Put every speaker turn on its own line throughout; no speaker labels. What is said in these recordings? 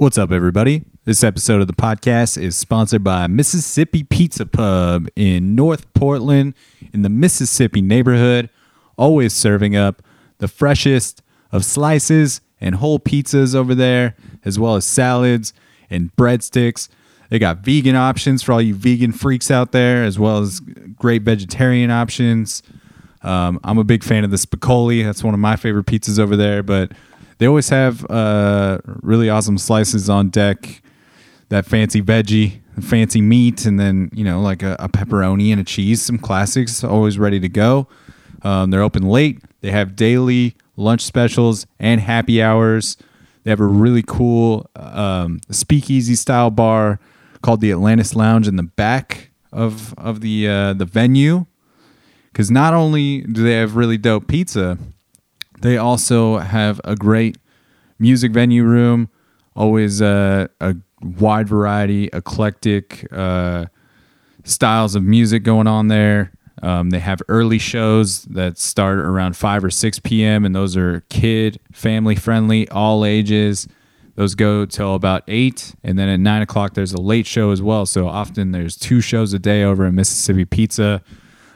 What's up, everybody? This episode of the podcast is sponsored by Mississippi Pizza Pub in North Portland in the Mississippi neighborhood, always serving up the freshest of slices and whole pizzas over there, as well as salads and breadsticks. They got vegan options for all you vegan freaks out there, as well as great vegetarian options. Um, I'm a big fan of the Spicoli. That's one of my favorite pizzas over there, but they always have uh, really awesome slices on deck. That fancy veggie, fancy meat, and then you know like a, a pepperoni and a cheese. Some classics, always ready to go. Um, they're open late. They have daily lunch specials and happy hours. They have a really cool um, speakeasy style bar called the Atlantis Lounge in the back of of the uh, the venue. Because not only do they have really dope pizza, they also have a great music venue room, always a wide variety, eclectic uh, styles of music going on there. Um, they have early shows that start around 5 or 6 p.m., and those are kid, family friendly, all ages. Those go till about 8. And then at 9 o'clock, there's a late show as well. So often there's two shows a day over at Mississippi Pizza.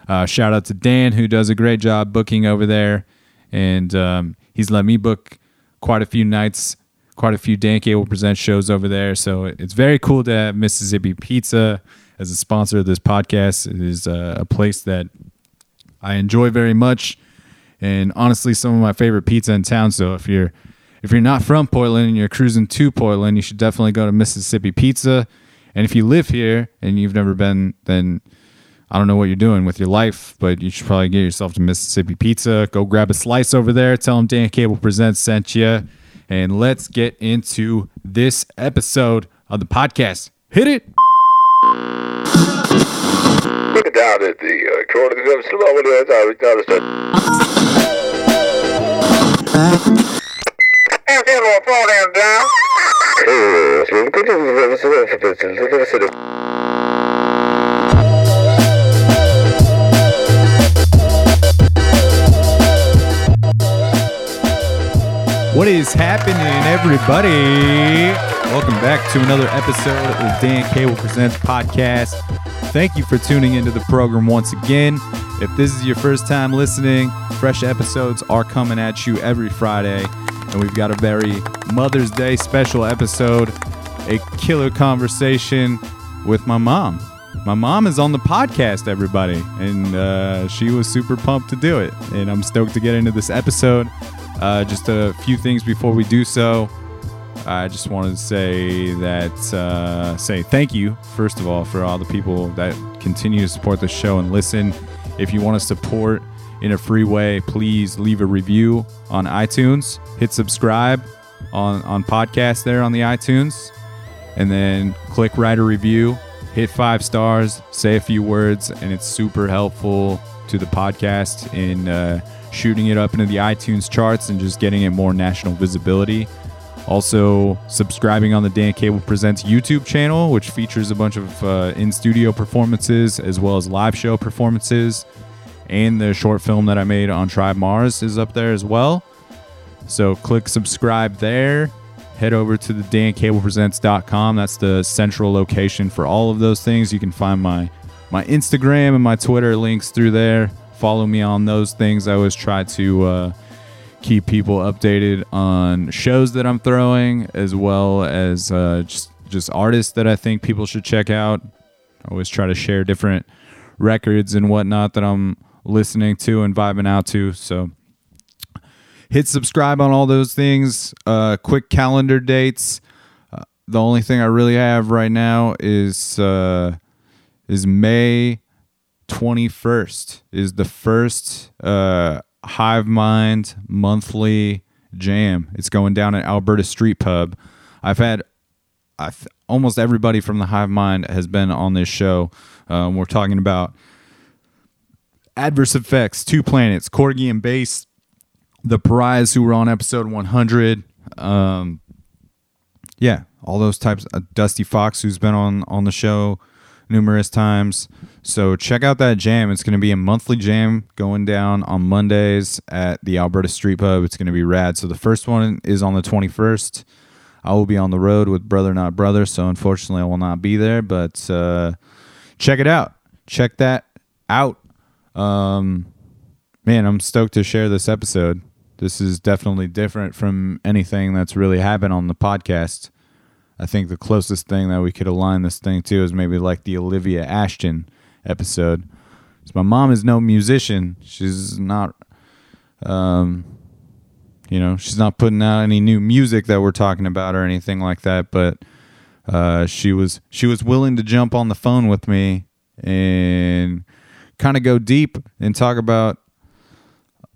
Uh, shout out to Dan, who does a great job booking over there and um, he's let me book quite a few nights, quite a few Dan Cable Present shows over there. So it's very cool to have Mississippi Pizza as a sponsor of this podcast. It is uh, a place that I enjoy very much, and honestly, some of my favorite pizza in town. So if you're if you're not from Portland and you're cruising to Portland, you should definitely go to Mississippi Pizza. And if you live here and you've never been, then I don't know what you're doing with your life, but you should probably get yourself to Mississippi Pizza. Go grab a slice over there. Tell them Dan Cable Presents sent you. And let's get into this episode of the podcast. Hit it.
Down at the uh, corner of the slowly down
What is happening, everybody? Welcome back to another episode of Dan Cable Presents podcast. Thank you for tuning into the program once again. If this is your first time listening, fresh episodes are coming at you every Friday, and we've got a very Mother's Day special episode, a killer conversation with my mom. My mom is on the podcast, everybody, and uh, she was super pumped to do it. And I'm stoked to get into this episode. Uh, just a few things before we do so. I just wanted to say that uh, say thank you first of all for all the people that continue to support the show and listen. If you want to support in a free way, please leave a review on iTunes. Hit subscribe on on podcast there on the iTunes, and then click write a review. Hit five stars, say a few words, and it's super helpful to the podcast in. Uh, shooting it up into the iTunes charts and just getting it more national visibility. Also, subscribing on the Dan Cable Presents YouTube channel, which features a bunch of uh, in studio performances as well as live show performances. And the short film that I made on Tribe Mars is up there as well. So, click subscribe there. Head over to the dancablepresents.com. That's the central location for all of those things. You can find my my Instagram and my Twitter links through there follow me on those things. I always try to uh, keep people updated on shows that I'm throwing, as well as uh, just just artists that I think people should check out. I always try to share different records and whatnot that I'm listening to and vibing out to. So hit subscribe on all those things. Uh, quick calendar dates. Uh, the only thing I really have right now is uh, is May 21st is the first uh, Hive Mind monthly jam. It's going down at Alberta Street Pub. I've had I've, almost everybody from the Hive Mind has been on this show. Um, we're talking about Adverse Effects, Two Planets, Corgi and Bass, the Pariahs who were on episode 100. Um, yeah, all those types. Uh, Dusty Fox who's been on on the show numerous times. So check out that jam. It's going to be a monthly jam going down on Mondays at the Alberta Street Pub. It's going to be rad. So the first one is on the 21st. I will be on the road with Brother Not Brother, so unfortunately I will not be there. But uh, check it out. Check that out. Um, man, I'm stoked to share this episode. This is definitely different from anything that's really happened on the podcast. I think the closest thing that we could align this thing to is maybe like the Olivia Ashton episode. So my mom is no musician. She's not, um, you know, she's not putting out any new music that we're talking about or anything like that. But uh, she was she was willing to jump on the phone with me and kind of go deep and talk about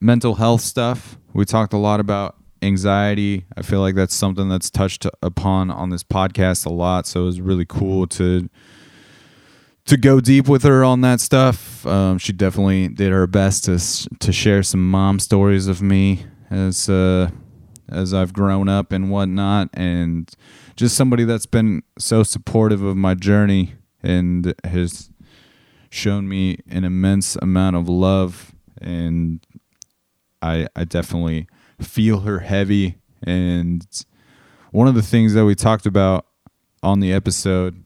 mental health stuff. We talked a lot about anxiety. I feel like that's something that's touched upon on this podcast a lot. So it was really cool to to go deep with her on that stuff. Um, she definitely did her best to to share some mom stories of me as uh, as I've grown up and whatnot, and just somebody that's been so supportive of my journey and has shown me an immense amount of love and I I definitely feel her heavy. And one of the things that we talked about on the episode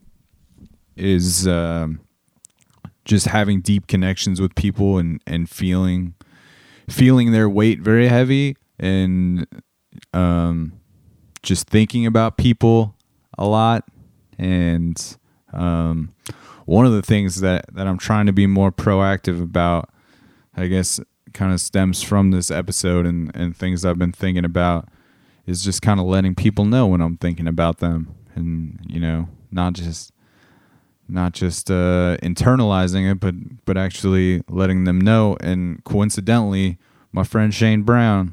is um, just having deep connections with people and and feeling feeling their weight very heavy and um, just thinking about people a lot. And um, one of the things that that I'm trying to be more proactive about I guess kind of stems from this episode and and things I've been thinking about is just kind of letting people know when I'm thinking about them and you know not just not just uh, internalizing it, but but actually letting them know. And coincidentally, my friend Shane Brown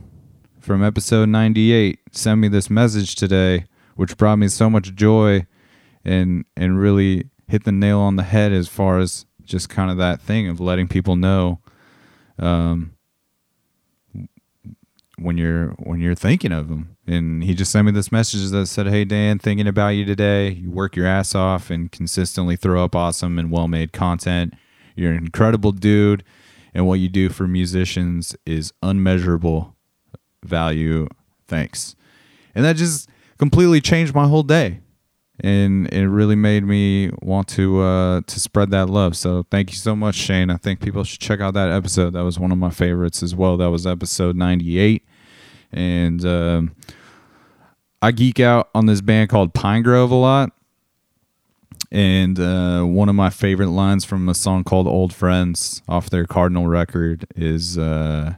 from episode 98 sent me this message today, which brought me so much joy, and and really hit the nail on the head as far as just kind of that thing of letting people know. Um, when you're when you're thinking of them. And he just sent me this message that said, "Hey Dan, thinking about you today. You work your ass off and consistently throw up awesome and well-made content. You're an incredible dude, and what you do for musicians is unmeasurable value. Thanks." And that just completely changed my whole day. And it really made me want to uh, to spread that love. So thank you so much, Shane. I think people should check out that episode. That was one of my favorites as well. That was episode 98 and um, I geek out on this band called Pinegrove a lot. And uh, one of my favorite lines from a song called "Old Friends" off their Cardinal record is, uh,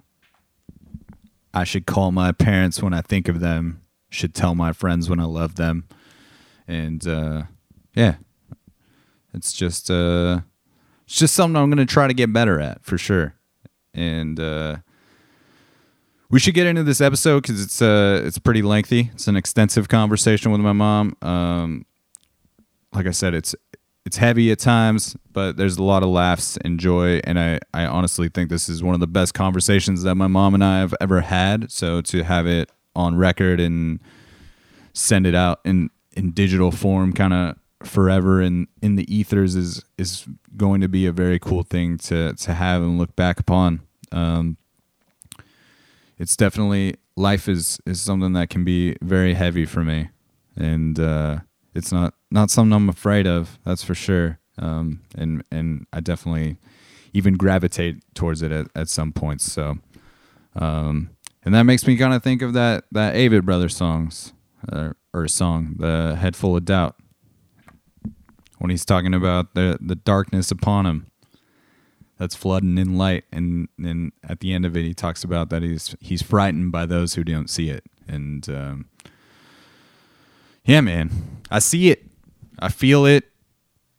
"I should call my parents when I think of them. Should tell my friends when I love them." And uh, yeah, it's just uh, it's just something I'm gonna try to get better at for sure. And uh, we should get into this episode because it's uh it's pretty lengthy. It's an extensive conversation with my mom. Um, like I said, it's it's heavy at times, but there's a lot of laughs and joy, and I I honestly think this is one of the best conversations that my mom and I have ever had. So to have it on record and send it out in in digital form, kind of forever in in the ethers is is going to be a very cool thing to to have and look back upon. Um, it's definitely life is is something that can be very heavy for me, and uh, it's not not something I'm afraid of. That's for sure. Um, and and I definitely even gravitate towards it at, at some points. So, um, and that makes me kind of think of that that Avett Brothers songs uh, or a song, the Head Full of Doubt, when he's talking about the the darkness upon him that's flooding in light. And then at the end of it he talks about that he's he's frightened by those who don't see it. And um, yeah man i see it. I feel it.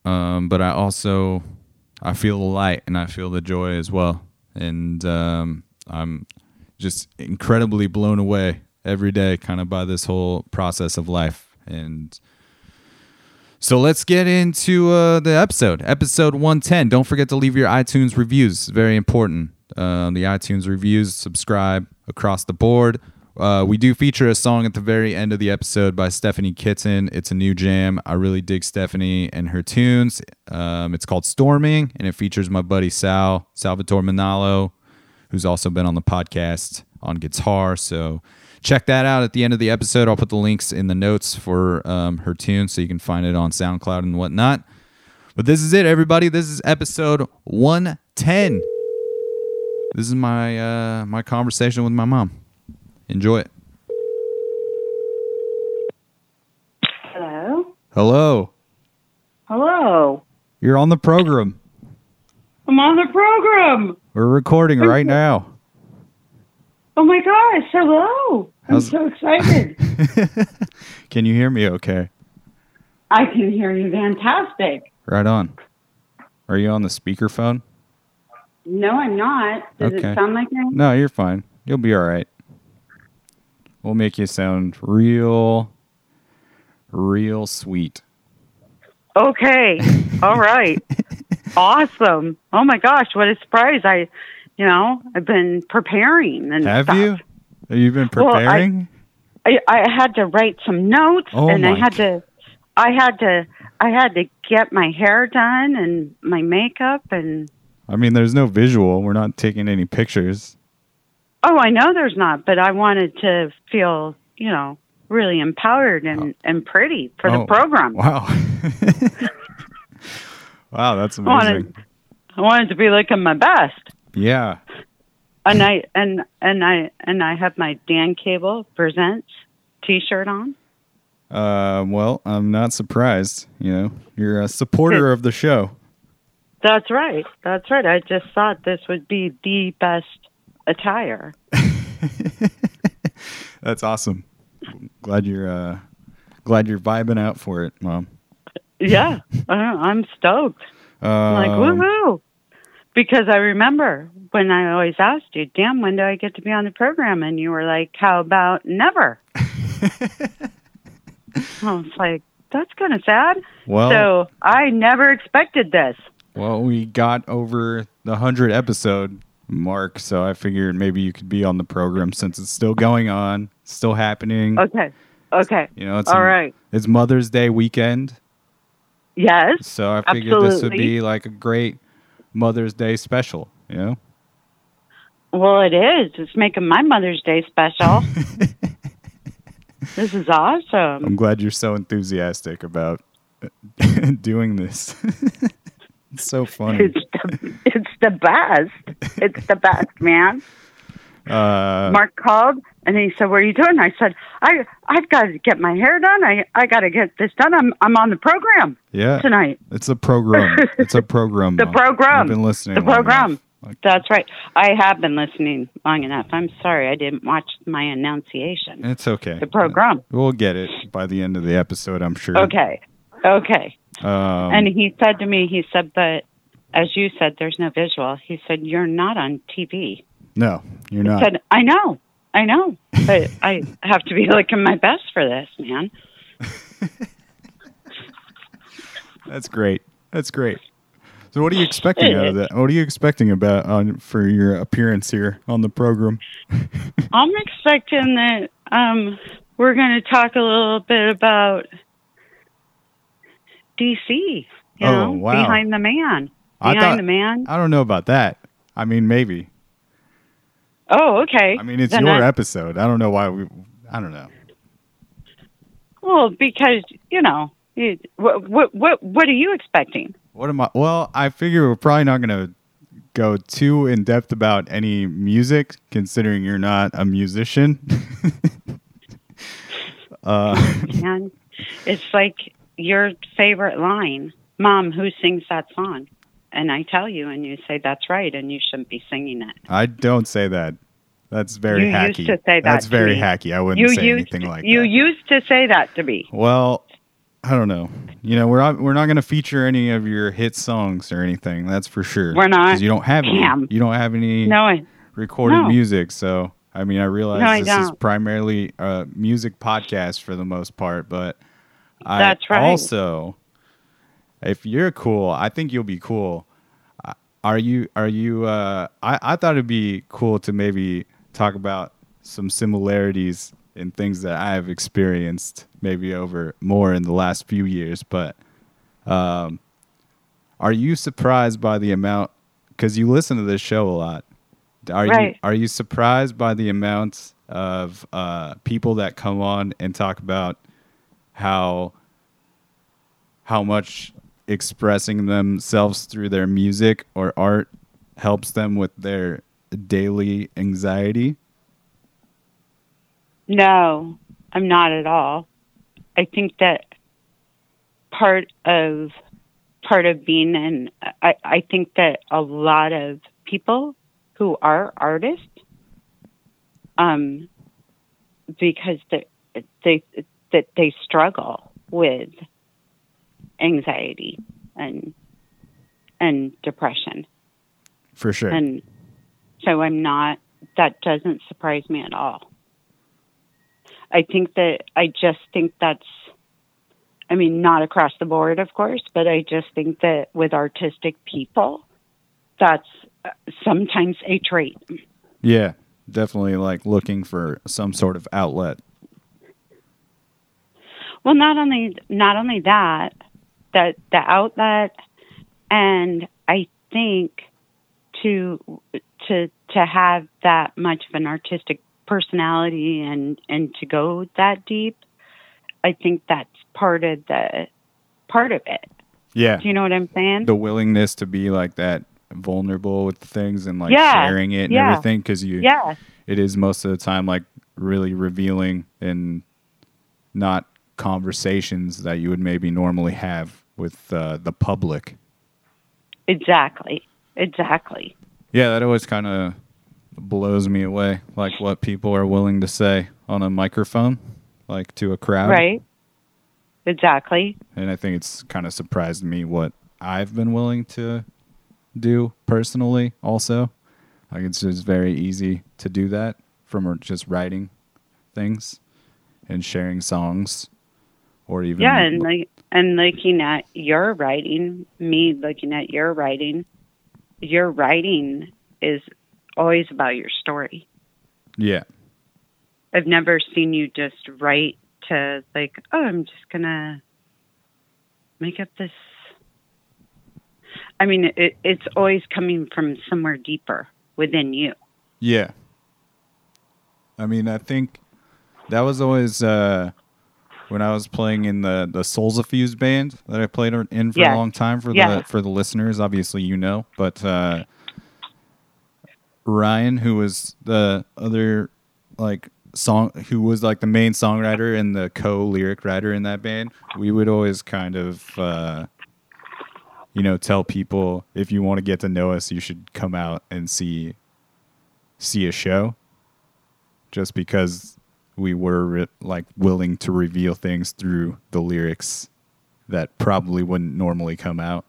Um, but i also i feel the light and i feel the joy as well. And um, i'm just incredibly blown away every day kind of by this whole process of life and so let's get into uh, the episode, episode 110. Don't forget to leave your iTunes reviews. Very important. Uh, the iTunes reviews, subscribe across the board. Uh, we do feature a song at the very end of the episode by Stephanie Kitten. It's a new jam. I really dig Stephanie and her tunes. Um, it's called Storming, and it features my buddy Sal, Salvatore Manalo, who's also been on the podcast on guitar. So check that out at the end of the episode. I'll put the links in the notes for um, her tune so you can find it on SoundCloud and whatnot. But this is it, everybody. This is episode 110. This is my uh, my conversation with my mom. Enjoy it.
Hello.
Hello.
Hello.
You're on the program.
I'm on the program.
We're recording right now.
Oh my gosh. Hello. I'm so excited.
Can you hear me okay?
I can hear you fantastic.
Right on. Are you on the speakerphone?
No, I'm not. Does
Okay.
it sound like me?
No, you're fine. You'll be all right. We'll make you sound real, real sweet.
Okay. All right. awesome. Oh my gosh, what a surprise. I, you know, I've been preparing and
Have
stuff.
you? Have you been
Well, I-
preparing?
I, I had to write some notes
Oh
and I had to I had to I had to get my hair done and my makeup and
I mean, there's no visual. We're not taking any pictures.
Oh, I know there's not, but I wanted to feel, you know, really empowered and, oh. and pretty for
Oh,
the program.
Wow. wow, that's
I wanted,
amazing.
I wanted to be looking my best.
Yeah.
And I and and I and I have my Dan Cable presents T-shirt on.
Uh, well, I'm not surprised. You know, you're a supporter of the show.
That's right. That's right. I just thought this would be the best attire.
That's awesome. Glad you're uh, glad you're vibing out for it, mom.
Yeah, I- I'm stoked. I'm like
Um,
woohoo! Because I remember when I always asked you, "Dan, when do I get to be on the program?" And you were like, "How about never?" I was like, "That's kind of sad."
well,
so I never expected this.
well, we got over the hundred episode mark, so I figured maybe you could be on the program since it's still going on, still happening.
Okay, okay,
You know, it's
all
a-
right.
It's Mother's Day weekend,
Yes,
so I figured this would be like a great Mother's Day special. You know.
well, it is. It's making my Mother's Day special. this is awesome.
I'm glad you're so enthusiastic about uh, doing this. it's so funny.
It's the, it's the best. It's the best, man.
Uh,
Mark called and he said, "What are you doing?" I said, "I I've got to get my hair done. I I got to get this done. I'm I'm on the program
yeah,
tonight.
it's a program. It's a program.
The program.
I've been listening.
The program.
enough.
That's right. I have been listening long enough. I'm sorry I didn't watch my enunciation.
it's okay.
The program.
We'll get it by the end of the episode, I'm sure.
Okay, okay.
Um,
and he said to me, he said, "But as you said, there's no visual." He said, "You're not on TV."
No, you're
I
not.
said, "I know, I know, but I have to be looking my best for this, man."
That's great. That's great. So, what are you expecting out of that? What are you expecting about on for your appearance here on the program?
I'm expecting that um, we're going to talk a little bit about DC. You
Oh,
know,
wow.
behind the man,
I
behind
thought-
the man.
I don't know about that. I mean, maybe.
Oh, okay.
I mean, it's
Then
your
I-
episode. I don't know why we. I don't know.
Well, because you know, what what what what are you expecting?
What am I? Well, I figure we're probably not going to go too in depth about any music, considering you're not a musician. uh,
Man, it's like your favorite line, "Mom, who sings that song?" And I tell you, and you say that's right, and you shouldn't be singing it.
I don't say that. That's very
You used
hacky.
to say that
That's
to
very
me.
hacky. I wouldn't
You
say
used
anything like
you
that.
You used to say that to me.
well, I don't know. You know, we're not we're not going to feature any of your hit songs or anything. That's for sure.
We're not.
you don't have any. You don't have any
No, I,
recorded
No.
music. So, I mean, I realize
No, I
this is
don't.
primarily a music podcast for the most part, but I
That's right.
also, if you're cool, I think you'll be cool. Uh, Are you? Are you? Uh, I I thought it'd be cool to maybe talk about some similarities in things that I have experienced, maybe over more in the last few years. But um, are you surprised by the amount? Because you listen to this show a lot. Are you
Right.
are you surprised by the amount of uh, people that come on and talk about how how much expressing themselves through their music or art helps them with their daily anxiety?
No, I'm not at all. I think that part of part of being and I, I think that a lot of people who are artists um because they they that they struggle with anxiety and and depression
For sure.
and so I'm not that doesn't surprise me at all. I think that I just think that's I mean not across the board of course, but I just think that with artistic people that's sometimes a trait.
yeah, definitely like looking for some sort of outlet.
Well, not only not only that, that the outlet, and I think to to to have that much of an artistic personality and and to go that deep, I think that's part of the part of it.
Yeah.
Do you know what I'm saying?
the willingness to be like that vulnerable with things and like
Yeah,
sharing it and
yeah.
everything because you
yeah,
it is most of the time like really revealing and not conversations that you would maybe normally have with uh, the public
exactly, exactly.
yeah that always kind of blows me away like what people are willing to say on a microphone like to a crowd
Right. Exactly.
and i think it's kind of surprised me what i've been willing to do personally also like it's just very easy to do that from just writing things and sharing songs or even
Yeah, and like and looking at your writing, me looking at your writing, your writing is always about your story.
yeah
I've never seen you just write to like, oh, I'm just gonna make up this. I mean, it, it's always coming from somewhere deeper within you.
Yeah. I mean, I think that was always uh, when I was playing in the the Souls of Fuse band that I played in for
Yeah.
a long time for
Yeah.
the for the listeners. Obviously, you know, but uh, Ryan, who was the other like song, who was like the main songwriter and the co lyric writer in that band, we would always kind of. Uh, you know, tell people if you want to get to know us, you should come out and see see a show just because we were re- like willing to reveal things through the lyrics that probably wouldn't normally come out.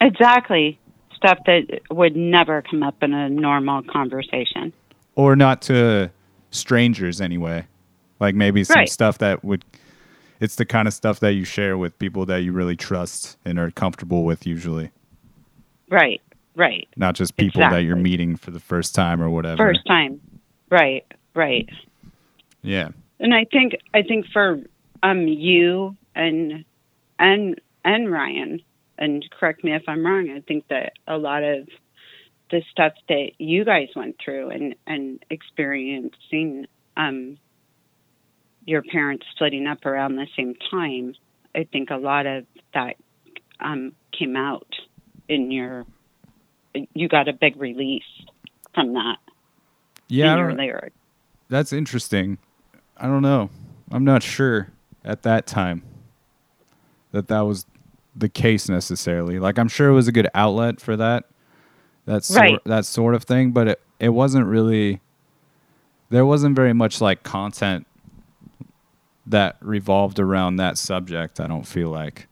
Exactly. Stuff that would never come up in a normal conversation.
Or not to strangers anyway. Like maybe some
Right.
stuff that would it's the kind of stuff that you share with people that you really trust and are comfortable with usually.
Right. Right.
Not just people that you're meeting for the first time or whatever.
First time. Right. Right.
Yeah.
And I think I think for um you and and and Ryan, and correct me if I'm wrong, I think that a lot of the stuff that you guys went through and and experiencing um your parents splitting up around the same time, I think a lot of that um came out in your you got a big release from that
Yeah.
In your lyrics.
That's interesting. I don't know. I'm not sure at that time that that was the case necessarily. Like I'm sure it was a good outlet for that that sort,
Right.
that sort of thing, but it it wasn't really there wasn't very much like content that revolved around that subject, I don't feel like.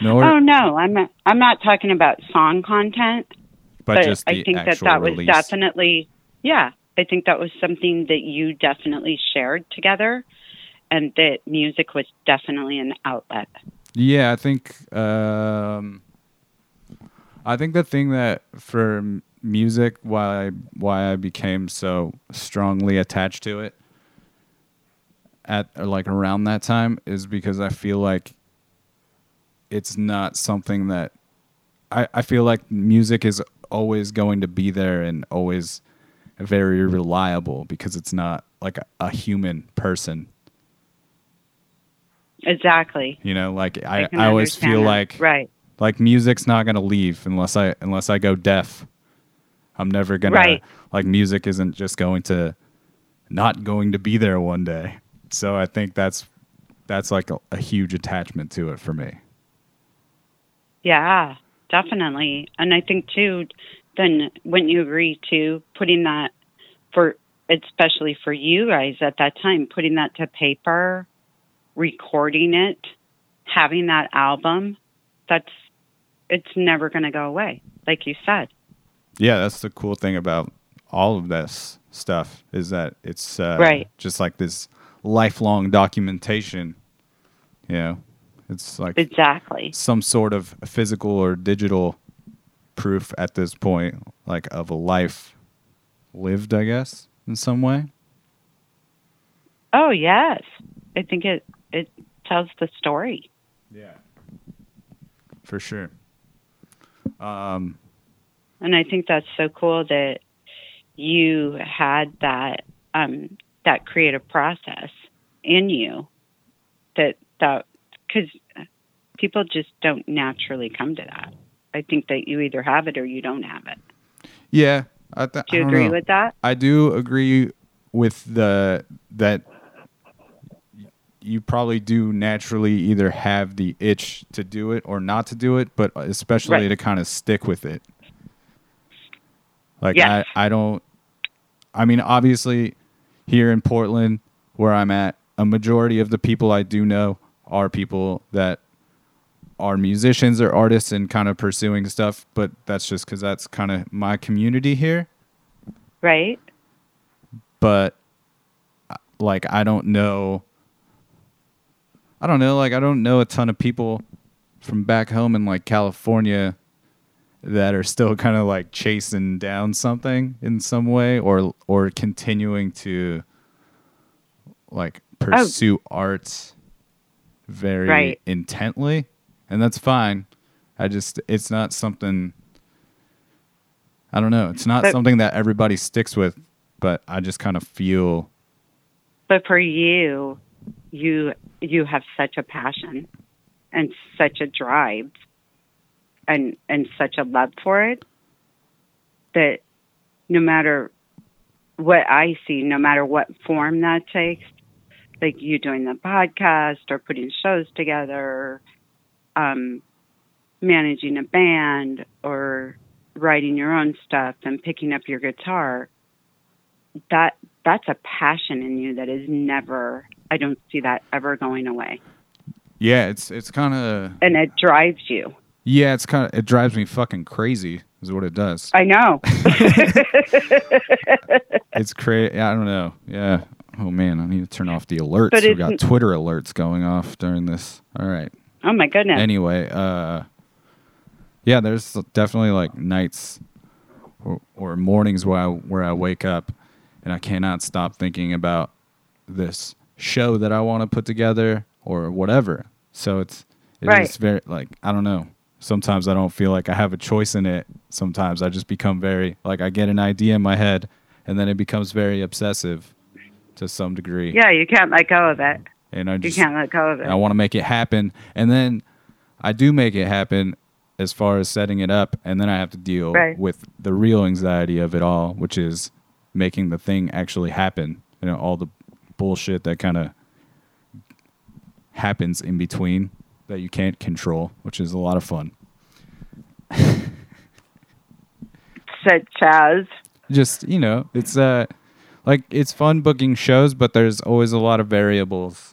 Nor
Oh no, I'm not, I'm not talking about song content,
but,
but,
just the
I think that
actual
that was
release.
definitely yeah. I think that was something that you definitely shared together, and that music was definitely an outlet.
Yeah, I think um, I think the thing that for music why why I became so strongly attached to it at or like around that time is because I feel like it's not something that I, I feel like music is always going to be there and always very reliable because it's not like a, a human person.
Exactly.
You know, like I,
can
I always feel
that.
like
right.
like music's not gonna leave unless I unless I go deaf. I'm never gonna
Right.
like music isn't just going to not going to be there one day. So I think that's that's like a, a huge attachment to it for me.
Yeah, definitely. And I think too, then wouldn't you agree to putting that for, especially for you guys at that time, putting that to paper, recording it, having that album, that's, it's never going to go away, like you said.
Yeah, that's the cool thing about all of this stuff is that it's uh,
Right.
just like this lifelong documentation. You know, it's like
Exactly.
some sort of physical or digital proof at this point, like of a life lived, I guess, in some way.
Oh, yes. I think it, it tells the story.
Yeah, for sure. Um,
and I think that's so cool that you had that um, that creative process in you. That that because people just don't naturally come to that. I think that you either have it or you don't have it.
yeah, I th-
Do you agree
know.
with that?
I do agree with the that you probably do naturally either have the itch to do it or not to do it, but especially
Right.
to kind of stick with it. Like
Yes.
I, I don't I mean obviously here in Portland where I'm at, a majority of the people I do know are people that are musicians or artists and kind of pursuing stuff, but that's just cuz that's kind of my community here
Right?
but uh, like I don't know I don't know like I don't know a ton of people from back home in like California that are still kind of like chasing down something in some way or or continuing to like pursue art very
Right.
intently and that's fine. I just it's not something I don't know. It's not
But-
something that everybody sticks with but I just kind of feel
But for you, you you have such a passion and such a drive and and such a love for it that no matter what I see, no matter what form that takes, like you doing the podcast or putting shows together, um, managing a band or writing your own stuff and picking up your guitar, that that's a passion in you that is never I don't see that ever going away.
yeah it's it's kind of
And it drives you.
yeah it's kind of it drives me fucking crazy is what it does
I know.
it's crazy I don't know yeah oh man I need to turn off the alerts
But
we got Twitter alerts going off during this all right
oh my goodness.
anyway, uh, yeah, there's definitely like nights or, or mornings where I where I wake up and I cannot stop thinking about this show that I want to put together or whatever. So it's it's
Right.
very like I don't know. Sometimes I don't feel like I have a choice in it. Sometimes I just become very like I get an idea in my head and then it becomes very obsessive to some degree.
yeah, you can't let go of it.
And I
You
just
can't let go of it.
I want to make it happen. And then I do make it happen as far as setting it up. And then I have to deal
Right.
with the real anxiety of it all, which is making the thing actually happen. You know, all the bullshit that kind of happens in between that you can't control, which is a lot of fun.
Such as
Just, you know, it's uh like it's fun booking shows, but there's always a lot of variables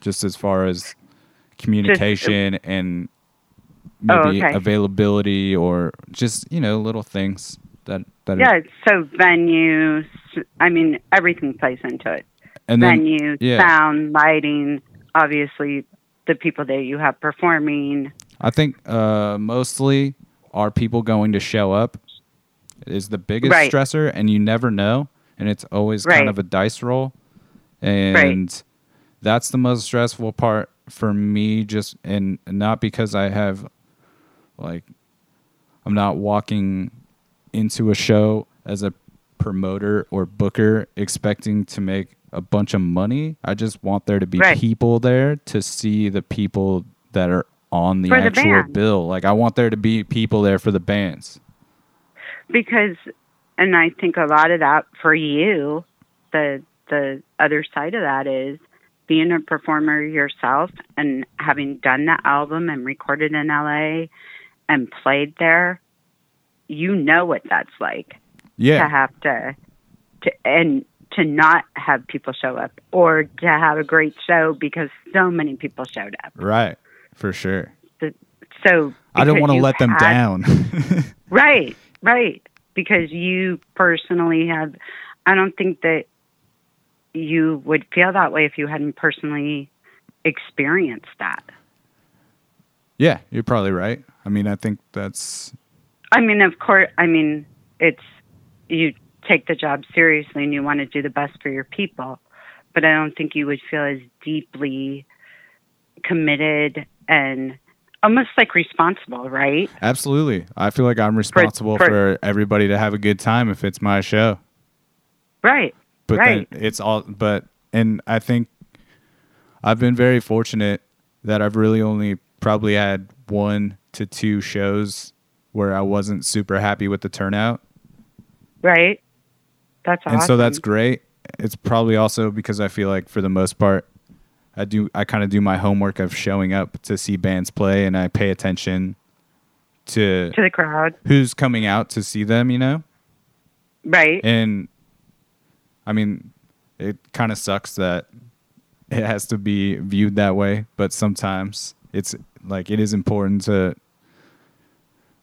just as far as communication and
Oh,
maybe
okay.
availability or just you know little things that that
yeah,
are,
so venues I mean everything plays into it.
and then
Venue,
yeah.
sound, lighting, obviously the people that you have performing.
I think uh, mostly are people going to show up is the biggest
Right.
stressor, and you never know, and it's always kind of a dice roll, and that's the most stressful part for me. Just and not because I have like I'm not walking into a show as a promoter or booker expecting to make a bunch of money. I just want there to be
Right.
people there to see the people that are on the
For
actual
band.
bill. Like I want there to be people there for the bands.
because and I think a lot of that for you the the other side of that is being a performer yourself and having done that album and recorded in LA and played there you know what that's like
Yeah.
to have to to and to not have people show up or to have a great show because so many people showed up
Right. For sure.
so
I don't want to let them
had-
down.
Right, right. Because you personally have, I don't think that you would feel that way if you hadn't personally experienced that.
yeah, you're probably right. I mean, I think that's
I mean, of course, I mean, it's, you take the job seriously and you want to do the best for your people, but I don't think you would feel as deeply committed and almost like responsible, right?
absolutely. I feel like I'm responsible for,
for-
everybody to have a good time if it's my show.
Right.
But
Right.
then it's all but and I think I've been very fortunate that I've really only probably had one to two shows where I wasn't super happy with the turnout.
Right. That's awesome.
and so that's great. It's probably also because I feel like for the most part, I do I kind of do my homework of showing up to see bands play, and I pay attention to
to the crowd.
who's coming out to see them. You know,
Right.
and I mean, it kind of sucks that it has to be viewed that way, but sometimes it's like it is important to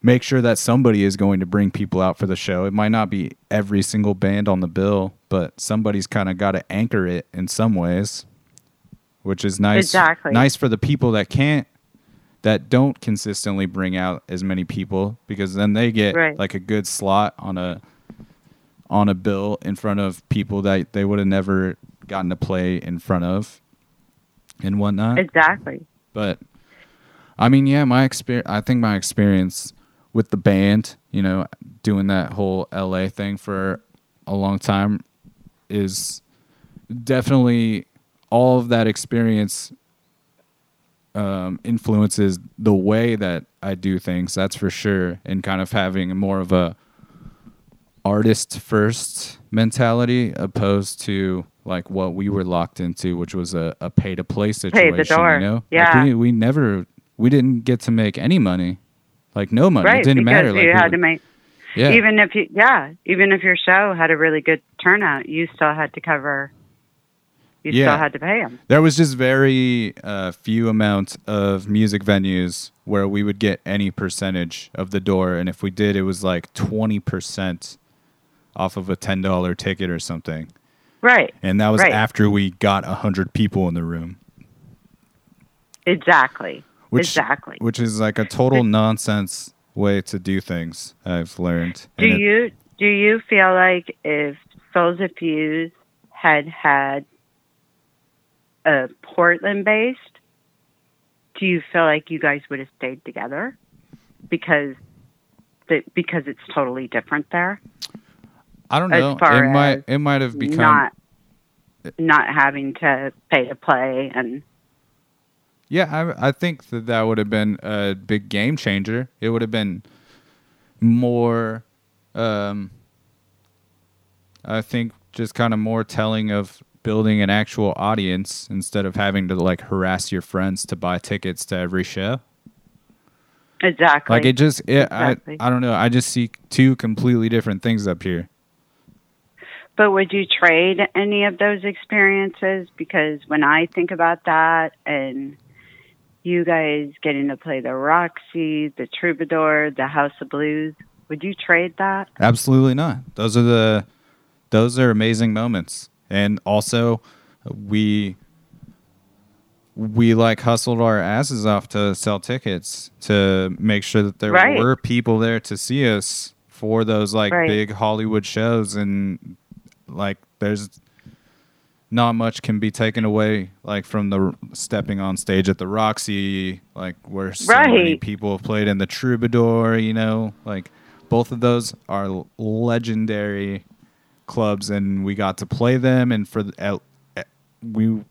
make sure that somebody is going to bring people out for the show. It might not be every single band on the bill, but somebody's kind of got to anchor it in some ways, which is nice.
Exactly.
Nice for the people that can't that don't consistently bring out as many people because then they get
Right.
like a good slot on a on a bill in front of people that they would have never gotten to play in front of and whatnot.
Exactly.
But I mean, yeah, my experience. I think my experience with the band, you know, doing that whole LA thing for a long time, is definitely all of that experience um, influences the way that I do things. That's for sure, and kind of having more of a artist first mentality opposed to like what we were locked into, which was a, a pay to play situation.
door.
You know,
Yeah.
Like we, we never we didn't get to make any money, like no money.
right.
it didn't matter. Like
you had
were-
to make
yeah,
even if you yeah even if your show had a really good turnout, you still had to cover. You
Yeah.
still had to pay them.
There was just very uh, few amount of music venues where we would get any percentage of the door, and if we did, it was like twenty percent off of a ten dollar ticket or something,
Right.
and that was
Right.
after we got a hundred people in the room,
Exactly.
which
exactly.
which is like a total nonsense way to do things. I've learned.
Do
And it-
you do you feel like if Souls of Fuse had had a Portland based, do you feel like you guys would have stayed together because the, because it's totally different there?
I don't know. It might it might have become
not not having to pay to play and
Yeah, I, I think that that would have been a big game changer. It would have been more, um, I think, just kind of more telling of building an actual audience instead of having to like harass your friends to buy tickets to every show.
exactly.
Like it just, it,
Exactly.
I, I don't know. I just see two completely different things up here.
But would you trade any of those experiences? Because when I think about that and you guys getting to play the Roxy, the Troubadour, the House of Blues, would you trade that?
Absolutely not. Those are the those are amazing moments. And also we we like hustled our asses off to sell tickets to make sure that there
Right.
were people there to see us for those like
Right.
big Hollywood shows and like there's not much can be taken away like from the stepping on stage at the Roxy like where so many people have played in the Troubadour, you know, like both of those are legendary clubs, and we got to play them. And for the, uh, we,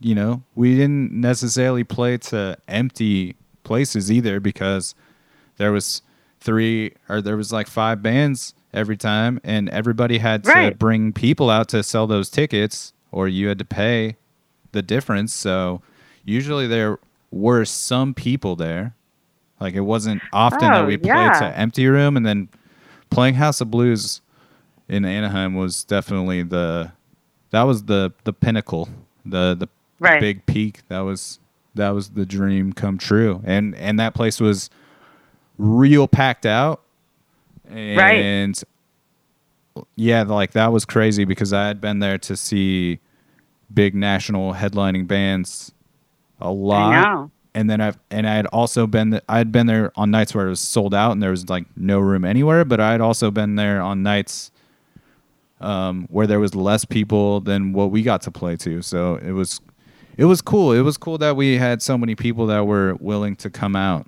you know, we didn't necessarily play to empty places either because there was three or there was like five bands every time, and everybody had to
Right.
bring people out to sell those tickets, or you had to pay the difference. So usually there were some people there. Like it wasn't often that
Oh,
we played
yeah.
to empty room, and then playing House of Blues in Anaheim was definitely the that was the the pinnacle, the the
Right.
big peak. That was that was the dream come true, and and that place was real packed out, and yeah, like that was crazy because I had been there to see big national headlining bands a lot. And then I've and I had also been th- I had been there on nights where it was sold out and there was like no room anywhere, but I had also been there on nights um, where there was less people than what we got to play to. So it was it was cool. It was cool that we had so many people that were willing to come out.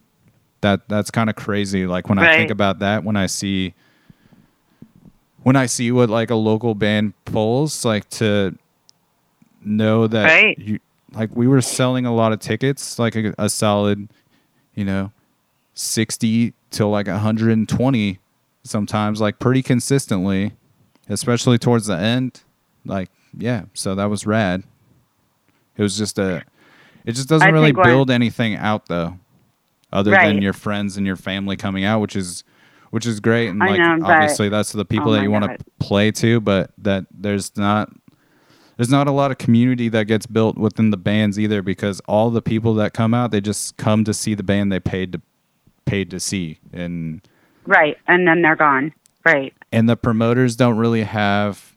That that's kind of crazy. Like when I think about that, when I see when I see what like a local band pulls, like to know that
Right.
you like we were selling a lot of tickets, like a, a solid, you know, sixty to like hundred and twenty sometimes, like pretty consistently, especially towards the end. Like, yeah, so that was rad. It was just a it just doesn't
I
really build anything out though. Other than your friends and your family coming out, which is which is great and like
know,
obviously that's the people
oh
that you want to play to, but that there's not there's not a lot of community that gets built within the bands either because all the people that come out they just come to see the band they paid to paid to see and
Right. And then they're gone. Right.
and the promoters don't really have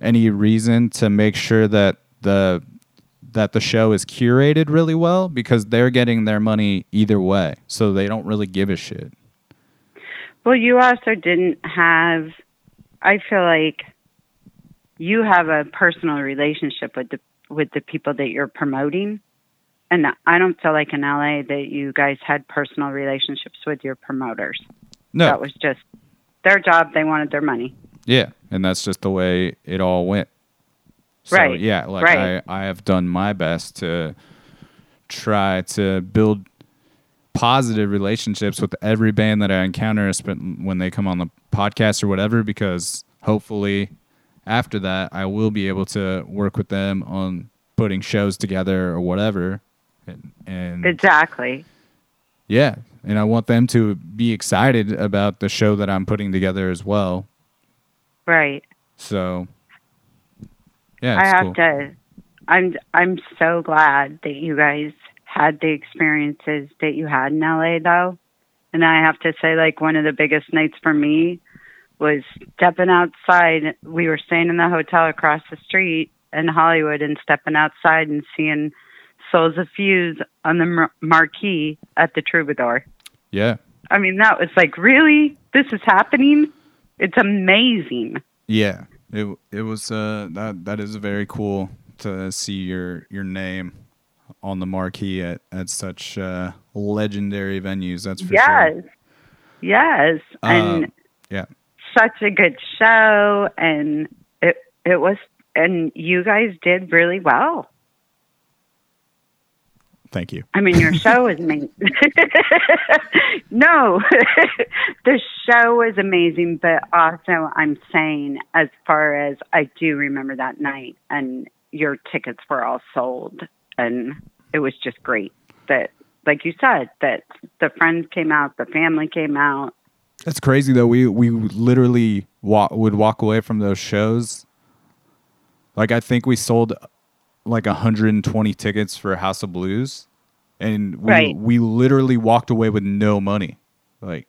any reason to make sure that the that the show is curated really well because they're getting their money either way so they don't really give a shit
Well, you also didn't have. I feel like you have a personal relationship with the with the people that you're promoting, and I don't feel like in LA that you guys had personal relationships with your promoters.
no
That was just their job. They wanted their money.
Yeah, and that's just the way it all went. So,
Right,
Yeah, like
right.
I, I have done my best to try to build positive relationships with every band that I encounter when they come on the podcast or whatever, because hopefully after that I will be able to work with them on putting shows together or whatever. And, and
Exactly.
yeah, and I want them to be excited about the show that I'm putting together as well.
Right.
So, yeah,
I have
cool.
to. I'm I'm so glad that you guys had the experiences that you had in LA though. And I have to say like one of the biggest nights for me was stepping outside. We were staying in the hotel across the street in Hollywood and stepping outside and seeing Souls of Fuse on the mar- marquee at the Troubadour.
Yeah,
I mean, that was like, really? This is happening? It's amazing.
yeah. It it was uh that that is very cool to see your your name on the marquee at at such uh, legendary venues. That's for
yes.
sure.
Yes. and
Um, yeah,
such a good show and it it was and you guys did really well.
Thank you.
I mean your show was amazing. no. the show was amazing, but also I'm saying as far as I do remember that night and your tickets were all sold and it was just great that like you said that the friends came out, the family came out.
That's crazy though. We we literally wa- would walk away from those shows. Like I think we sold like 120 tickets for House of Blues, and we
Right.
we literally walked away with no money. Like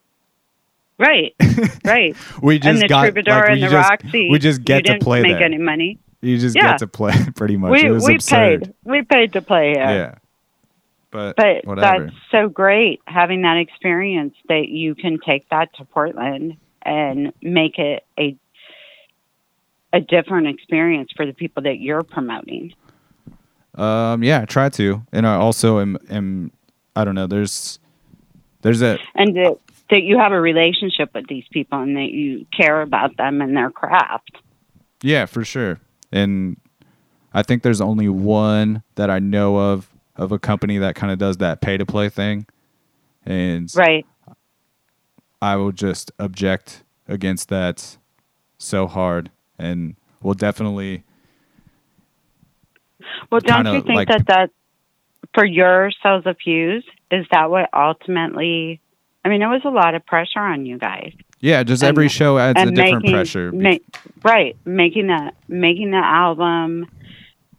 Right. Right.
we just
and the
got
Troubadour
like, we
and the
just,
Roxy.
We just get
you
to
didn't
play
make
there.
any money.
You just
Yeah.
get to play pretty much.
we
it was
we
absurd.
paid. We paid to play here.
Yeah. But,
But
whatever.
that's so great having that experience that you can take that to Portland and make it a a different experience for the people that you're promoting.
Um, yeah, I try to, and I also am, am I don't know. There's, there's a
And it, that you have a relationship with these people and that you care about them and their craft.
Yeah, for sure. And I think there's only one that I know of of a company that kind of does that pay to play thing. And
Right.
I will just object against that so hard and will definitely
Well, don't
kinda
you think
like-
that that for your Souls of Fuse is that what ultimately? I mean, it was a lot of pressure on you guys.
yeah, just
And-
every show adds a different
making,
pressure.
ma- right, making the making the album,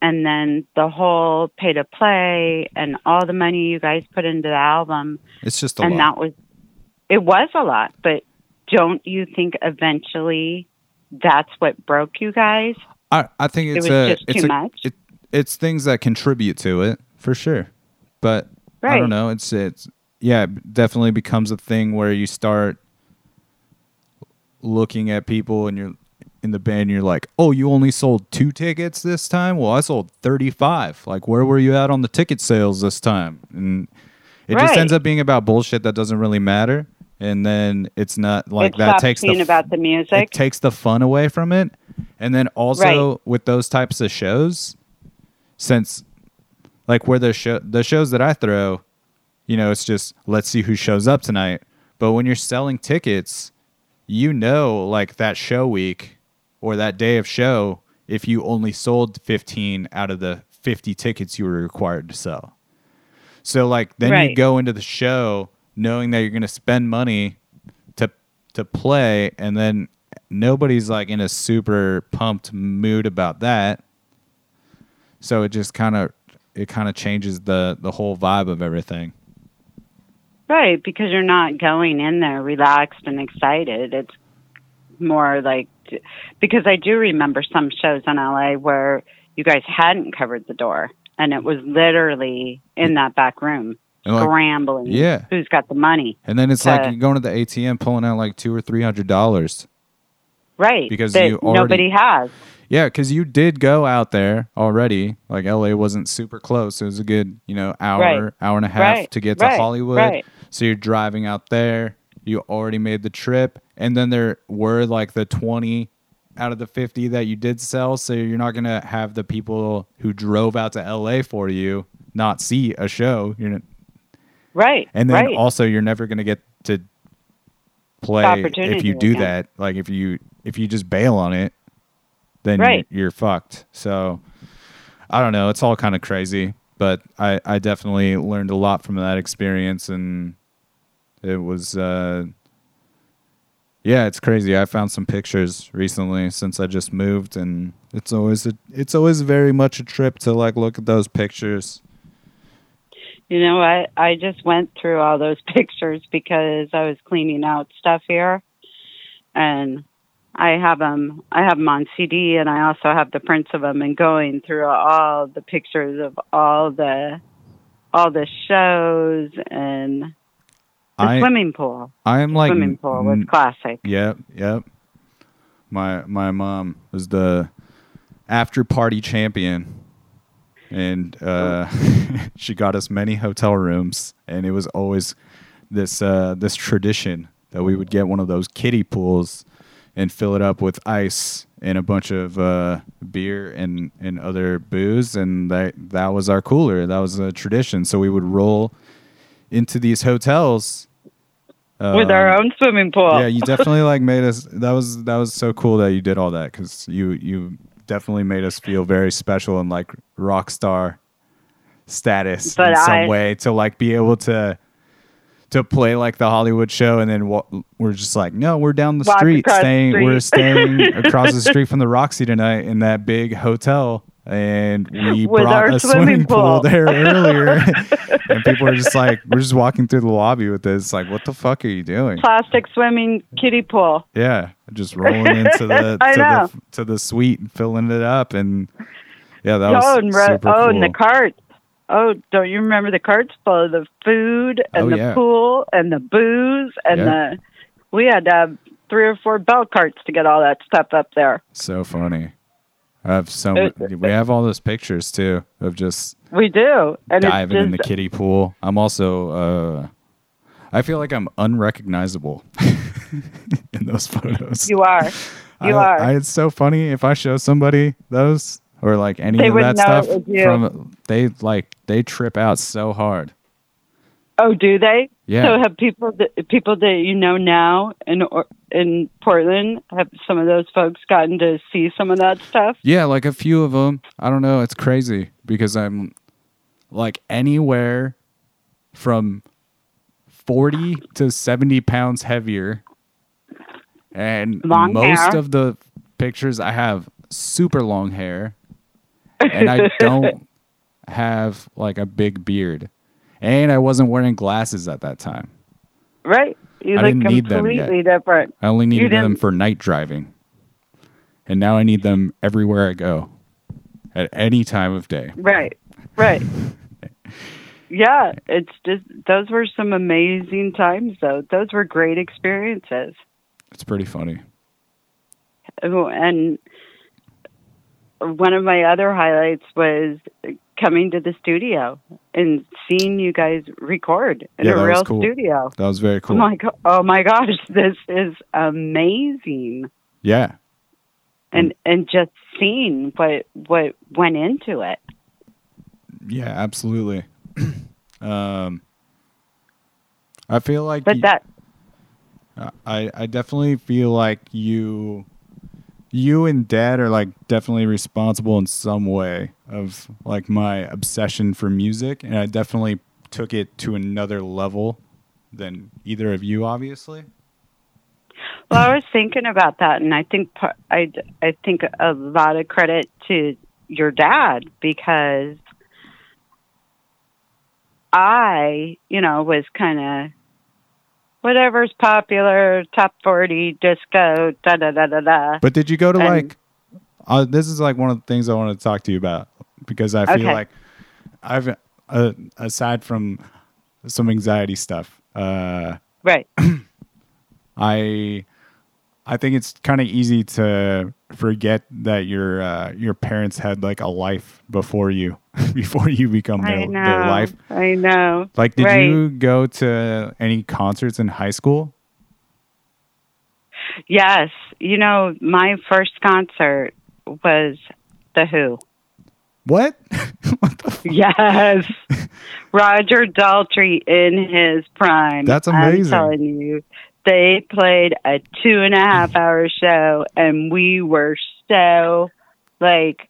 and then the whole pay to play, and all the money you guys put into the album,
it's just a lot
and
lot.
that was it was a lot. But don't you think eventually that's what broke you guys?
I, I think it's
was
a
just
it's
too
a,
much?
It, it's things that contribute to it for sure, but I don't know. It's it's yeah, it definitely becomes a thing where you start looking at people and you're in the band. And you're like, oh, you only sold two tickets this time. Well, I sold thirty five. Like, where were you at on the ticket sales this time? And it just ends up being about bullshit that doesn't really matter. And then it's not like
it
that takes the
about the music.
it takes the fun away from it. And then also with those types of shows, since like where the show the shows that I throw, you know, it's just let's see who shows up tonight. But when you're selling tickets, you know like that show week or that day of show, if you only sold 15 out of the 50 tickets you were required to sell. So like then you go into the show knowing that you're going to spend money to to play and then nobody's like in a super pumped mood about that. So it just kind of it kind of changes the the whole vibe of everything.
Right, because you're not going in there relaxed and excited. It's more like because I do remember some shows in LA where you guys hadn't covered the door and it was literally in that back room
like-
scrambling.
Yeah.
Who's got the money?
And then it's
Uh,
like you're going to the ATM pulling out like 2 or 300 dollars.
Right.
Because you already-
nobody has.
Yeah, because you did go out there already. Like LA wasn't super close. It was a good, you know, hour,
Right.
hour and a half
Right.
to get to
Right.
Hollywood. So you're driving out there. You already made the trip, and then there were like the twenty out of the fifty that you did sell. So you're not gonna have the people who drove out to LA for you not see a show. You're not,
Right.
and then also you're never gonna get to play if you do
again.
that. Like if you if you just bail on it, then
Right.
you're, you're fucked. So I don't know. It's all kind of crazy, but I I definitely learned a lot from that experience, and it was. uh yeah, it's crazy. I found some pictures recently since I just moved, and it's always a, it's always very much a trip to like look at those pictures.
You know what? I just went through all those pictures because I was cleaning out stuff here, and I have them. I have them on CD, and I also have the prints of them. And going through all the pictures of all the all the shows and the
I
swimming pool.
I am like
swimming pool was classic.
Yep, yep. My my mom was the after party champion, and uh, she got us many hotel rooms, and it was always this uh, this tradition that we would get one of those kiddie pools and fill it up with ice and a bunch of uh, beer and, and other booze, and that that was our cooler. That was a tradition. So we would roll into these hotels.
with our
um,
own swimming pool.
yeah, you definitely like made us. That was that was so cool that you did all that because you you definitely made us feel very special and like rock star status
But
in some
I-
way to like be able to to play like the Hollywood show and then we're just like no we're down the
Walk
street
across the
staying we're
street.
staying across the street from the Roxy tonight in that big hotel and we
With
brought a
swimming
swimming pool
pool.
there earlier and people were just like we're just walking through the lobby with this like what the fuck are you doing
Plastic swimming kiddie pool.
yeah, just rolling into the to
know.
the to the suite and filling it up, and yeah, that was
oh, and ro-
super
oh,
cool.
and the carts. Oh, don't you remember the carts full of the food and
Oh,
the
yeah.
pool and the booze and
Yeah.
the? We had to have three or four bell carts to get all that stuff up there.
so funny. I have so we have all those pictures too of just
We do, and
diving
it's
in the kiddie pool. I'm also uh, I feel like I'm unrecognizable in those photos.
You are. You
I,
are.
I, it's so funny if I show somebody those or like any
They
of that stuff from they like they trip out so hard.
oh, do they?
Yeah.
So have people that people that you know now in in Portland have some of those folks gotten to see some of that stuff?
Yeah, like a few of them. I don't know. It's crazy because I'm like anywhere from 40 to 70 pounds heavier. And
Long
most
hair.
of the pictures I have super long hair. And I don't have like a big beard. And I wasn't wearing glasses at that time.
Right. You
I
look
didn't need them
completely different.
I only needed them for night driving. And now I need them everywhere I go. At any time of day.
Right. Right. yeah, it's just those were some amazing times though. Those were great experiences.
It's pretty funny.
And one of my other highlights was coming to the studio and seeing you guys record in
Yeah,
a real
cool.
studio.
That was very cool.
Oh my go- oh my gosh, this is amazing.
yeah.
And and just seeing what what went into it.
Yeah, absolutely. um I feel like
But
y-
that
I I definitely feel like you you and dad are like definitely responsible in some way of like my obsession for music and I definitely took it to another level than either of you obviously.
Well, I was thinking about that, and I think I I think a lot of credit to your dad because I, you know, was kind of whatever's popular, top forty, disco, da da da da da.
But did you go to
And-
like? Uh, this is like one of the things I want to talk to you about because I feel
Okay.
like I've uh, aside from some anxiety stuff, uh,
Right.
I I think it's kind of easy to forget that your uh, your parents had like a life before you before you become their,
know.
their life.
I know.
Like, did
Right.
you go to any concerts in high school?
Yes. You know, my first concert was The Who.
What? what
Yes. Roger Daltrey in his prime.
That's amazing.
I'm telling you. They played a two and a half hour show and we were so like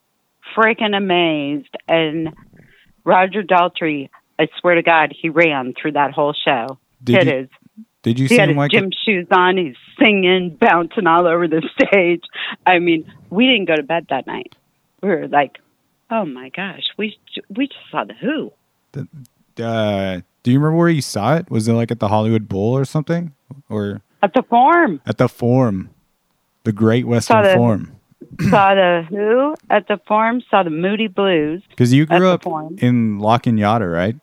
freaking amazed and Roger Daltrey, I swear to God, he ran through that whole show.
did
It
you
is.
did you
He had
seem
his
like
gym shoes on. He's singing, bouncing all over the stage. I mean, we didn't go to bed that night. We were like, "Oh my gosh, we we just saw the Who."
uh, do you remember where you saw it? Was it like at the Hollywood Bowl or something, or
At the Forum,
at the Forum, the Great Western
the-
Forum?
saw the Who at the Forum. Saw the Moody Blues.
Because you grew up in La Cañada, right?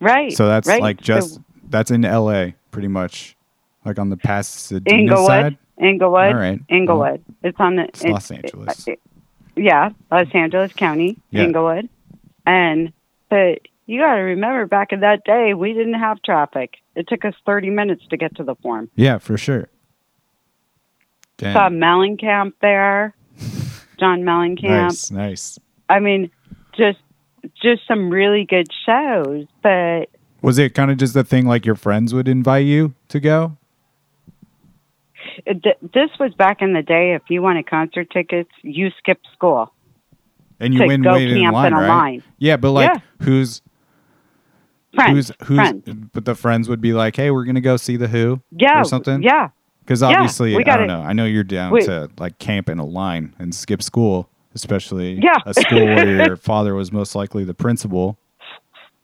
Right.
So that's
right.
like
So
just that's in L.A. pretty much, like on the Pasadena
Inglewood,
side.
Inglewood,
All right.
Inglewood. it's on the.
It's Los Angeles.
yeah, Los Angeles County,
Yeah.
Inglewood, and but you got to remember, back in that day, we didn't have traffic. It took us thirty minutes to get to the Forum.
Yeah, for sure. Damn.
saw Mellencamp there, John Mellencamp.
Nice, nice.
I mean, just just some really good shows. But
Was it kind of just a thing like your friends would invite you to go?
th- this was back in the day. If you wanted concert tickets, you skipped school.
And you
go
waited in line,
in a
right?
line.
Yeah, but like
Yeah.
who's
Friends,
who's who's
friends.
but the friends would be like, "Hey, we're going to go see the Who."
Yeah,
or something?
Yeah,
Cuz obviously,
we
I don't know. I know you're down
we-
to like camp in a line and skip school, especially
Yeah.
a school where your father was most likely the principal.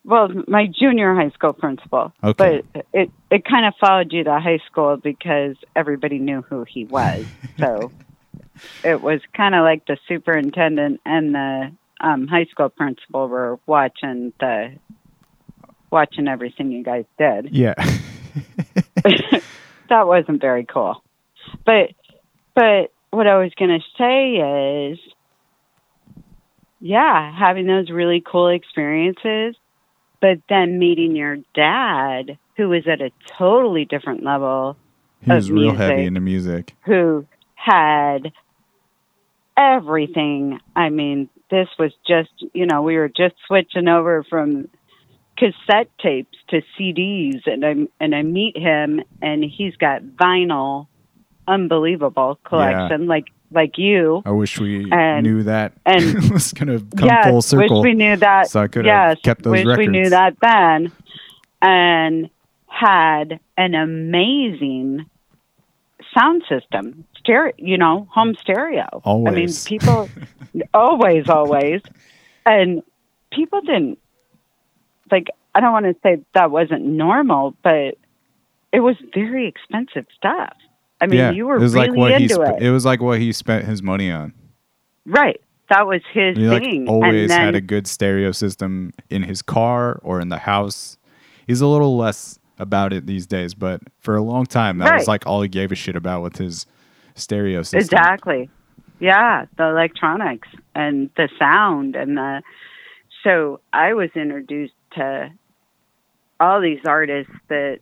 well, my junior high school principal.
Okay.
But it it kind of followed you to high school because everybody knew who he was. So it was kind of like the superintendent and the um, high school principal were watching the watching everything you guys did.
Yeah.
that wasn't very cool. But but what I was going to say is yeah, having those really cool experiences, but then meeting your dad who was at a totally different level,
He was real heavy into music.
who had everything. I mean, this was just, you know, we were just switching over from cassette tapes to CDs and I and I meet him and he's got vinyl unbelievable collection like like you.
I wish we
And-
knew that
and- it
was going to come
yes,
full circle.
wish we knew that.
so I could
yes,
have kept those
wish
records.
we knew that then, and had an amazing sound system, stereo. You know, home stereo. always. I mean, people always, always, and people didn't like. I don't want to say that wasn't normal, but it was very expensive stuff. I mean,
yeah,
you were
it was
really
like what he
into
sp-
it,
it was like what he spent his money on.
right? That was his
He like
thing.
always
then,
had a good stereo system in his car or in the house. He's a little less about it these days, but for a long time that was like all he gave a shit about with his stereo system.
Exactly. Yeah, the electronics and the sound and the so I was introduced to all these artists that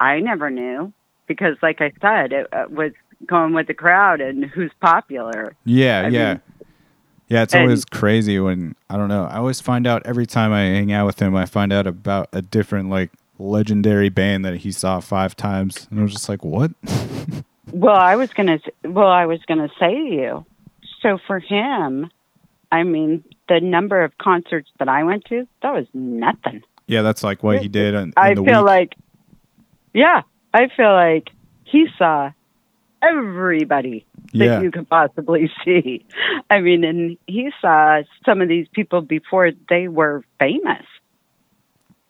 I never knew because like I said it uh, was going with the crowd and who's popular.
Yeah,
I
yeah.
mean-
yeah, it's
and-
always crazy when I don't know. I always find out every time I hang out with him, I find out about a different like legendary band that he saw five times, and I was just like, "What?"
Well, I was going to well I was going to say to you. So for him, I mean, the number of concerts that I went to, that was nothing.
yeah, that's like what he did. In, in
I feel
week.
like, yeah, I feel like he saw everybody that
Yeah.
you could possibly see. I mean, and he saw some of these people before they were famous.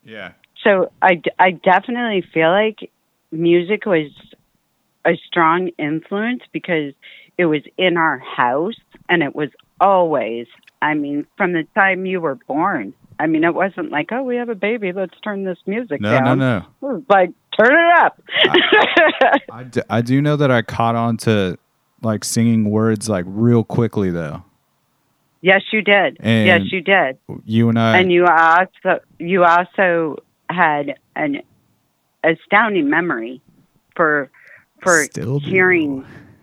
yeah,
So I, I definitely feel like music was a strong influence because it was in our house and it was always, I mean, from the time you were born. I mean, it wasn't like, oh, we have a baby, let's turn this music
no,
down.
no, no.
Was like, turn it up.
I do know that I caught on to like singing words like real quickly though.
yes, you did.
And-
yes, you did.
You and I,
and you also you also had an astounding memory for for
Still do.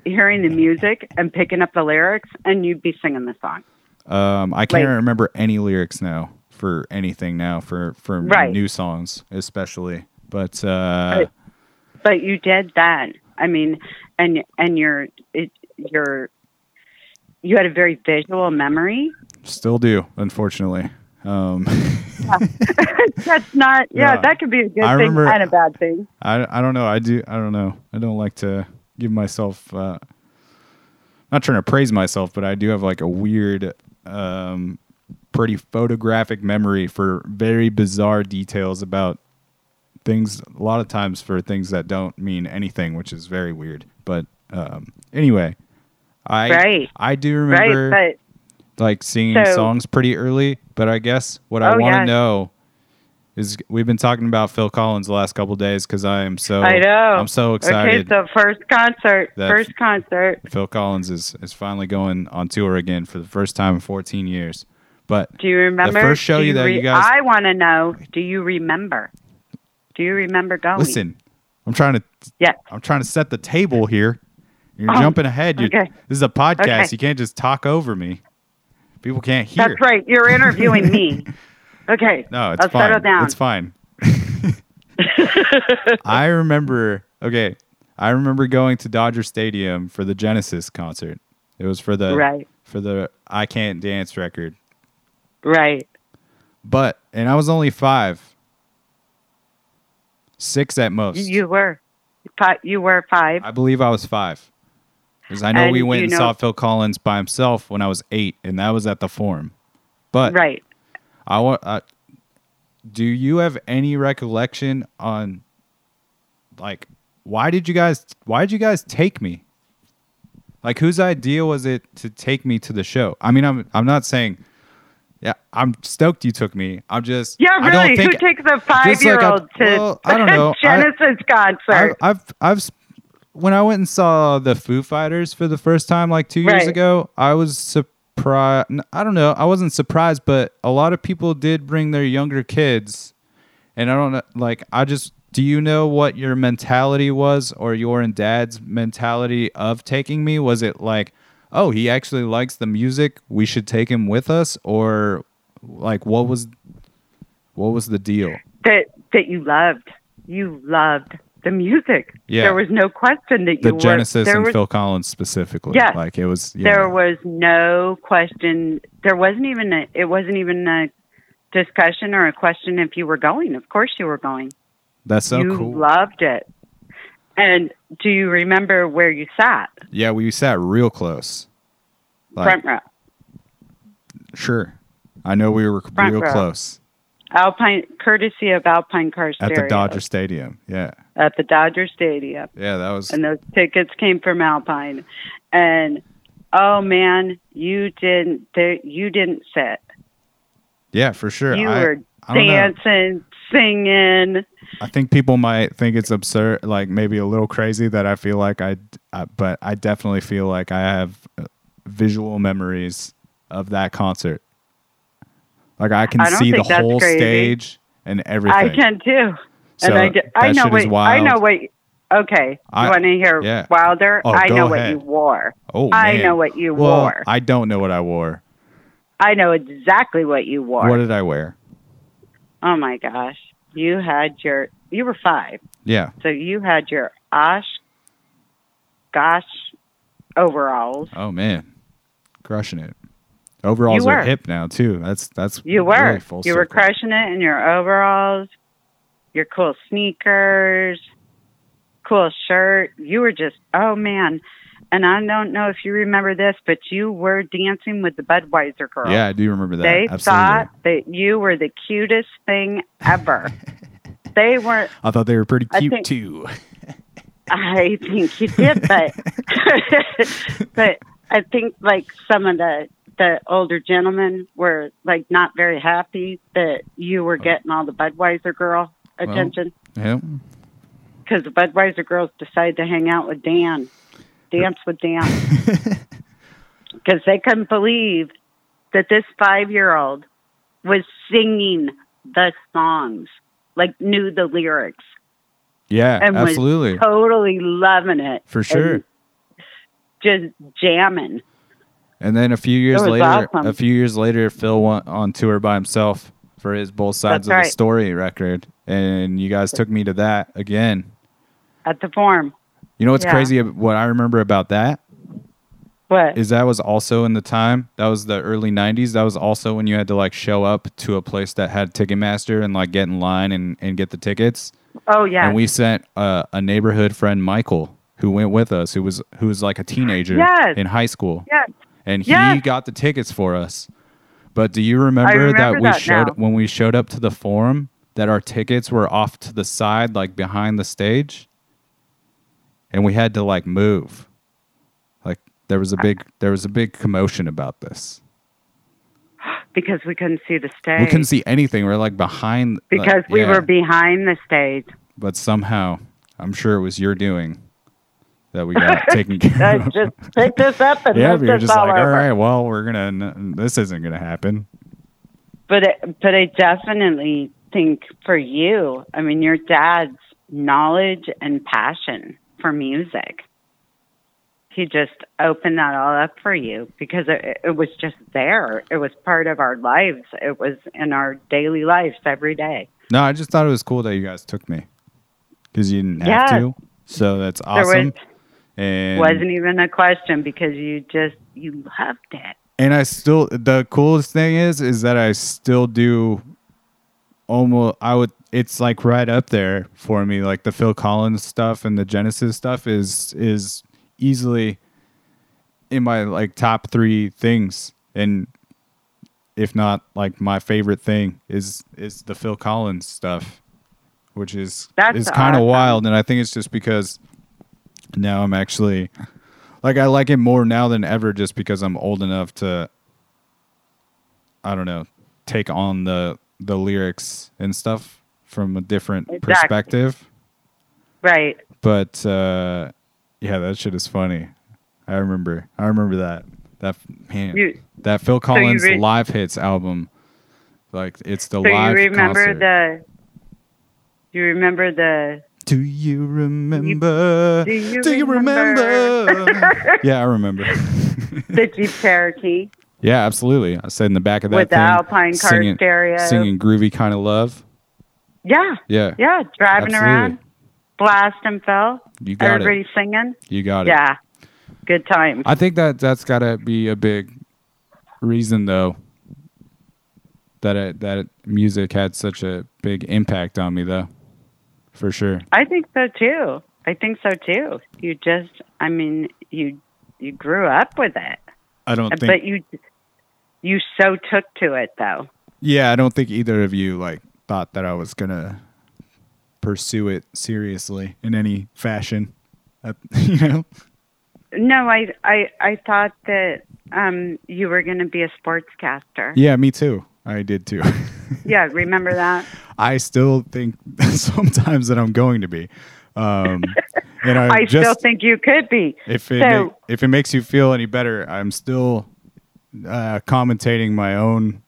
Hearing the music and picking up the lyrics and you'd be singing the song.
um, I can't
like-
remember any lyrics now for anything now for for
Right.
new songs especially. But uh.
But you did that. I mean, and and your it, your you had a very visual memory.
still do, unfortunately. Um,
That's not yeah,
Yeah.
that could be a good
I
thing
remember-
and a bad thing.
I I don't know. I do. I don't know. I don't like to give myself. Uh, not trying to praise myself, but I do have like a weird, um, pretty photographic memory for very bizarre details about things. A lot of times for things that don't mean anything, which is very weird. But um, anyway, I
Right.
I do remember
Right,
like singing
So-
songs pretty early. But I guess what I
Oh,
want to
yes.
know is we've been talking about Phil Collins the last couple days because I am so
I know.
I'm so excited.
Okay, so first concert, first concert.
Phil Collins is is finally going on tour again for the first time in 14 years. But
Do you remember?
the first show you that you guys-
I want to know. Do you remember? Do you remember going?
listen, I'm trying to
Yeah.
I'm trying to set the table here. You're
Oh,
jumping ahead. You're,
okay.
This is a podcast.
Okay.
You can't just talk over me. People can't hear.
That's right. You're interviewing me. Okay.
No, it's
I'll
fine.
settle down.
It's fine. I remember. Okay, I remember going to Dodger Stadium for the Genesis concert. It was for the
Right.
for the I Can't Dance record.
Right.
But and I was only five, six at most.
You were. You were five.
I believe I was five. Because I know
And
we went and
know-
saw Phil Collins by himself when I was eight, and that was at the Forum. But
right.
I want. Uh, do you have any recollection on, like, why did you guys? Why did you guys take me? Like, whose idea was it to take me to the show? I mean, I'm I'm not saying. Yeah, I'm stoked you took me. I'm just.
Yeah,
I don't
really.
think,
Who takes a five-year-old
I-
to
well, I don't know. I-
Genesis concert?
I, I've I've when I went and saw the Foo Fighters for the first time like two years
Right.
ago, I was surprised. I don't know, I wasn't surprised, but a lot of people did bring their younger kids, And I don't know, like, I just, do you know what your mentality was or your and dad's mentality of taking me? Was it like, oh, he actually likes the music, we should take him with us? Or like, what was, what was the deal?
That that you loved. You loved the music.
Yeah.
There was no question that you were.
The
were
Genesis and
was,
Phil Collins specifically.
Yes.
Like, it was, yeah.
there was no question there wasn't even a it wasn't even a discussion or a question if you were going. Of course you were going.
That's so
you
cool.
loved it. And do you remember where you sat?
yeah, we sat real close. Like,
Front row.
Sure. I know we were
Front
real
row.
close
Alpine courtesy of Alpine Car Stereo.
at the Dodger Stadium. Yeah.
at the Dodger Stadium.
Yeah, that was
and those tickets came from Alpine. And oh man, you didn't there you didn't sit.
Yeah, for sure.
You
I,
were
I know.
dancing, singing.
I think people might think it's absurd, like maybe a little crazy that I feel like I, I but I definitely feel like I have uh, visual memories of that concert. Like I can
I
see the whole
crazy.
stage and everything.
I can too.
So
and I, get- I know what I know what okay.
I-
you want to hear
yeah.
Wilder?
Oh,
I know what you wore.
Oh, man.
I know what you
well,
wore.
I don't know what I wore.
I know exactly what you wore.
What did I wear?
oh my gosh. You had your you were 5.
Yeah.
So you had your Osh gosh overalls.
Oh man, crushing it. Overalls
You
are
were.
hip now too. That's that's
You were.
really full
you were crushing it in your overalls, your cool sneakers, cool shirt. You were just, oh man. And I don't know if you remember this, but you were dancing with the Budweiser girl.
Yeah, I do remember that.
They
Absolutely.
thought that you were the cutest thing ever. they weren't,
I thought they were pretty cute
think-
too.
I think you did, but, but I think like some of the, the older gentlemen were like not very happy that you were getting all the Budweiser girl attention
Yeah.
because the Budweiser girls decided to hang out with Dan, dance with Dan, because they couldn't believe that this five year old was singing the songs, like knew the lyrics,
Yeah,
and
absolutely.
totally loving it
For sure.
just jamming.
And then a few years later,
awesome.
a few years later, Phil went on tour by himself for his both sides
That's
of the story record, and you guys took me to that again.
At the Forum.
You know what's
Yeah.
crazy? What I remember about that
What?
is that was also in the time that was the early '90s. That was also when you had to like show up to a place that had Ticketmaster and like get in line and, and get the tickets.
oh, yeah.
And we sent uh, a neighborhood friend, Michael, who went with us, who was who was like a teenager
Yes.
in high school.
yes.
And he
Yes.
got the tickets for us. But do you remember,
remember
that we
that
showed
now.
when we showed up to the forum that our tickets were off to the side, like behind the stage, and we had to like move. Like there was a big there was a big commotion about this.
Because we couldn't see the stage.
We couldn't see anything. We are like behind like,
because we
yeah.
were behind the stage.
But somehow, I'm sure it was your doing that we got taken care of.
just pick this up and
yeah,
move
we were
this
just
all
like, all
over.
right, well, we're gonna. n- This isn't gonna happen.
But it, but I definitely think for you, I mean, your dad's knowledge and passion for music. He just opened that all up for you because it, it was just there. It was part of our lives. It was in our daily lives every day.
No, I just thought it was cool that you guys took me because you didn't have
Yes.
to. So that's
There
awesome.
was
and
wasn't even a question because you just you loved it.
and I still the coolest thing is is that I still do almost I would it's like right up there for me like the Phil Collins stuff and the Genesis stuff is is easily in my like top 3 things and if not like my favorite thing is is the Phil Collins stuff which is
That's
is kind of
awesome.
wild and I think it's just because now I'm actually like I like it more now than ever just because I'm old enough to I don't know, take on the the lyrics and stuff from a different
Exactly.
perspective.
Right.
But uh yeah, that shit is funny. I remember. I remember that. That man,
You-
that Phil Collins
re-
live hits album. Like it's the
So you
live
remember
concert.
the you remember the
Do you remember?
Do you
Do you remember?
remember?
yeah, I remember.
the Jeep Cherokee
yeah, absolutely. I said in the back of that
with the
thing,
Alpine car
singing,
stereo?
singing groovy kind of love.
Yeah,
Yeah,
yeah, driving
Absolutely.
around, blast and fell.
you got it.
Everybody singing.
You got it.
Yeah, good time.
I think that that's got to be a big reason, though, that it, that music had such a big impact on me, though, for sure.
I think so too. I think so too. You just, I mean, you you grew up with it,
I don't think.
but you you so took to it though.
yeah, I don't think either of you like thought that I was gonna pursue it seriously in any fashion. Uh, you know?
No, I I I thought that um you were going to be a sportscaster.
Yeah, me too. I did too.
Yeah, remember that?
I still think sometimes that I'm going to be. Um, and I,
I
just
still think you could be.
if it
so.
ma- if it makes you feel any better, I'm still uh, commentating my own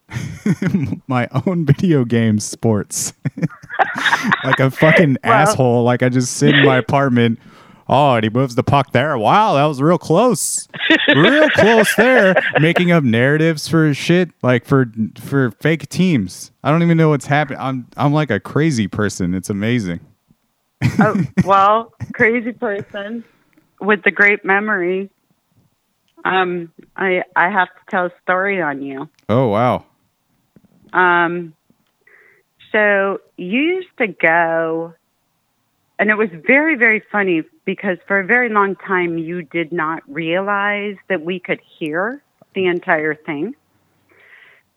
my own video game sports like a fucking
Well-
asshole. Like I just sit in my apartment. Oh, and he moves the puck there. Wow, that was real close, real close there. Making up narratives for shit, like for for fake teams. I don't even know what's happening. I'm I'm like a crazy person. It's amazing.
oh, well, crazy person with the great memory. Um, I I have to tell a story on you.
Oh wow.
Um, so you used to go, and it was very, very funny because for a very long time you did not realize that we could hear the entire thing.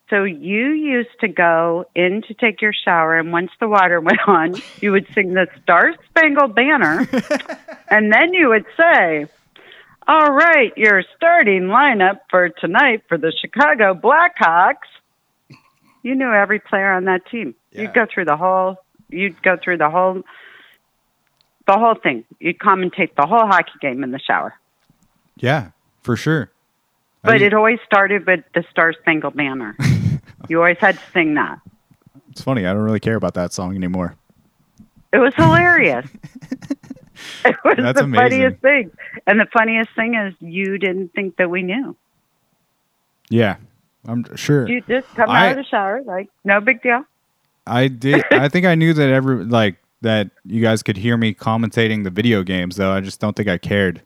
So you used to go in to take your shower, and once the water went on, you would sing the Star Spangled Banner, and then you would say, all right, your starting lineup for tonight for the Chicago Blackhawks. You knew every player on that team.
Yeah.
You'd go through the whole. You'd go through the whole. The whole thing. You'd commentate the whole hockey game in the shower.
Yeah, for sure. I
But
mean-
it always started with the Star Spangled Banner. you always had to sing that.
It's funny. I don't really care about that song anymore.
It was hilarious. it was
That's
the
amazing.
funniest thing. And the funniest thing is you didn't think that we knew.
Yeah, I'm sure.
You just come
I-
out of the shower, like, no big deal.
I did. I think I knew that every like that you guys could hear me commentating the video games, though. I just don't think I cared.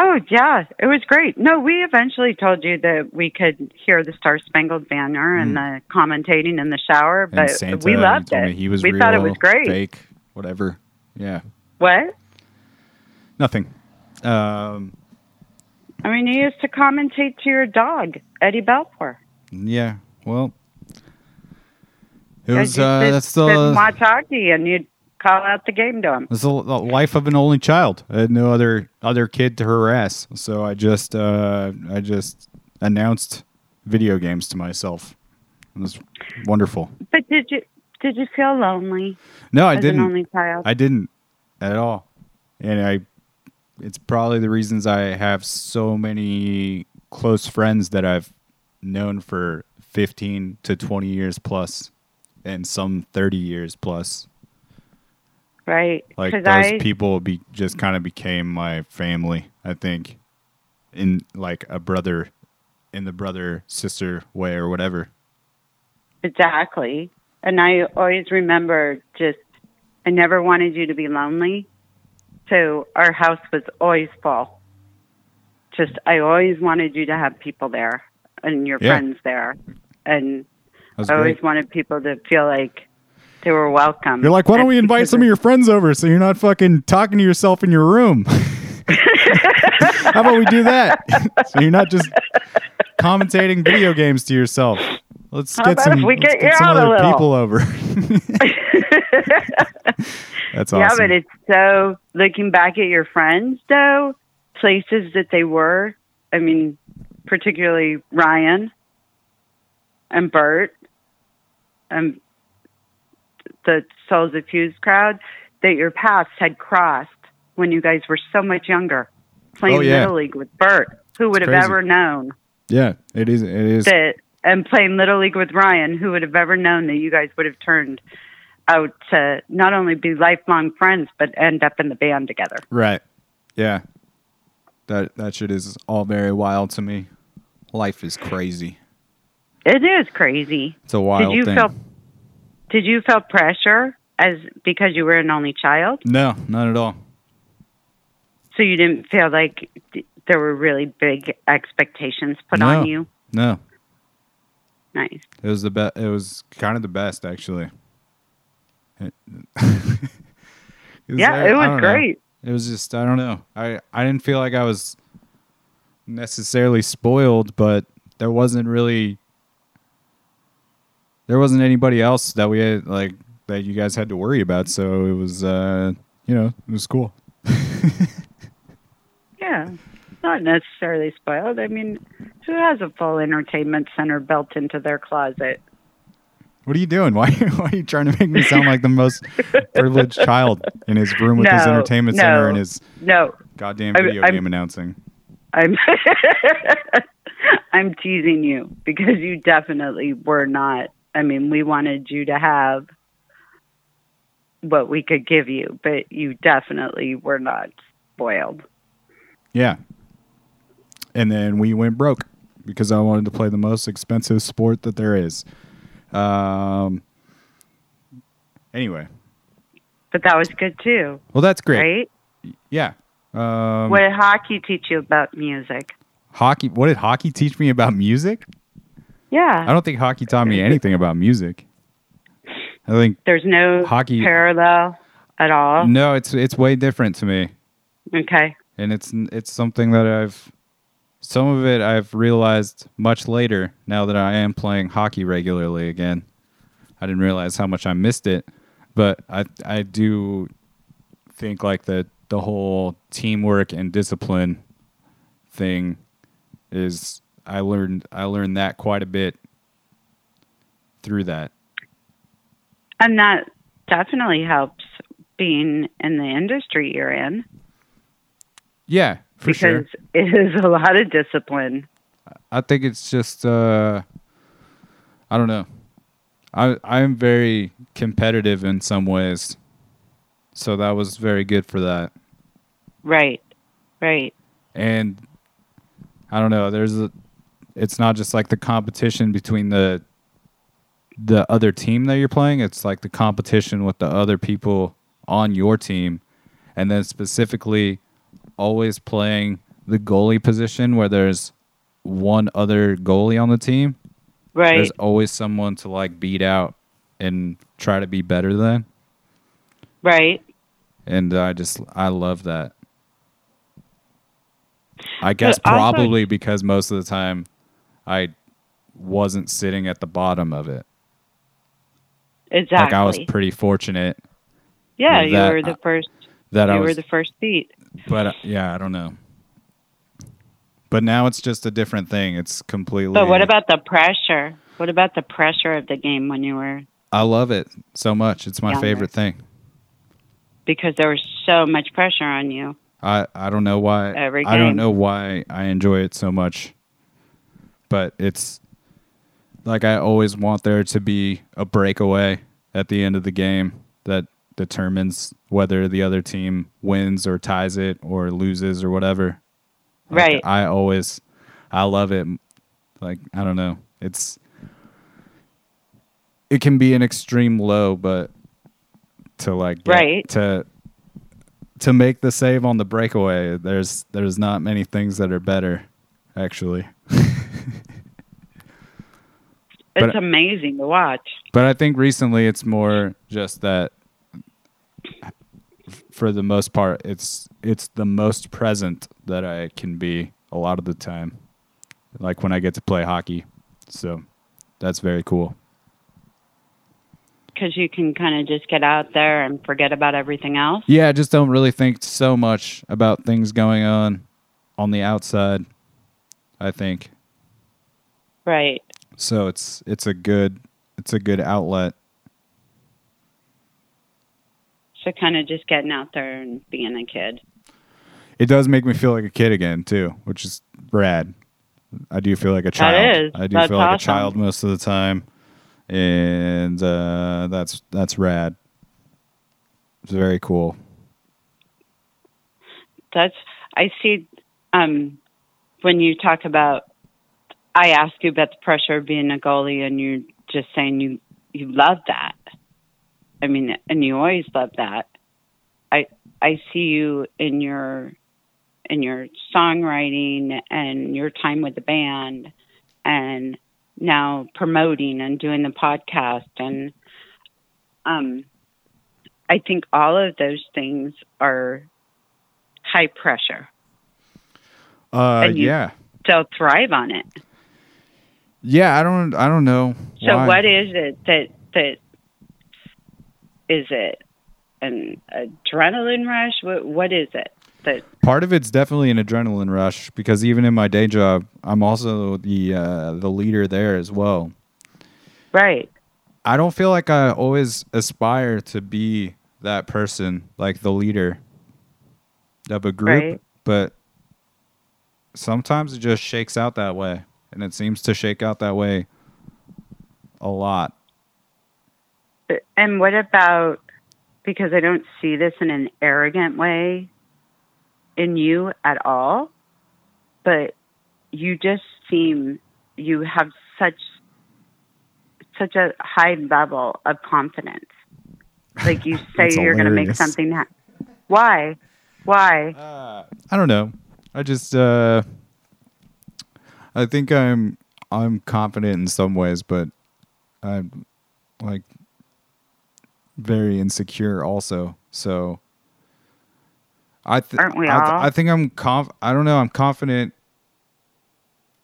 Oh yeah, it was great. No, we eventually told you that we could hear the Star Spangled Banner and the commentating in the shower. But
Santa,
we loved it.
he was
we
real,
thought it was great.
fake, whatever. Yeah,
What?
nothing. Um,
I mean, you used to commentate to your dog, Eddie Belfour.
yeah. Well, it was. Uh,
sit-
that's the
watch hockey, and you'd call out the game to him.
It's the the life of an only child. I had no other other kid to harass, so I just uh, I just announced video games to myself. It was wonderful.
But did you did you feel lonely
No, I didn't.
only child?
I didn't at all. And I it's probably the reasons I have so many close friends that I've known for 15 to 20 years plus and some 30 years plus.
right?
Like those
I,
people be just kind of became my family, I think. In like a brother in the brother sister way or whatever.
Exactly. And I always remember just, I never wanted you to be lonely. So our house was always full. Just, I always wanted you to have people there and your
Yeah.
friends there. And I always wanted people to feel like they were welcome.
You're like, why don't we invite some of your friends over so you're not fucking talking to yourself in your room? How about we do that? so you're not just commentating video games to yourself. Let's
How
get some,
we
let's
get
some other people over. That's awesome.
Yeah, but it's so looking back at your friends though, places that they were. I mean, particularly Ryan and Bert and the Souls of Fuse crowd that your paths had crossed when you guys were so much younger, playing
Oh, yeah.
little league with Bert. Who would have
crazy.
ever known
yeah, it is. It is.
that? And playing little league with Ryan, who would have ever known that you guys would have turned out to not only be lifelong friends but end up in the band together.
Right. Yeah. That that shit is all very wild to me. Life is crazy.
It is crazy.
It's a wild
did you
thing.
feel Did you feel pressure as because you were an only child?
no, not at all.
So you didn't feel like there were really big expectations put
No.
on you?
No.
Nice.
It was the best. It was kind of the best, actually. It-
Yeah,
I-
it was
don't know.
great.
It was just I don't know. I I didn't feel like I was necessarily spoiled, but there wasn't really there wasn't anybody else that we had like that you guys had to worry about. So it was uh you know it was cool.
Yeah. Not necessarily spoiled. I mean, who has a full entertainment center built into their closet?
What are you doing? Why, why are you trying to make me sound like the most privileged child in his room with his entertainment
no.
center and his
No,
goddamn
I'm-
video
I'm-
game announcing?
I'm I'm teasing you because you definitely were not. I mean, we wanted you to have what we could give you, but you definitely were not spoiled.
Yeah. And then we went broke because I wanted to play the most expensive sport that there is. Um. Anyway,
But that was good too,
well, that's great.
right?
Yeah. Um,
what did hockey teach you about music?
hockey. What did hockey teach me about music? I don't think hockey taught me anything about music. I think
there's no
hockey-
parallel at all.
no, it's it's way different to me.
Okay,
and it's it's something that I've some of it I've realized much later now that I am playing hockey regularly again. I didn't realize how much I missed it, but I I do think like the the whole teamwork and discipline thing is I learned I learned that quite a bit through that.
and that definitely helps being in the industry you're in
Yeah, for
because
sure.
it is a lot of discipline.
I think it's just uh I don't know. I I'm very competitive in some ways. So that was very good for that.
Right, right.
And I don't know, there's a it's not just like the competition between the the other team that you're playing, it's like the competition with the other people on your team and then specifically always playing the goalie position where there's one other goalie on the team.
Right.
There's always someone to like beat out and try to be better than.
Right.
And I just I love that. I guess
also-
probably because most of the time I wasn't sitting at the bottom of it.
Exactly.
Like I was pretty fortunate
yeah, you were the
uh,
first.
that I was
were the first seat.
but uh, yeah, I don't know. But now it's just a different thing. It's completely
But what about the pressure? What about the pressure of the game when you were
I love it so much. It's my
Younger.
favorite thing.
because there was so much pressure on you.
I I don't know why
Every
I don't know why I enjoy it so much. But it's like I always want there to be a breakaway at the end of the game that determines whether the other team wins or ties it or loses or whatever. Like,
Right.
I always I love it. Like I don't know. It's it can be an extreme low, but to like get-
Right.
to to make the save on the breakaway, there's there's not many things that are better, actually.
It's
But-
amazing to watch.
But I think recently it's more just that for the most part it's it's the most present that I can be a lot of the time. Like when I get to play hockey. So that's very cool.
Because you can kind of just get out there and forget about everything else.
Yeah, I just don't really think so much about things going on on the outside. I think.
Right.
So it's it's a good it's a good outlet.
So kind of just getting out there and being a kid.
It does make me feel like a kid again too, which is rad. I do feel like a child.
is.
I do
That's
feel like a child most of the time. and uh, that's that's rad. It's very cool.
That's I see. Um, when you talk about, I ask you about the pressure of being a goalie, and you're just saying you you love that. I mean, and you always love that. I I see you in your in your songwriting and your time with the band, and now promoting and doing the podcast, and um, I think all of those things are high pressure.
Uh,
And you-
yeah,
Still thrive on it.
yeah. I don't, I don't know.
So
why.
what is it that that is it an adrenaline rush? What what is it that
Part of it's definitely an adrenaline rush because even in my day job, I'm also the uh, the leader there as well.
right?
I don't feel like I always aspire to be that person, like the leader of a group,
Right.
but sometimes it just shakes out that way, and it seems to shake out that way a lot.
And what about because I don't see this in an arrogant way in you at all, but you just seem you have such such a high level of confidence. Like you say you're going to make something happen. Why? Why?
Uh, I don't know. I just uh I think I'm I'm confident in some ways, but I'm like very insecure also. So I th-
Aren't we
I, th-
all?
I think I'm conf I don't know, I'm confident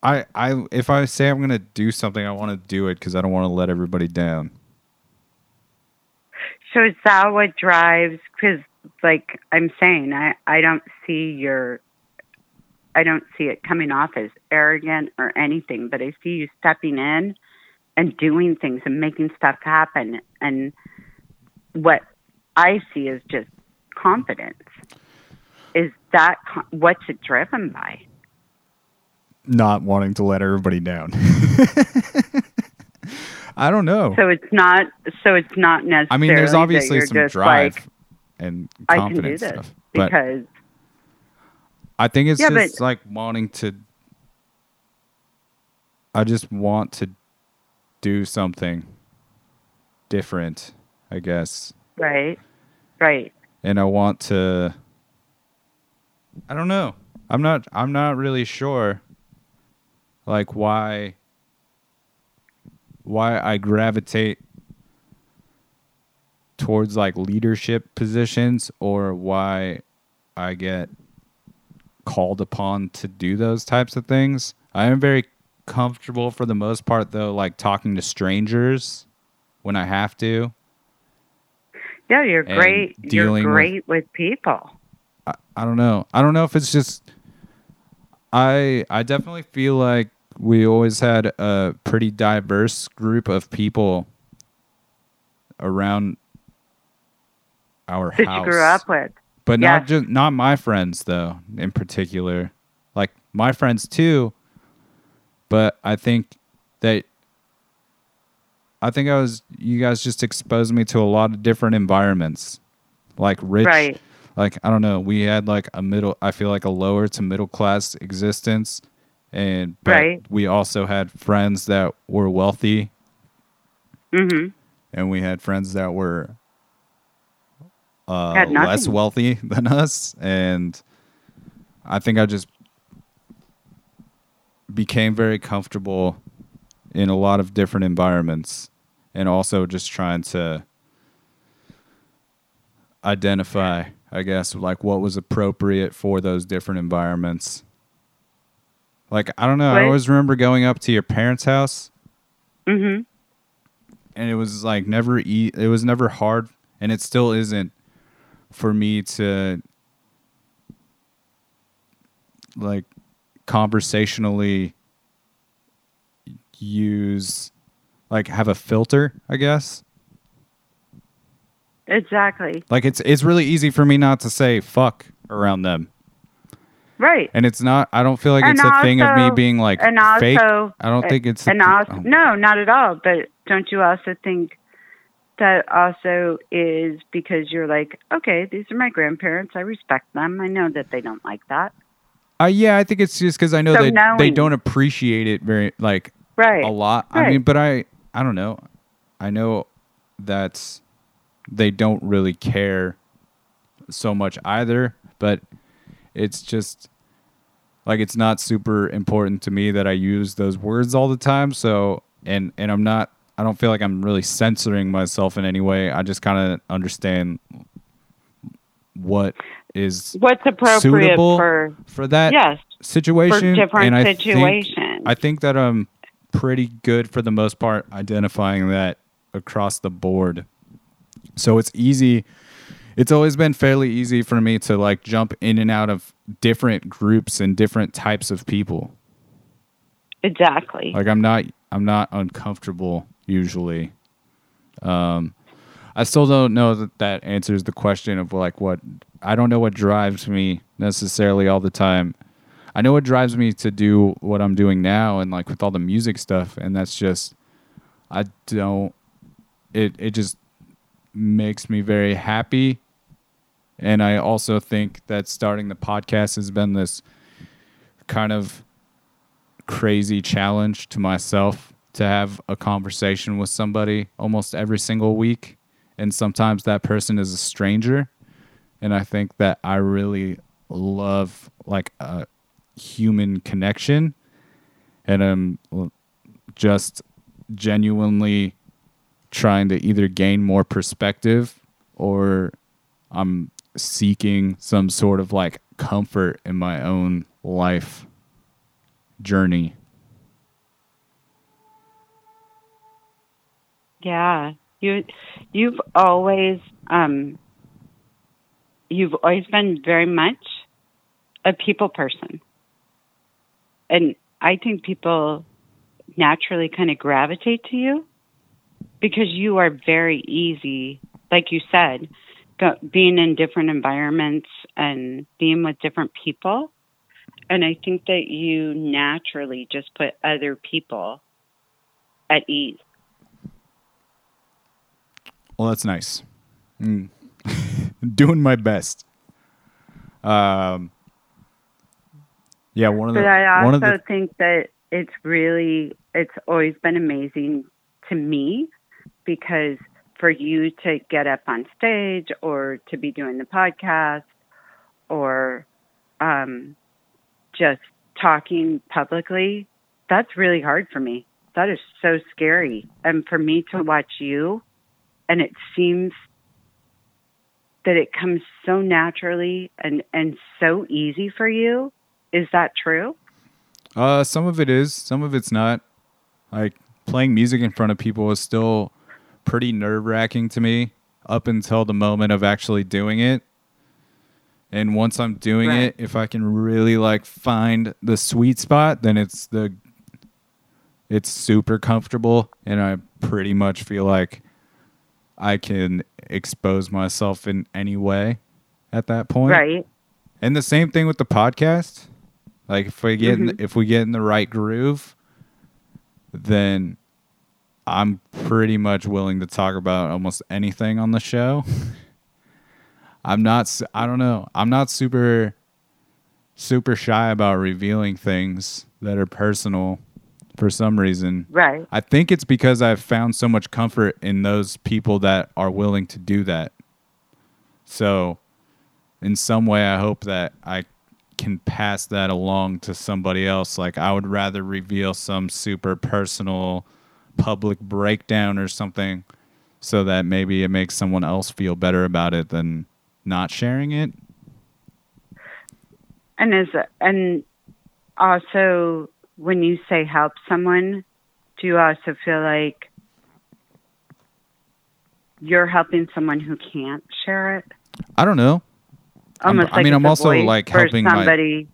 I I if I say I'm going to do something, I want to do it cuz I don't want to let everybody down.
So is that what drives? Because, like I'm saying, I I don't see your, I don't see it coming off as arrogant or anything, but I see you stepping in and doing things and making stuff happen. And what I see is just confidence. Is that what's it driven by?
Not wanting to let everybody down. I don't know.
So it's not. So it's not necessarily.
I mean, there's obviously some drive
Like,
and
I can do
confidence
this
stuff,
because
I think it's
Yeah, but-
just like wanting to. I just want to do something different, I guess,
right, right.
and I want to. I don't know. I'm not. I'm not really sure. Like why. Why I gravitate towards like leadership positions or why I get called upon to do those types of things. I am very comfortable for the most part though like talking to strangers when I have to.
Yeah, you're great. You're
dealing with-
great with, people.
I, I don't know. I don't know if it's just I I definitely feel like we always had a pretty diverse group of people around our
That
house.
you grew up with.
But
Yeah.
not just not my friends though, in particular. Like my friends too. But I think that I think I was you guys just exposed me to a lot of different environments. Like rich
Right.
like I don't know, we had like a middle I feel like a lower to middle class existence and but
Right.
we also had friends that were wealthy
hmm
and we had friends that were uh, less wealthy than us, and I think I just became very comfortable in a lot of different environments, and also just trying to identify, I guess, like what was appropriate for those different environments. Like I don't know, I always remember going up to your parents' house
hmm
and it was like never e- it was never hard and it still isn't for me to like conversationally use like have a filter i guess
Exactly.
like it's it's really easy for me not to say fuck around them
Right.
And it's not. I don't feel like
And
it's a thing of me being like
and
fake. I don't think it's. a
and
thi-
also,
oh.
no, not at all. But don't you also think that also is because you're like, okay, these are my grandparents. I respect them. I know that they don't like that.
Uh, yeah, I think it's just because I know
So
they they don't appreciate it very like
Right.
a lot. I mean, but I I don't know. I know that they don't really care so much either, but it's just like it's not super important to me that I use those words all the time. So and and I'm not I don't feel like I'm really censoring myself in any way. I just kind of understand what is
What's appropriate
suitable
for
for that
yes
situation
for different
and I think- I think that I'm pretty good for the most part identifying that across the board. So it's easy. It's always been fairly easy for me to like jump in and out of different groups and different types of people.
exactly.
Like I'm not I'm not uncomfortable usually. Um I still don't know that that answers the question of like what I don't know what drives me necessarily all the time. I know what drives me to do what I'm doing now and like with all the music stuff and that's just I don't it it just makes me very happy and I also think that starting the podcast has been this kind of crazy challenge to myself to have a conversation with somebody almost every single week and sometimes that person is a stranger and i think that i really love like a human connection and i'm just genuinely trying to either gain more perspective or i'm seeking some sort of like comfort in my own life journey.
Yeah, you you've always um you've always been very much a people person. And I think people naturally kind of gravitate to you because you are very easy, like you said, go, being in different environments and being with different people. And I think that you naturally just put other people at ease.
Well, that's nice. Mm. Doing my best. Um, yeah, one of the
But I
one
also
of the
think that it's really it's always been amazing to me because for you to get up on stage or to be doing the podcast or um, just talking publicly, that's really hard for me. That is so scary. And for me to watch you, and it seems that it comes so naturally and, and so easy for you. Is that true?
Uh, some of it is, some of it's not. Like playing music in front of people is still pretty nerve wracking to me up until the moment of actually doing it. And once I'm doing
Right.
it, if I can really like find the sweet spot, then it's the it's super comfortable and I pretty much feel like I can expose myself in any way at that point.
Right.
And the same thing with the podcast. Like if we get in, mm-hmm. if we get in the right groove, then I'm pretty much willing to talk about almost anything on the show. I'm not I don't know. I'm not super super shy about revealing things that are personal for some reason.
Right.
I think it's because I've found so much comfort in those people that are willing to do that. So, in some way, I hope that I can pass that along to somebody else. Like, I would rather reveal some super personal public breakdown or something so that maybe it makes someone else feel better about it than not sharing it.
And is and also when you say help someone, do you also feel like you're helping someone who can't share it?
I don't know. I'm- I mean, I'm also, like, helping my-
somebody.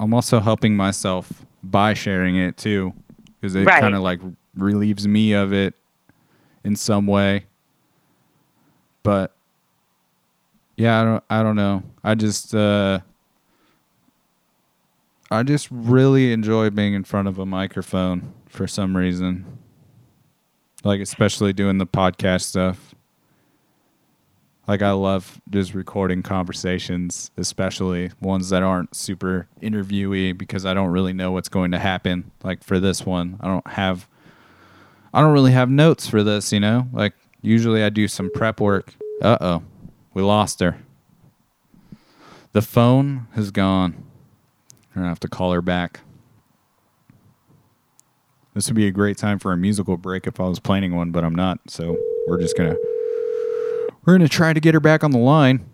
I'm also helping myself by sharing it too, because it
Right.
kind of like relieves me of it in some way. But yeah, I don't, I don't know. I just, uh, I just really enjoy being in front of a microphone for some reason. Like especially doing the podcast stuff. Like I love just recording conversations, especially ones that aren't super interviewee because I don't really know what's going to happen. Like for this one, I don't have I don't really have notes for this, you know? Like usually I do some prep work. Uh-oh. We lost her. The phone has gone. I'm gonna have to call her back. This would be a great time for a musical break if I was planning one, but I'm not. So we're just gonna we're gonna try to get her back on the line.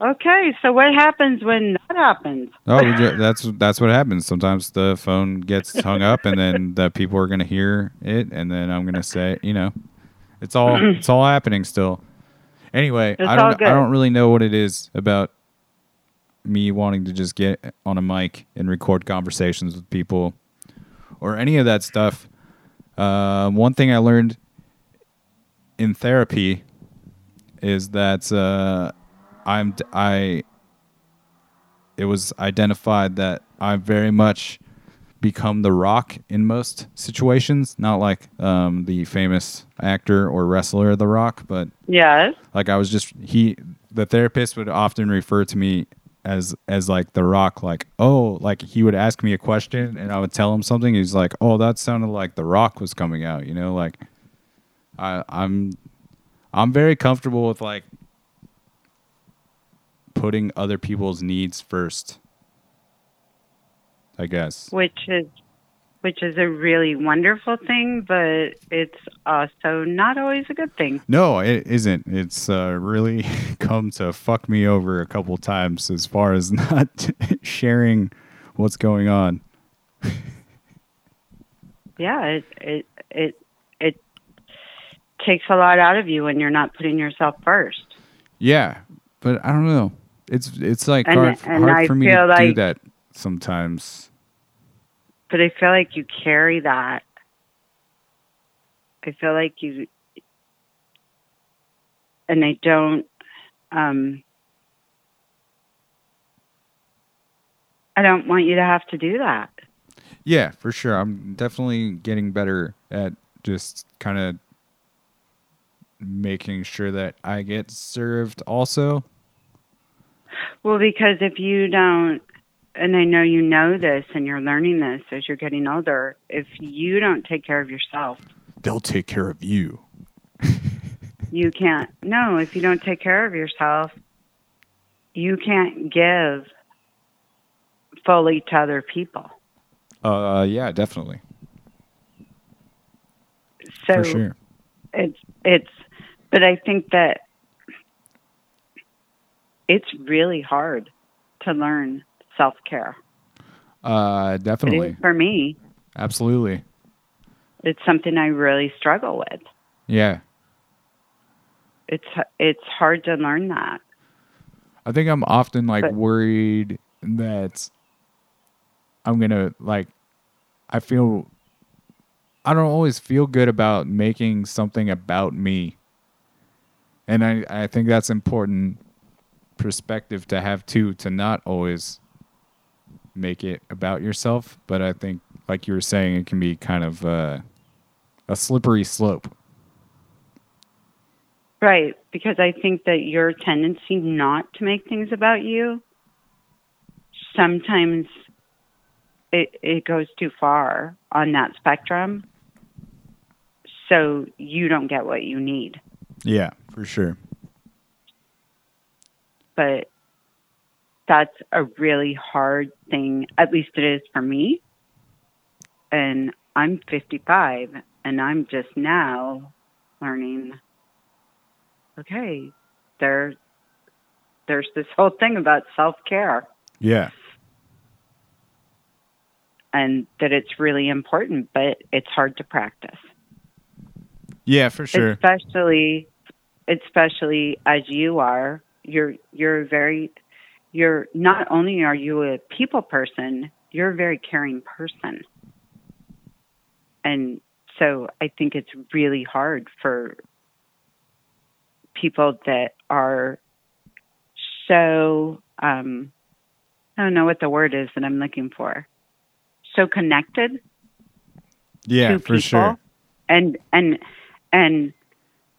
Okay, so what happens when that happens?
Oh, that's that's what happens. Sometimes the phone gets hung up, and then the people are gonna hear it, and then I'm gonna say, you know, it's all it's all happening still. Anyway,
It's
I don't. I don't really know what it is about me wanting to just get on a mic and record conversations with people or any of that stuff. Uh, one thing I learned in therapy is that uh, I'm I. It was identified that I very much become the Rock in most situations, not like um, the famous actor or wrestler The Rock, but
Yes.
like I was just he the therapist would often refer to me as as like the rock like oh like he would ask me a question and I would tell him something he's like oh that sounded like the rock was coming out you know like I I'm I'm very comfortable with like putting other people's needs first I guess.
Which is which is a really wonderful thing, but it's also not always a good thing.
No, it isn't. It's uh, really come to fuck me over a couple times as far as not sharing what's going on.
Yeah, it it it it takes a lot out of you when you're not putting yourself first.
Yeah, but I don't know. It's it's like
And-
hard,
and
hard for me to
feel
do that sometimes.
But I feel like you carry that. I feel like you and I don't um I don't want you to have to do that.
Yeah, for sure. I'm definitely getting better at just kind of making sure that I get served also.
Well, because if you don't, and I know you know this and you're learning this as you're getting older, if you don't take care of yourself,
They'll take care of you.
you can't. No, if you don't take care of yourself, you can't give fully to other people.
Uh yeah, definitely.
So
for sure.
it's it's but I think that it's really hard to learn self care.
Uh definitely.
For me,
Absolutely.
it's something I really struggle with.
Yeah.
It's it's hard to learn that.
I think I'm often like
But-
worried that I'm gonna like I feel I don't always feel good about making something about me. And I, I think that's important perspective to have too, to not always make it about yourself. But I think like you were saying, it can be kind of uh, a slippery slope.
Right, because I think that your tendency not to make things about you sometimes it it goes too far on that spectrum. So you don't get what you need.
Yeah, for sure.
But that's a really hard thing, at least it is for me. And I'm 55 and I'm just now learning okay, there there's this whole thing about self-care
Yeah.
and that it's really important, but it's hard to practice.
Yeah, for sure.
Especially especially as you are, you're you're very you're not only are you a people person, you're a very caring person. And so I think it's really hard for people that are so um, I don't know what the word is that I'm looking for. So connected
Yeah, for
people
sure.
and and and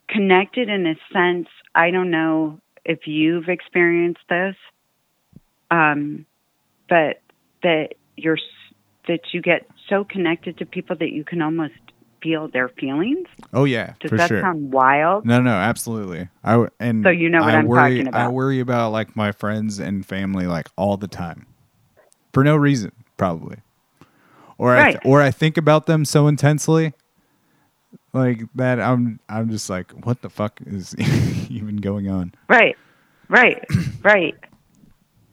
connected in a sense i don't know if you've experienced this um but that you're that you get so connected to people that you can almost feel their feelings
Oh yeah,
does
for
that
sure.
sound wild
No, no, absolutely. I and
So you know what
I
I'm
worry,
talking about.
I worry about like my friends and family like all the time, for no reason, probably. Or I th- or I think about them so intensely, like that. I'm I'm just like, what the fuck is even going on?
Right, right, right.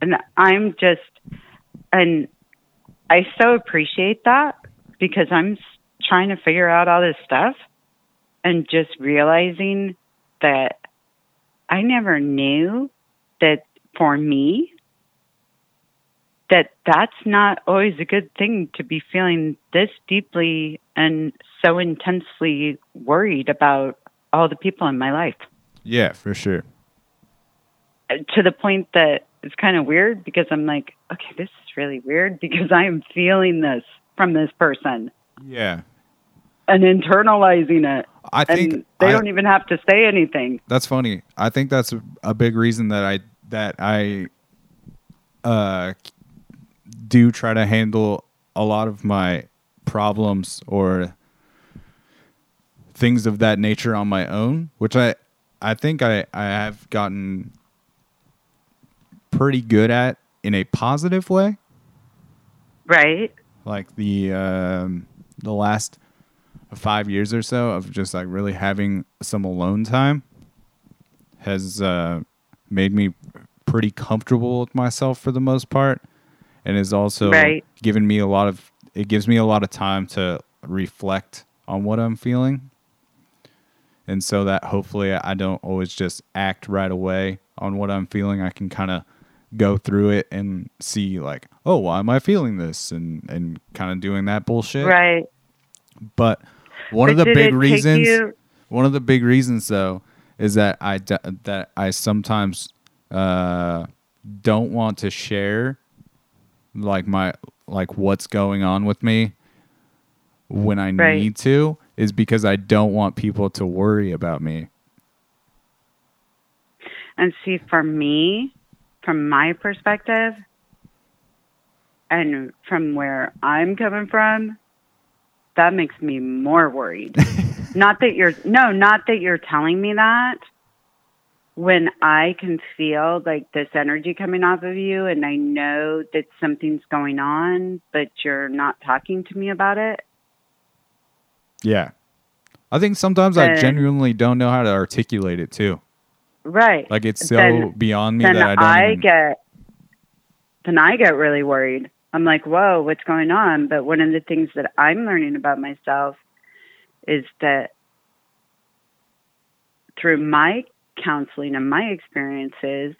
And I'm just, and I so appreciate that because I'm trying to figure out all this stuff and just realizing that I never knew that for me, that that's not always a good thing to be feeling this deeply and so intensely worried about all the people in my life
Yeah, for sure.
Uh, to the point that it's kind of weird because I'm like, okay, this is really weird because I am feeling this from this person
Yeah,
and internalizing it.
I think
they
I-
don't even have to say anything.
That's funny. I think that's a, a big reason that I that I uh do try to handle a lot of my problems or things of that nature on my own, which I I think I I have gotten pretty good at in a positive way.
Right?
Like the um the last 5 years or so of just like really having some alone time has uh, made me pretty comfortable with myself for the most part, and is also
Right.
given me a lot of. It gives me a lot of time to reflect on what I'm feeling, and so that hopefully I don't always just act right away on what I'm feeling. I can kind of go through it and see like, oh, why am I feeling this, and and kind of doing that bullshit.
Right.
But one of the big reasons.
you-
One of the big reasons, though, is that I d- that I sometimes uh, don't want to share like my like what's going on with me when I
Right.
need to is because I don't want people to worry about me.
And see, for me, from my perspective, and from where I'm coming from, that makes me more worried. not that you're, no, not that you're telling me that. When I can feel like this energy coming off of you, and I know that something's going on, but you're not talking to me about it.
Yeah, I think sometimes I genuinely don't know how to articulate it too.
Right.
Like it's so
Then-
beyond me that I don't.
I
even,
get then I get really worried. I'm like, whoa, what's going on? But one of the things that I'm learning about myself is that through my counseling and my experiences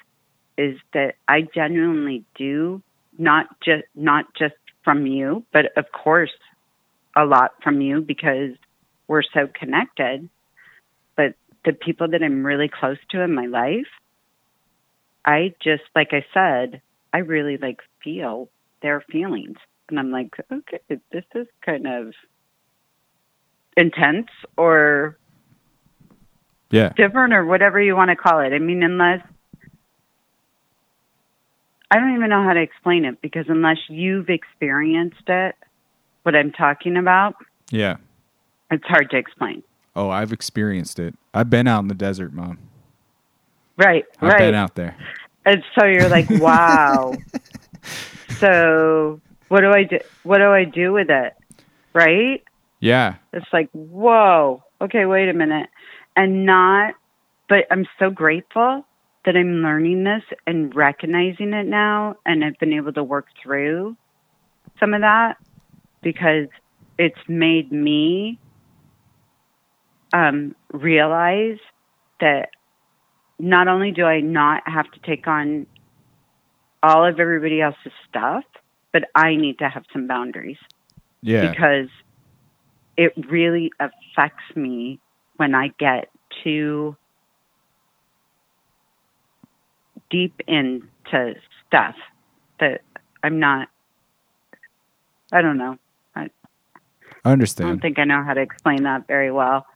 is that I genuinely do not just not just from you, but of course a lot from you because we're so connected. The people that I'm really close to in my life, I just like I said, I really like feel their feelings. And I'm like, okay, this is kind of intense or
yeah,
different or whatever you want to call it. I mean, unless I don't even know how to explain it because unless you've experienced it, what I'm talking about,
yeah.
it's hard to explain.
Oh, I've experienced it. I've been out in the desert, mom.
Right,
I've
right.
been out there.
And so you're like, wow. so what do I do? What do I do with it? Right?
Yeah,
It's like, whoa. Okay, wait a minute. And not, but I'm so grateful that I'm learning this and recognizing it now, and I've been able to work through some of that because it's made me um, realize that not only do I not have to take on all of everybody else's stuff, but I need to have some boundaries
yeah.
because it really affects me when I get too deep into stuff that I'm not. I don't know.
I understand.
I don't think I know how to explain that very well.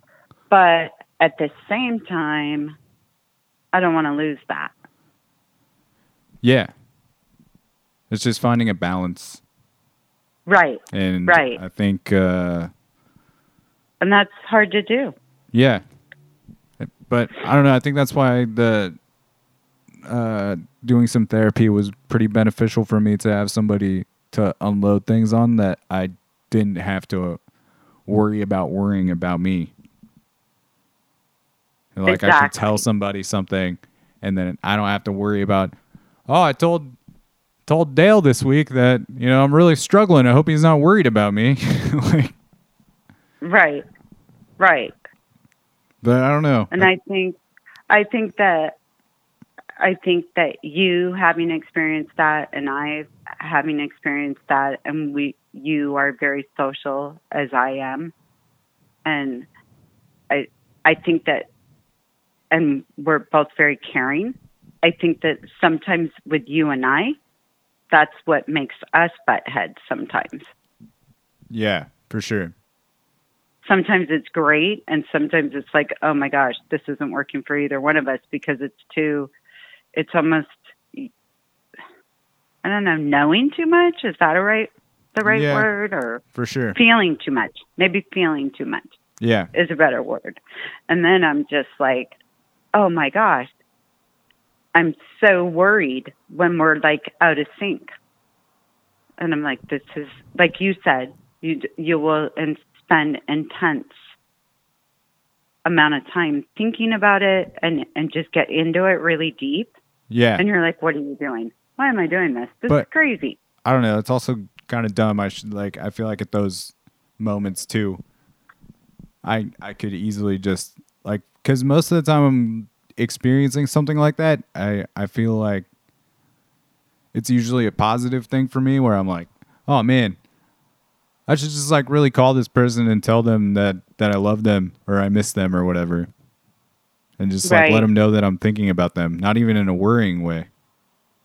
But at the same time, I don't want to lose that.
Yeah. It's just finding a balance.
Right.
And
Right.
I think, uh,
And that's hard to do.
yeah. But I don't know. I think that's why the uh, doing some therapy was pretty beneficial for me to have somebody to unload things on that I didn't have to worry about worrying about me. Like I can tell somebody something, and then I don't have to worry about. Oh, I told told Dale this week that you know I'm really struggling. I hope he's not worried about me. like,
Right. Right.
but I don't know.
And I think I think that I think that you having experienced that and I having experienced that and we you are very social as I am. And I I think that and we're both very caring. I think that sometimes with you and I, that's what makes us butt heads sometimes.
yeah, for sure.
sometimes it's great and sometimes it's like oh my gosh this isn't working for either one of us because it's too it's almost i don't know knowing too much is that a right the right
Yeah.
word or
For sure.
feeling too much maybe feeling too much
Yeah.
is a better word and then i'm just like oh my gosh i'm so worried when we're like out of sync and i'm like this is like you said you you will and spend intense amount of time thinking about it and and just get into it really deep
Yeah.
and you're like what are you doing why am i doing this this
But-
is crazy
I don't know. It's also kind of dumb. I should like. I feel like at those moments too, I I could easily just like because most of the time I'm experiencing something like that. I I feel like it's usually a positive thing for me where I'm like, oh man, I should just like really call this person and tell them that that I love them or I miss them or whatever, and just like let them know that I'm thinking about them. Not even in a worrying way.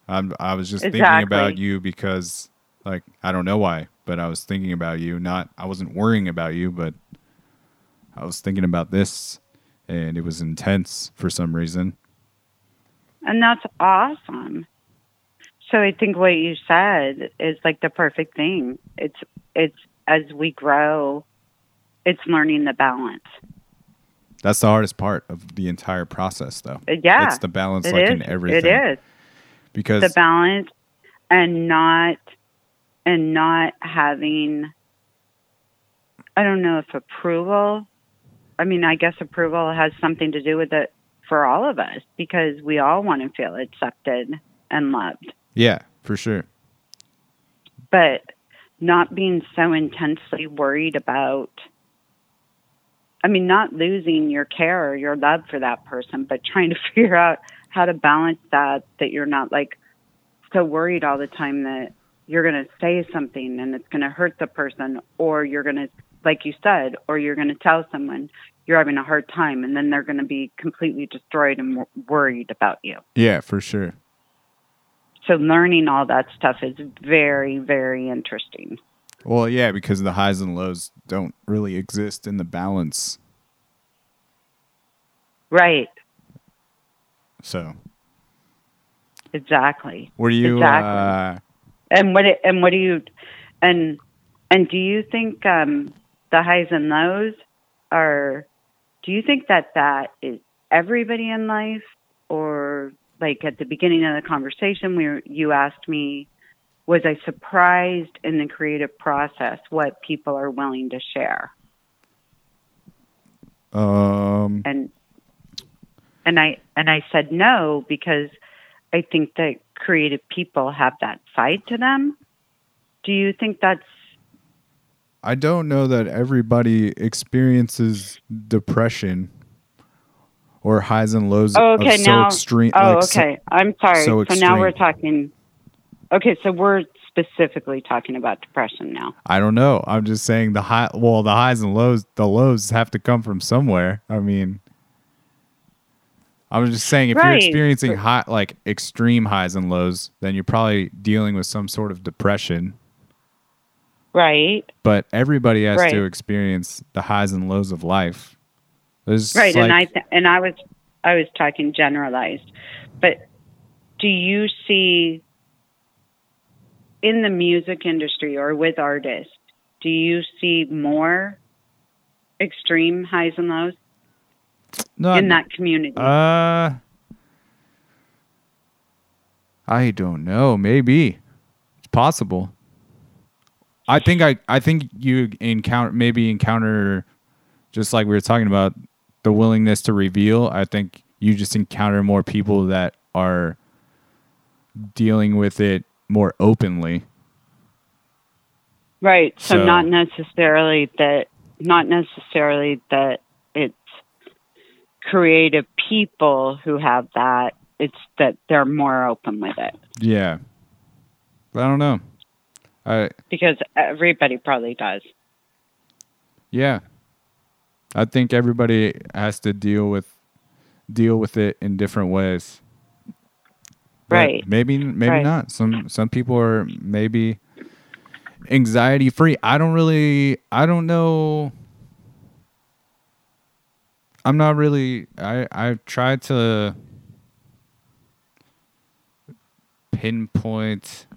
I'm, I was just thinking about you because, like, I don't know why, but I was thinking about you. Not, I wasn't worrying about you, but I was thinking about this, and it was intense for some reason.
And that's awesome. So I think what you said is like the perfect thing. It's it's as we grow, it's learning the balance.
That's the hardest part of the entire process, though.
Yeah,
it's the balance,
it
like
is.
in everything.
It is
because
the balance, and not and not having. I don't know if approval. I mean, I guess approval has something to do with it for all of us because we all want to feel accepted and loved.
yeah, for sure.
but not being so intensely worried about I mean not losing your care or your love for that person, but trying to figure out how to balance that that you're not like so worried all the time that you're going to say something and it's going to hurt the person or you're going to like you said or you're going to tell someone you're having a hard time and then they're going to be completely destroyed and wor- worried about you.
Yeah, for sure.
So learning all that stuff is very very interesting.
Well, yeah, because the highs and lows don't really exist in the balance.
Right.
So,
Exactly.
do you?
Exactly.
Uh,
And what and what do you and and do you think um, the highs and lows are? Do you think that that is everybody in life, or like at the beginning of the conversation, where you asked me, was I surprised in the creative process what people are willing to share?
um,
and and I and I said no because I think that creative people have that side to them. Do you think that's
I don't know that everybody experiences depression or highs and lows
oh,
of
okay
so
now?
extreme.
oh,
like, so-
okay. I'm sorry.
so
So, now we're talking. Okay, so we're specifically talking about depression now.
I don't know. I'm just saying the high. Well, the highs and lows. The lows have to come from somewhere. I mean, I was just saying if
Right.
you're experiencing high like extreme highs and lows, then you're probably dealing with some sort of depression.
Right.
But everybody has
Right.
to experience the highs and lows of life. There's
Right. and I th- and I was I was talking generalized, but do you see in the music industry or with artists, do you see more extreme highs and lows
no,
in that community?
Uh, I don't know. Maybe it's possible. I think I I think you encounter maybe encounter just like we were talking about the willingness to reveal. I think you just encounter more people that are dealing with it more openly.
right. So,
so-
not necessarily that not necessarily that it's creative people who have that. It's that they're more open with it.
Yeah. I don't know. I
Because everybody probably does.
Yeah. I think everybody has to deal with deal with it in different ways. But
Right.
Maybe maybe
Right.
not. Some some people are maybe anxiety free. I don't really I don't know I'm not really I I've tried to pinpoint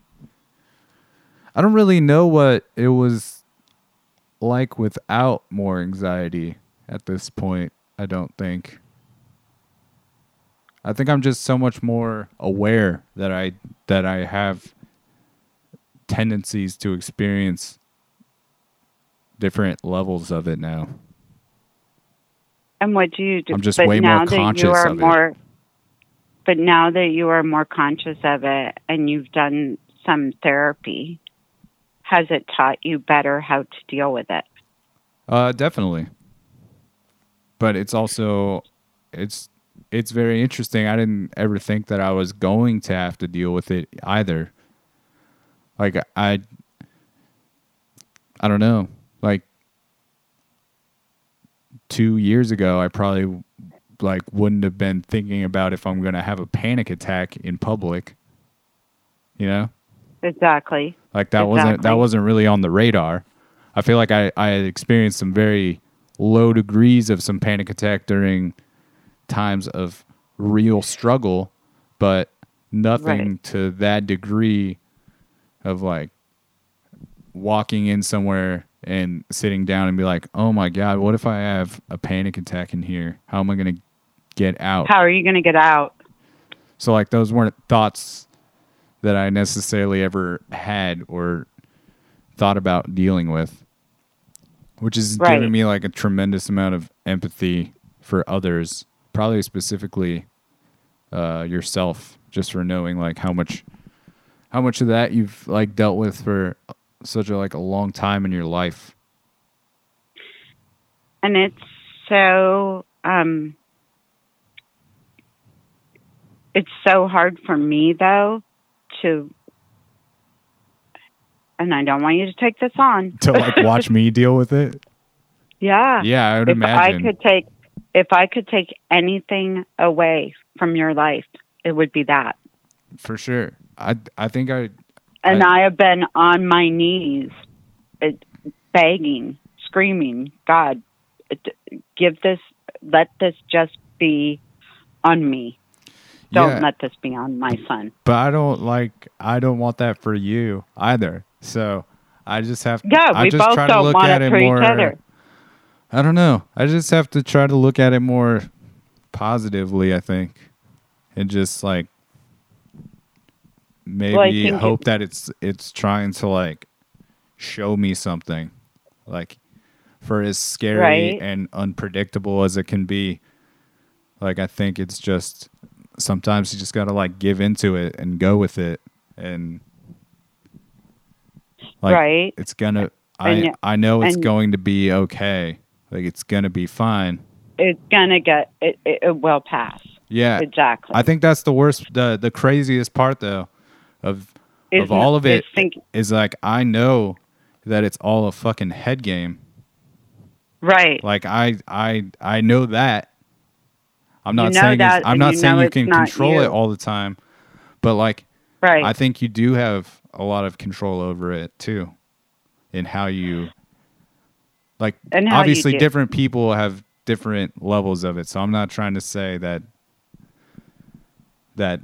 I don't really know what it was like without more anxiety at this point, I don't think. I think I'm just so much more aware that I that I have tendencies to experience different levels of it now.
And what do you do?
I'm just
but
way more conscious
you are
of it.
more, But now that you are more conscious of it and you've done some therapy, has it taught you better how to deal with it?
Uh, definitely. But it's also it's it's very interesting. I didn't ever think that I was going to have to deal with it either. Like I I don't know. Like 2 years ago, I probably like wouldn't have been thinking about if I'm going to have a panic attack in public. You know?
Exactly.
Like that wasn't that wasn't really on the radar. I feel like I I had experienced some very low degrees of some panic attack during times of real struggle, but nothing
Right.
to that degree of like walking in somewhere and sitting down and be like, "Oh my god, what if I have a panic attack in here? How am I going to get out?"
How are you going to get out?
So like those weren't thoughts that I necessarily ever had or thought about dealing with, which is
Right.
giving me like a tremendous amount of empathy for others, probably specifically uh, yourself, just for knowing like how much how much of that you've like dealt with for such a like a long time in your life.
And it's so um it's so hard for me though to and I don't want you to take this on.
To like watch me deal with it.
Yeah.
Yeah, I would
if
imagine.
I could take if I could take anything away from your life, it would be that.
for sure. I I think I
And
I-
I, have been on my knees, begging, screaming, God, give this, let this just be on me. Don't
Yeah.
let this be on my son.
but I don't like I don't want that for you either. So I just have to
Yeah,
I
we
just
both
try
don't
look
want
at
it
it
for
more
each other.
I don't know. I just have to try to look at it more positively, I think. And just like maybe
it-
hope that it's it's trying to like show me something. Like for as scary
Right.
and unpredictable as it can be. Like I think it's just sometimes you just got to like give into it and go with it and like
Right.
it's gonna I
And-
I know it's going to be okay. Like it's gonna be fine.
It's gonna get, it, it, it will pass.
Yeah.
Exactly.
I think that's the worst the the craziest part though of of all of it
is think-
is like I know that it's all a fucking head game.
right.
Like I I I know that. I'm not
know
saying
that,
I'm not
you
saying you can control
you.
it all the time, but like
right.
I think you do have a lot of control over it too, in how you like.
And
obviously, different people have different levels of it. So I'm not trying to say that that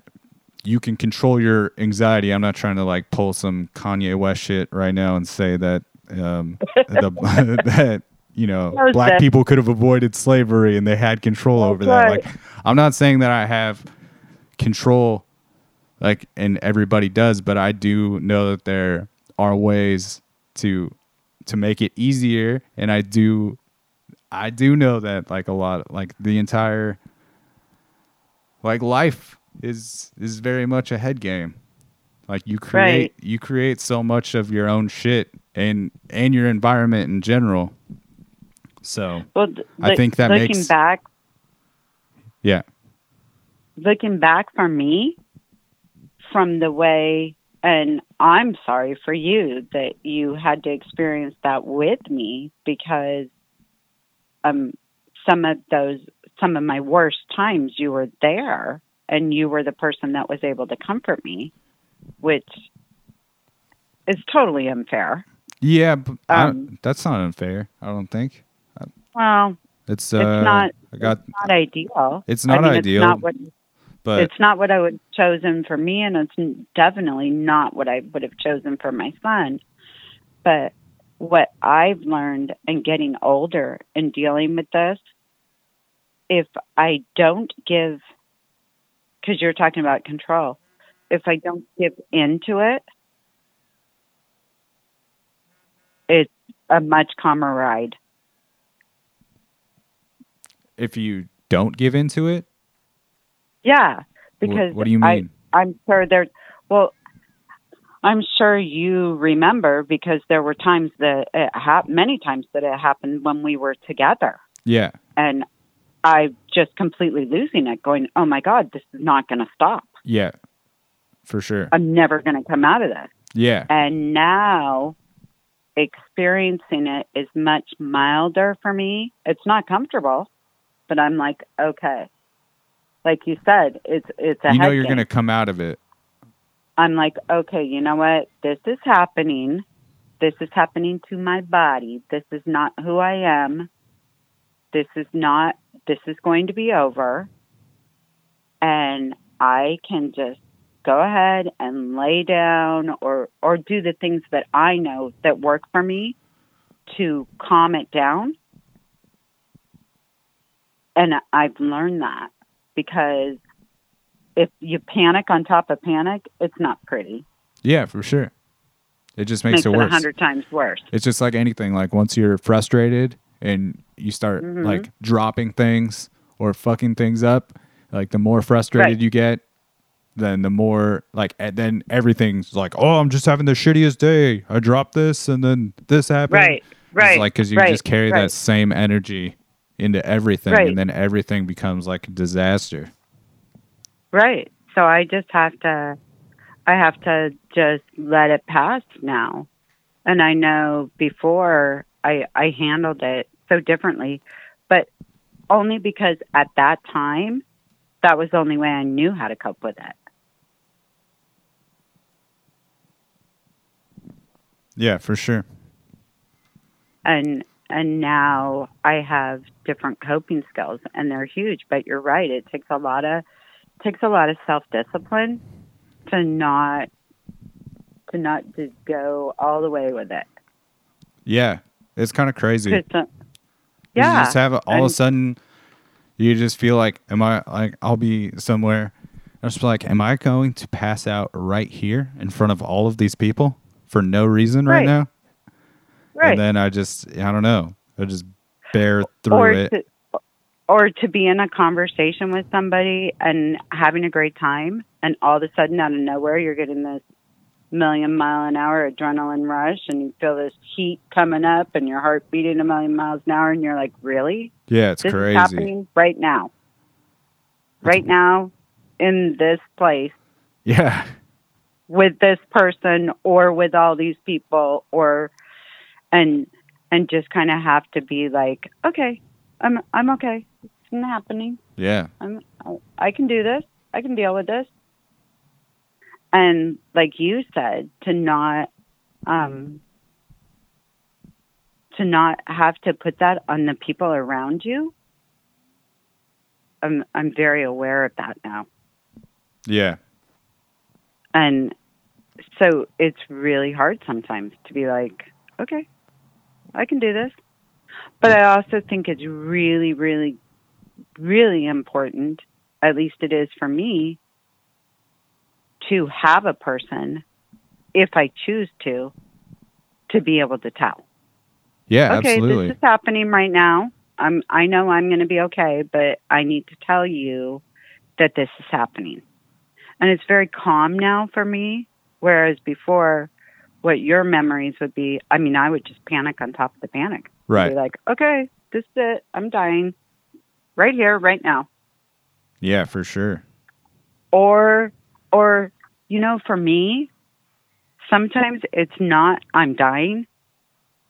you can control your anxiety. I'm not trying to like pull some Kanye West shit right now and say that um, the that you know black people could have avoided slavery and they had control
That's
over that.
right.
Like I'm not saying that I have control like and everybody does but i do know that there are ways to to make it easier and i do i do know that like a lot like the entire like life is is very much a head game like you create
Right.
you create so much of your own shit and and your environment in general so
well, th-
I think that
looking
makes-
back,
yeah
looking back for me, from the way, and I'm sorry for you that you had to experience that with me because, um, some of those, some of my worst times, you were there and you were the person that was able to comfort me, which is totally unfair.
yeah
Um,
that's not unfair i don't think
Well,
it's uh
not-
i got
it's not ideal.
It's not
I mean,
ideal,
It's not what
but
it's not what I would have chosen for me, and it's definitely not what I would have chosen for my son. But what I've learned in getting older and dealing with this, if I don't give, because you're talking about control, if I don't give into it, it's a much calmer ride.
If you don't give into it
Yeah, because
what, do you mean
I'm sure there. Well, I'm sure you remember because there were times that it hap- many times that it happened when we were together,
yeah
and I just completely losing it, going, "Oh my God, this is not going to stop.
yeah for sure
I'm never going to come out of this."
yeah
And now, experiencing it is much milder for me. It's not comfortable, but I'm like, okay. Like you said, it's it's a
you know you're gonna come out of it
I'm like, okay, you know what? This is happening. This is happening to my body. This is not who I am. This is not, this is going to be over. And I can just go ahead and lay down or, or do the things that I know that work for me to calm it down. And I've learned that because if you panic on top of panic, it's not pretty.
yeah for sure it just makes,
Makes,
it
it a hundred times worse.
it's just like anything like once you're frustrated and you start
Mhm.
like dropping things or fucking things up like the more frustrated
Right.
you get then the more like and then everything's like oh i'm just having the shittiest day i dropped this and then this happened
Right,
It's
right.
like because you
right,
just carry
right.
that same energy into everything
Right.
and then everything becomes like a disaster
Right. So I just have to, I have to just let it pass now. And I know before I, I handled it so differently, but only because at that time, that was the only way I knew how to cope with it.
yeah for sure
and and now I have different coping skills and they're huge but you're right it takes a lot of takes a lot of self-discipline to not to not just go all the way with it
yeah it's kind of crazy
uh,
You
yeah
just have it all of a sudden you just feel like am I like I'll be somewhere I'm just like am I going to pass out right here in front of all of these people for no reason right,
Right.
now?
Right
And then I just I don't know. I just bear through
or
it.
to or to be in a conversation with somebody and having a great time and all of a sudden out of nowhere you're getting this million mile an hour adrenaline rush and you feel this heat coming up and your heart beating a million miles an hour and you're like really
yeah, it's
this
crazy.
happening right now right now in this place
Yeah.
with this person or with all these people or and and just kind of have to be like okay i'm i'm okay it's isn't happening.
Yeah.
I'm, I- I can do this. I can deal with this. And like you said, to not, um, to not have to put that on the people around you. I'm I'm very aware of that now,
Yeah.
and so it's really hard sometimes to be like, okay, I can do this. But I also think it's really, really, really important, at least it is for me, to have a person, if I choose to, to be able to tell.
Yeah,
okay,
absolutely.
this is happening right now. I'm I know I'm going to be okay, but I need to tell you that this is happening. And it's very calm now for me, whereas before what your memories would be, I mean, I would just panic on top of the panic.
right.
Be like, "Okay, this is it. I'm dying right here, right now."
Yeah, for sure.
Or or you know, for me, sometimes it's not I'm dying.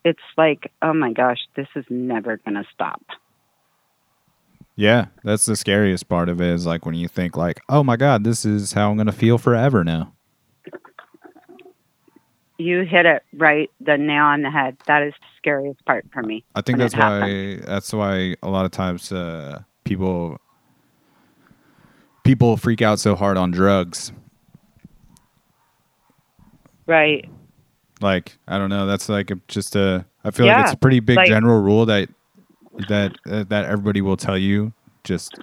It's like, "Oh my gosh, this is never going to stop."
Yeah, that's the scariest part of it is like when you think like, "Oh my god, this is how I'm going to feel forever now."
You hit it right the nail on the head. That is the scariest part for me.
I think that's why that's why a lot of times uh, people people freak out so hard on drugs.
Right.
Like I don't know, that's like a, just a. I feel like it's a pretty big
like-
general rule that that uh, that everybody will tell you. Just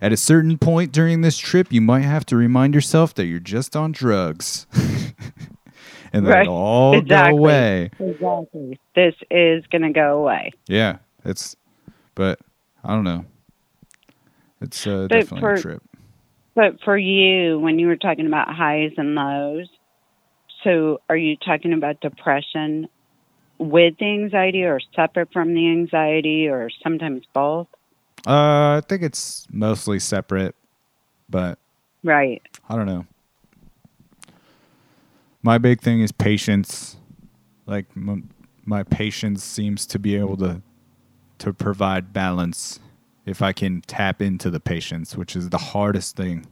at a certain point during this trip, you might have to remind yourself that you're just on drugs, and then
Right,
it'll all
exactly.
go away.
Exactly. This is going to go away.
Yeah, it's, but I don't know. It's uh, definitely
for-
a trip.
But for you, when you were talking about highs and lows, so are you talking about depression with the anxiety or separate from the anxiety or sometimes both?
Uh, I think it's mostly separate, but
Right.
I don't know. My big thing is patience. Like m- my patience seems to be able to to provide balance if I can tap into the patience, which is the hardest thing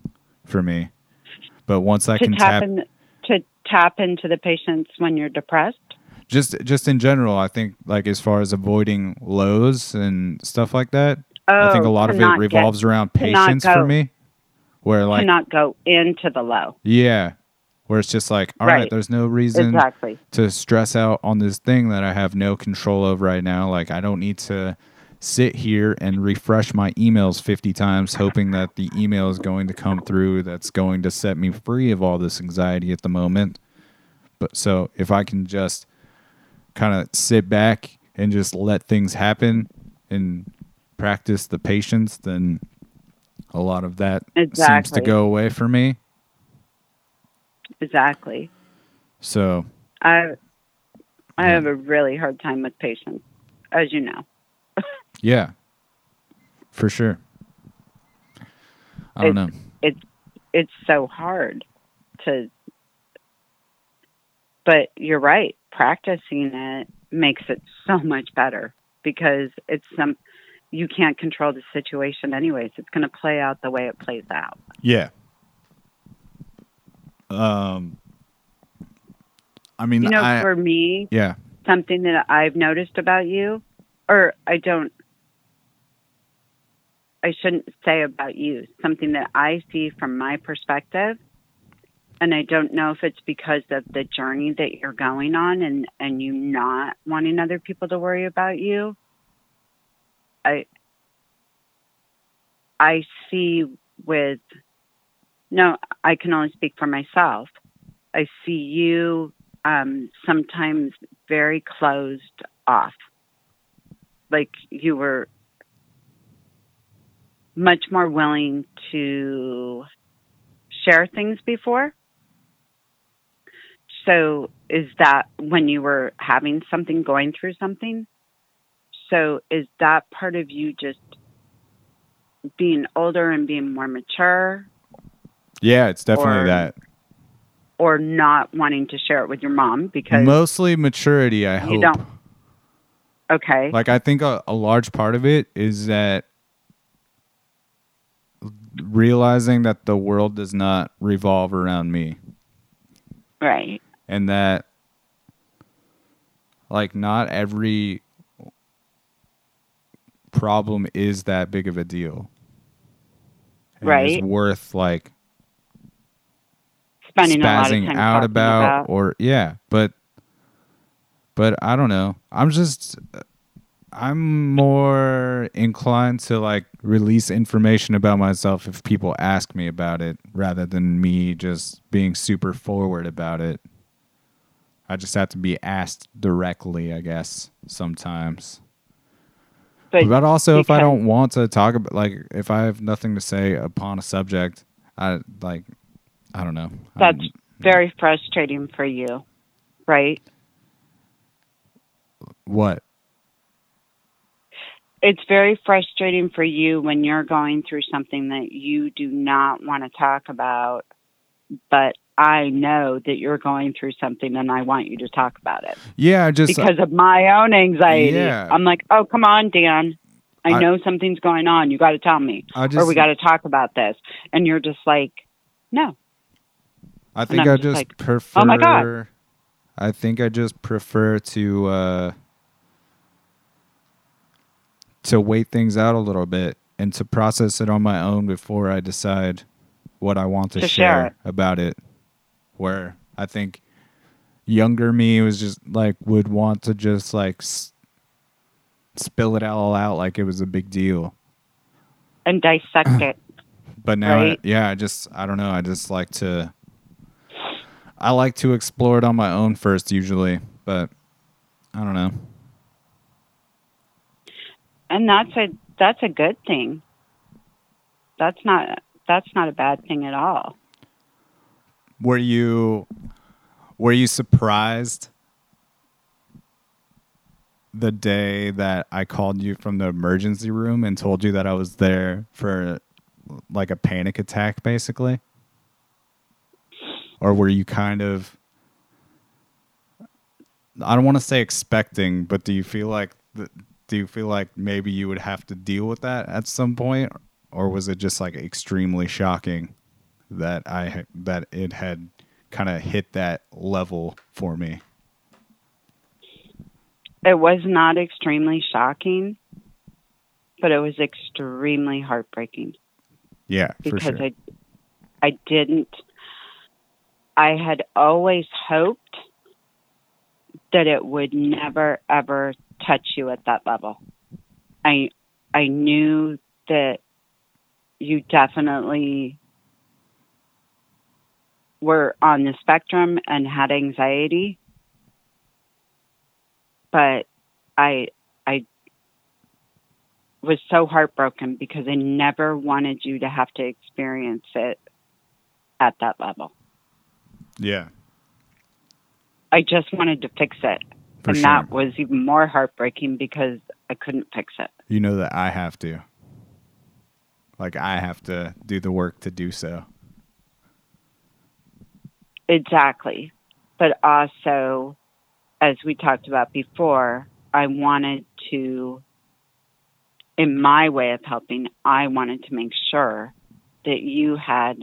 for me. But once I can
tap,
tap,
in, to tap into the patience when you're depressed.
just just in general, I think like as far as avoiding lows and stuff like that, I think a
Oh,
lot of it
not get-
revolves around patience for me. Where like
not go into the low.
yeah, where it's just like all right,
Right.
there's no reason
Exactly.
to stress out on this thing that I have no control of right now. Like I don't need to sit here and refresh my emails 50 times hoping that the email is going to come through that's going to set me free of all this anxiety at the moment. But so if I can just kind of sit back and just let things happen and practice the patience, then a lot of that seems to go away for me.
Exactly.
So
I I have a really hard time with patience, as you know.
Yeah, for sure. I don't know.
It's it's so hard to but you're right. Practicing it makes it so much better because it's some you can't control the situation anyways. It's going to play out the way it plays out.
Yeah. Um. I mean,
You know,
I
for me,
yeah,
something that I've noticed about you, or I don't, I shouldn't say about you, something that I see from my perspective. And I don't know if it's because of the journey that you're going on and, and you not wanting other people to worry about you. I, I see with, no, I can only speak for myself. I see you um, sometimes very closed off. Like you were much more willing to share things before. So, is that when you were having something, going through something? So, is that part of you just being older and being more mature
yeah, it's definitely
Or-
that.
or not wanting to share it with your mom because,
Mostly maturity. I
You
hope.
don't- okay,
Like I think a, a large part of it is that realizing that the world does not revolve around me
Right.
and that like not every problem is that big of a deal.
Right.
It's worth like
Spending a lot of
spazzing
time
out
talking
about, or yeah, but but I don't know. I'm just I'm more inclined to like release information about myself if people ask me about it rather than me just being super forward about it. I just have to be asked directly, I guess, sometimes.
But,
But, also if I don't want to talk about like if I have nothing to say upon a subject, I like I don't know.
that's
I'm-
very frustrating for you, right?
what?
It's very frustrating for you when you're going through something that you do not want to talk about, but I know that you're going through something and I want you to talk about it.
Yeah, I just uh,
because of my own anxiety.
Yeah.
I'm like, oh, come on, Dan. I,
I-
know something's going on. You got to tell me,
I
or we got to talk about this. And you're just like, no.
I think
I'm just
just
like,
prefer.
"Oh my God."
I think I just prefer to uh, to wait things out a little bit and to process it on my own before I decide what I want to,
To share
share
it.
about it. Where I think younger me was just like would want to just like s- spill it all out like it was a big deal.
And dissect it.
But now, I- yeah, I just I don't know. I just like to. I like to explore it on my own first, usually, but I don't know.
And that's a that's a good thing. That's not that's not a bad thing at all.
Were you were you surprised the day that I called you from the emergency room and told you that I was there for like a panic attack, basically? Or were you kind of I don't want to say expecting, but do you feel like do you feel like maybe you would have to deal with that at some point or was it just like extremely shocking that I that it had kind of hit that level for me?
It was not extremely shocking, but it was extremely heartbreaking.
Yeah, for
because
sure.
I I didn't I had always hoped that it would never ever touch you at that level. I I knew that you definitely were on the spectrum and had anxiety but I I was so heartbroken because I never wanted you to have to experience it at that level.
Yeah,
I just wanted to fix it.
for
and
sure.
that was even more heartbreaking because I couldn't fix it.
you know that I have to. Like I have to do the work to do so.
Exactly. But also, as we talked about before, I wanted to, in my way of helping, I wanted to make sure that you had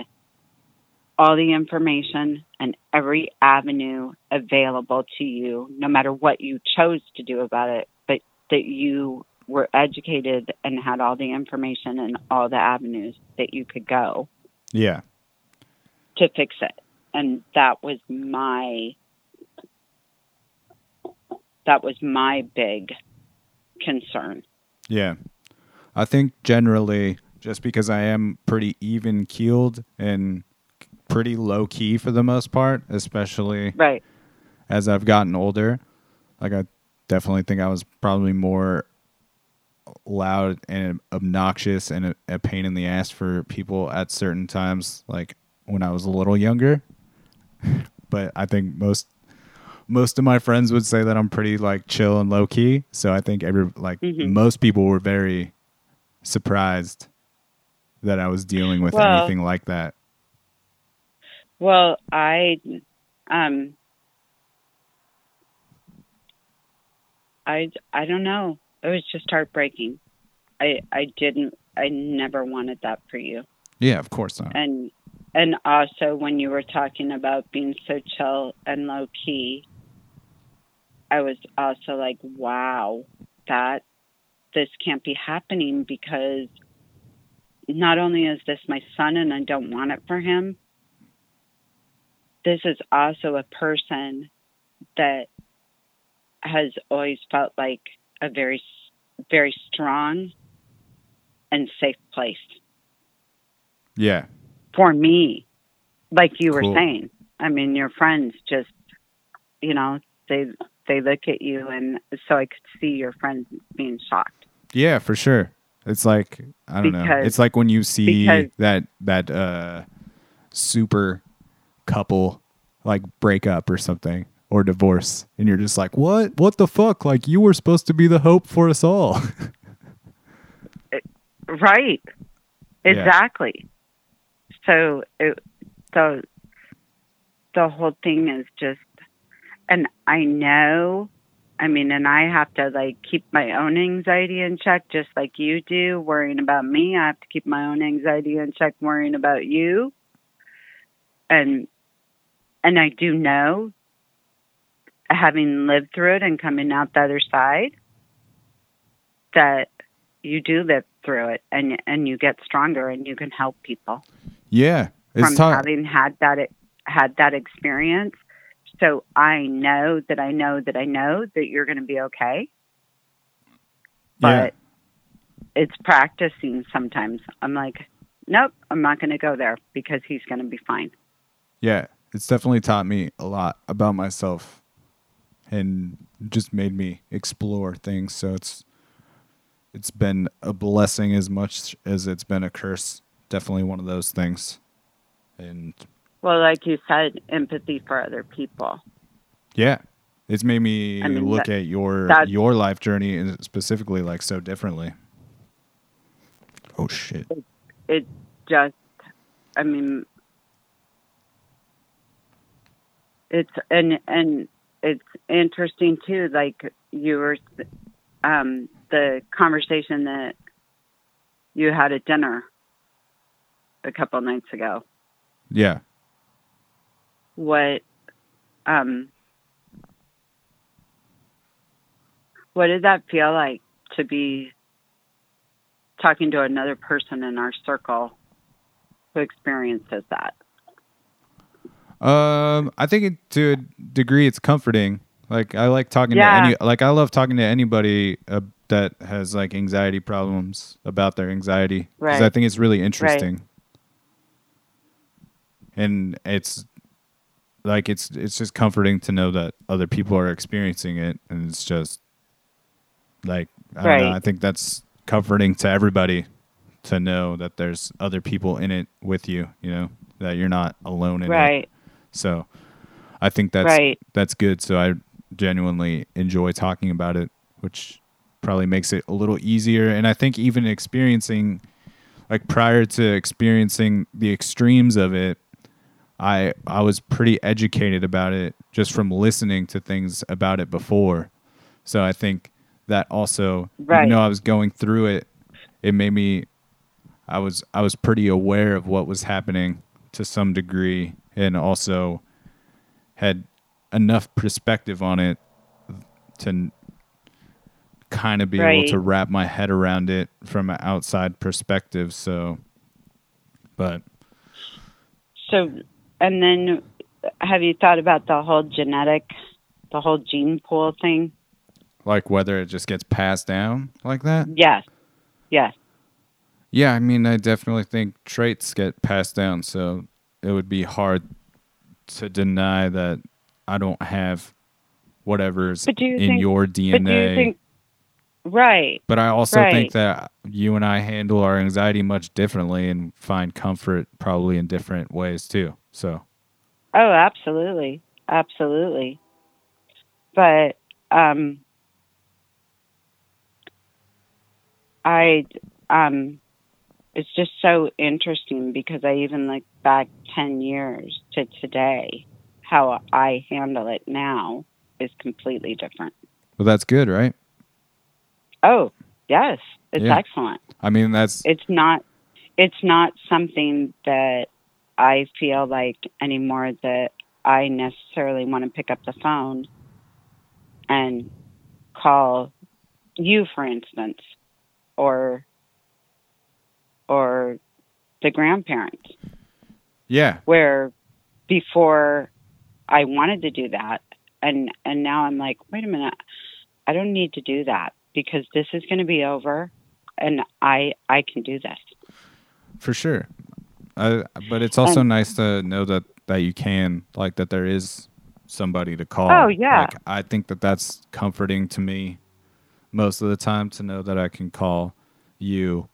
all the information and every avenue available to you, no matter what you chose to do about it, but that you were educated and had all the information and all the avenues that you could go
Yeah.
to fix it. And that was my that was my big concern.
Yeah. I think generally, just because I am pretty even keeled and pretty low key for the most part, especially
Right.
as I've gotten older, like I definitely think I was probably more loud and obnoxious and a, a pain in the ass for people at certain times, like when I was a little younger. but I think most most of my friends would say that I'm pretty like chill and low key. So I think every like
Mhm.
most people were very surprised that I was dealing with
Well-
anything like that.
Well, I um I I don't know. It was just heartbreaking. I I didn't I never wanted that for you.
Yeah, of course not.
and and also when you were talking about being so chill and low key i was also like wow that this can't be happening because not only is this my son and i don't want it for him this is also a person that has always felt like a very very strong and safe place
Yeah.
for me, like you were
Cool.
saying. I mean, your friends just, you know, they they look at you, and so I could see your friends being shocked.
Yeah, for sure. It's like I don't know. It's like when you see that that uh super couple like break up or something or divorce and you're just like, "What? What the fuck? Like you were supposed to be the hope for us all."
Right.
Yeah.
Exactly. So it, the the whole thing is just, and I know. I mean, and I have to like keep my own anxiety in check, just like you do, worrying about me. I have to keep my own anxiety in check, worrying about you. And and I do know, having lived through it and coming out the other side, that you do live through it and and you get stronger and you can help people
yeah. It's
from
tough.
having had that had that experience. So I know that I know that I know that you're going to be okay.
yeah.
But it's practicing sometimes. I'm like, nope, I'm not going to go there because he's going to be fine.
Yeah, it's definitely taught me a lot about myself and just made me explore things. So it's it's been a blessing as much as it's been a curse. Definitely one of those things. And
Well, like you said, empathy for other people.
yeah, it's made me
I mean,
look
that-
at your your life journey specifically like so differently. Oh shit.
It just, I mean, it's and and it's interesting too. Like you were, um, the conversation that you had at dinner a couple nights ago.
Yeah.
What, um, what did that feel like to be talking to another person in our circle who experiences that?
Um, I think it, to a degree it's comforting. Like I like talking
Yeah.
to any, like I love talking to anybody uh, that has like anxiety problems about their anxiety because I think it's really interesting. And it's like it's it's just comforting to know that other people are experiencing it, and it's just like I don't know. I think that's comforting to everybody to know that there's other people in it with you. You know that you're not alone in it.
Right,
So I think that's
right,
that's good. So I genuinely enjoy talking about it, which probably makes it a little easier. And I think even experiencing like prior to experiencing the extremes of it, I I was pretty educated about it just from listening to things about it before. So I think that also
Right.
even though I was going through it, it made me I was I was pretty aware of what was happening to some degree and also had enough perspective on it to kind of be able to wrap my head around it from an outside perspective so but
So, and then have you thought about the whole genetic, the whole gene pool thing?
like whether it just gets passed down like that?
Yes, yes,
yeah i mean i definitely think traits get passed down so it would be hard to deny that i don't have whatever's
But you
in
think-
your
but do you
dna
think? Right,
But I also
Right.
think that you and I handle our anxiety much differently and find comfort probably in different ways too. So,
Oh, absolutely. Absolutely. But um I um it's just so interesting because I even look back 10 years to today how I handle it now is completely different.
well, that's good, right?
Oh, yes. It's
Yeah.
excellent.
I mean, that's
It's not it's not something that I feel like anymore that I necessarily want to pick up the phone and call you, for instance, or or the grandparents.
Yeah.
Where before I wanted to do that, and and now I'm like, wait a minute, I don't need to do that because this is going to be over, and I I can do this.
For sure. Uh, but it's also
Um,
nice to know that that you can like that there is somebody to call.
Oh, yeah.
Like, I think that that's comforting to me most of the time to know that I can call you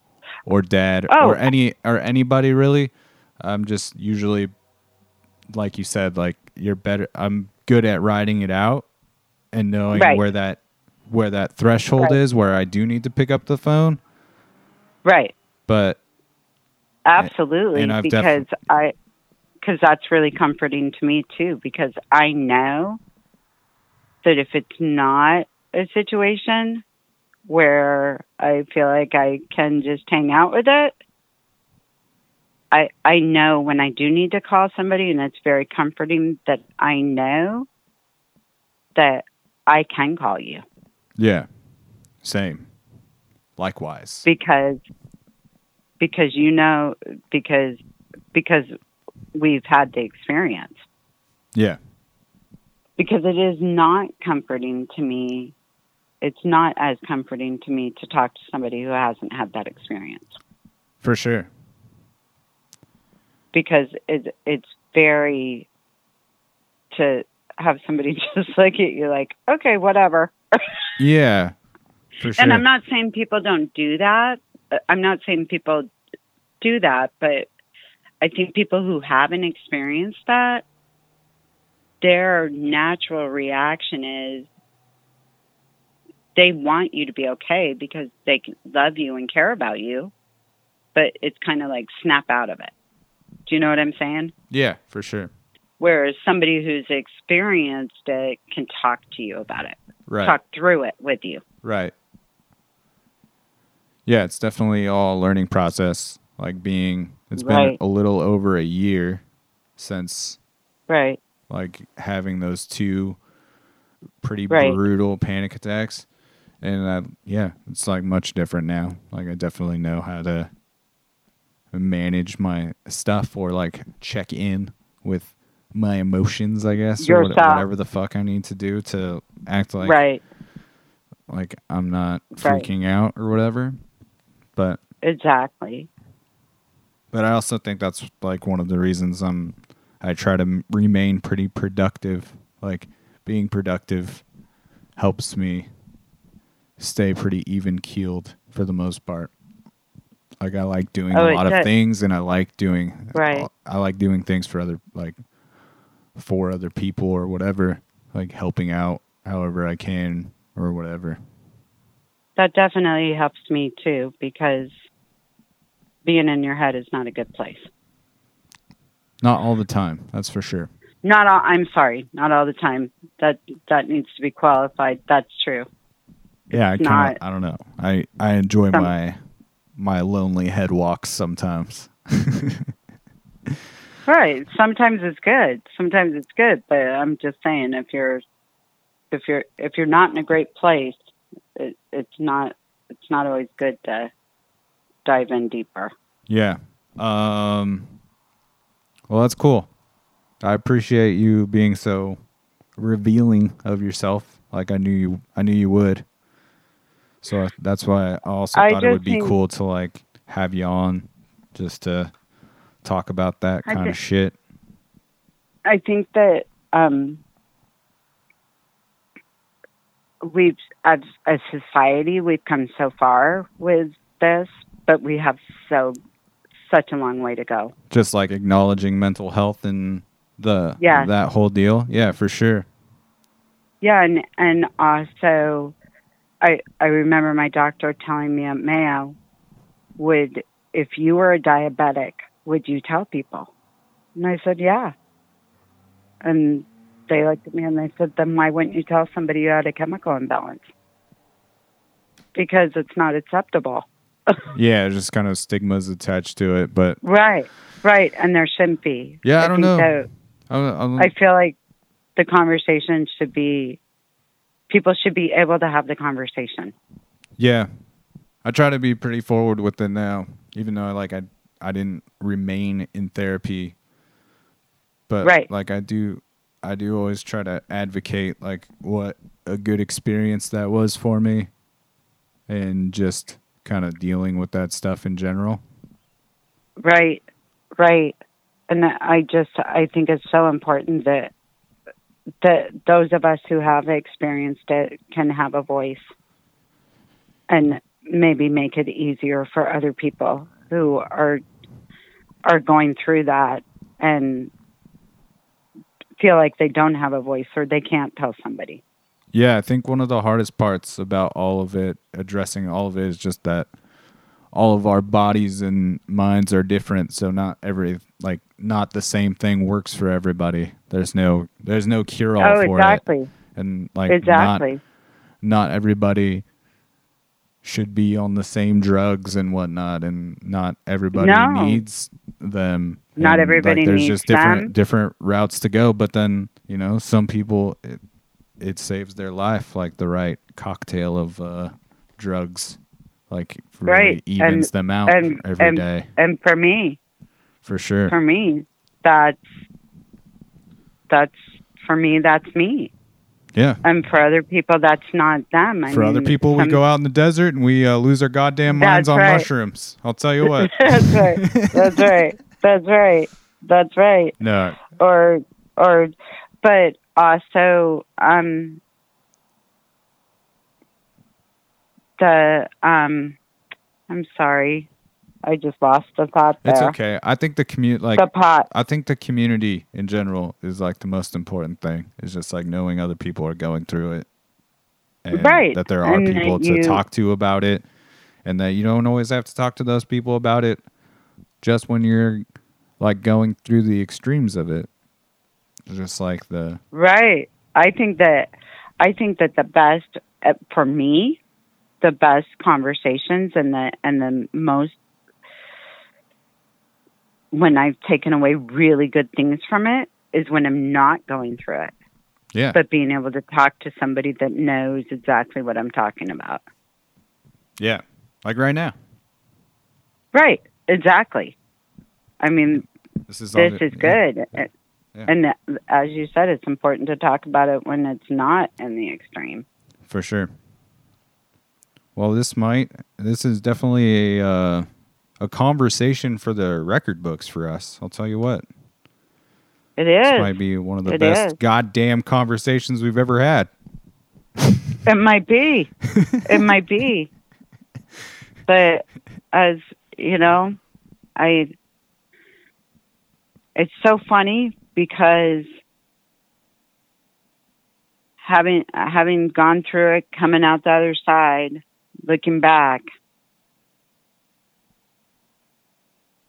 or dad
Oh.
or any or anybody really. I'm just usually like you said like you're better I'm good at writing it out and knowing
Right.
where that where that threshold
Right.
is where I do need to pick up the phone,
Right.
but
Absolutely,
And I've
because
def-
I because that's really comforting to me too. Because I know that if it's not a situation where I feel like I can just hang out with it, I I know when I do need to call somebody, and it's very comforting that I know that I can call you
yeah. Same. Likewise.
because because you know because because we've had the experience
Yeah.
because it is not comforting to me it's not as comforting to me to talk to somebody who hasn't had that experience
For sure.
because it, it's very to have somebody just look at you like okay whatever
Yeah. For sure.
And I'm not saying people don't do that. I'm not saying people do that, but I think people who haven't experienced that, their natural reaction is they want you to be okay because they love you and care about you, but it's kind of like snap out of it. Do you know what I'm saying?
yeah, for sure.
Whereas somebody who's experienced it can talk to you about it,
Right.
talk through it with you.
Right. Yeah, it's definitely all a learning process. Like being it's been a little over a year since
Right.
like having those two pretty
Right.
brutal panic attacks. And uh, yeah, it's like much different now. Like I definitely know how to manage my stuff or like check in with my emotions, I guess, or what- whatever the fuck I need to do to act like
right.
like I'm not
Right.
freaking out or whatever. But
Exactly.
but I also think that's like one of the reasons I'm I try to m- remain pretty productive. Like being productive helps me stay pretty even keeled for the most part. Like I like doing
Oh,
a lot of things and I like doing
Right.
I like doing things for other like for other people or whatever, like helping out however I can or whatever.
That definitely helps me too because being in your head is not a good place.
Not all the time, that's for sure.
Not all, I'm sorry, not all the time. That that needs to be qualified. That's true.
Yeah, I kind I don't know. I I enjoy
Some-
my my lonely head walks sometimes.
Right. Sometimes it's good. Sometimes it's good, but I'm just saying if you're if you're if you're not in a great place, it, it's not it's not always good to dive in deeper.
yeah. Um Well, that's cool. I appreciate you being so revealing of yourself like I knew you I knew you would. So that's why I also
I
thought it would be cool to like have you on just to talk about that kind of shit.
I think that um, we've, as a society, we've come so far with this, but we have so such a long way to go.
Just like acknowledging mental health and the
Yeah.
that whole deal. Yeah, for sure.
Yeah, and and also, I I remember my doctor telling me at Mayo, would if you were a diabetic, would you tell people? And I said, yeah. And they looked at me and they said, then why wouldn't you tell somebody you had a chemical imbalance? Because it's not acceptable.
yeah, just kind of stigmas attached to it. But
right, right, and there shouldn't be.
Yeah, I don't know. I, I,
I feel like the conversation should be people should be able to have the conversation.
yeah, I try to be pretty forward with it now, even though like I I didn't remain in therapy. But
Right.
like I do, I do always try to advocate like what a good experience that was for me, and just kind of dealing with that stuff in general.
Right, right. And I just I think it's so important that that those of us who have experienced it can have a voice and maybe make it easier for other people who are are going through that and feel like they don't have a voice or they can't tell somebody.
Yeah, I think one of the hardest parts about all of it, addressing all of it, is just that all of our bodies and minds are different. So not every like not the same thing works for everybody. There's no there's no cure all
oh,
for
exactly.
it, and like
exactly.
not not everybody should be on the same drugs and whatnot, and not everybody
No.
needs them.
Not
And,
everybody
like, there's
needs
just different
them.
different routes to go. But then you know some people. It, it saves their life like the right cocktail of uh, drugs like really
Right,
evens
and-
them out
and-
every day
and- And for me,
for sure
for me, that's that's for me. That's me.
yeah
And for other people, that's not them. I
for other
mean,
people we go out in the desert and we uh, lose our goddamn minds on
right.
mushrooms i'll tell you what
that's right. That's right. That's right. That's right.
no
Or or, but also um the um I'm sorry, I just lost the thought there.
it's okay i think the community like
The pot.
i think the community in general is like the most important thing It's just like knowing other people are going through it and
Right,
that there are
and
people to
you-
talk to about it and that you don't always have to talk to those people about it just when you're like going through the extremes of it just like the
Right. I think that I think that the best uh, for me, the best conversations and the and the most when I've taken away really good things from it is when I'm not going through it,
yeah
but being able to talk to somebody that knows exactly what I'm talking about.
yeah like right now
Right. Exactly. I mean,
this is
this
the-
is
yeah.
good.
Yeah.
And as you said, it's important to talk about it when it's not in the extreme.
for sure well this might this is definitely a uh, a conversation for the record books for us i'll tell you what
It is.
It this might be one of the
It
best
is.
goddamn conversations we've ever had
It might be. it might be. But as you know, I it's so funny because having having gone through it, coming out the other side, looking back,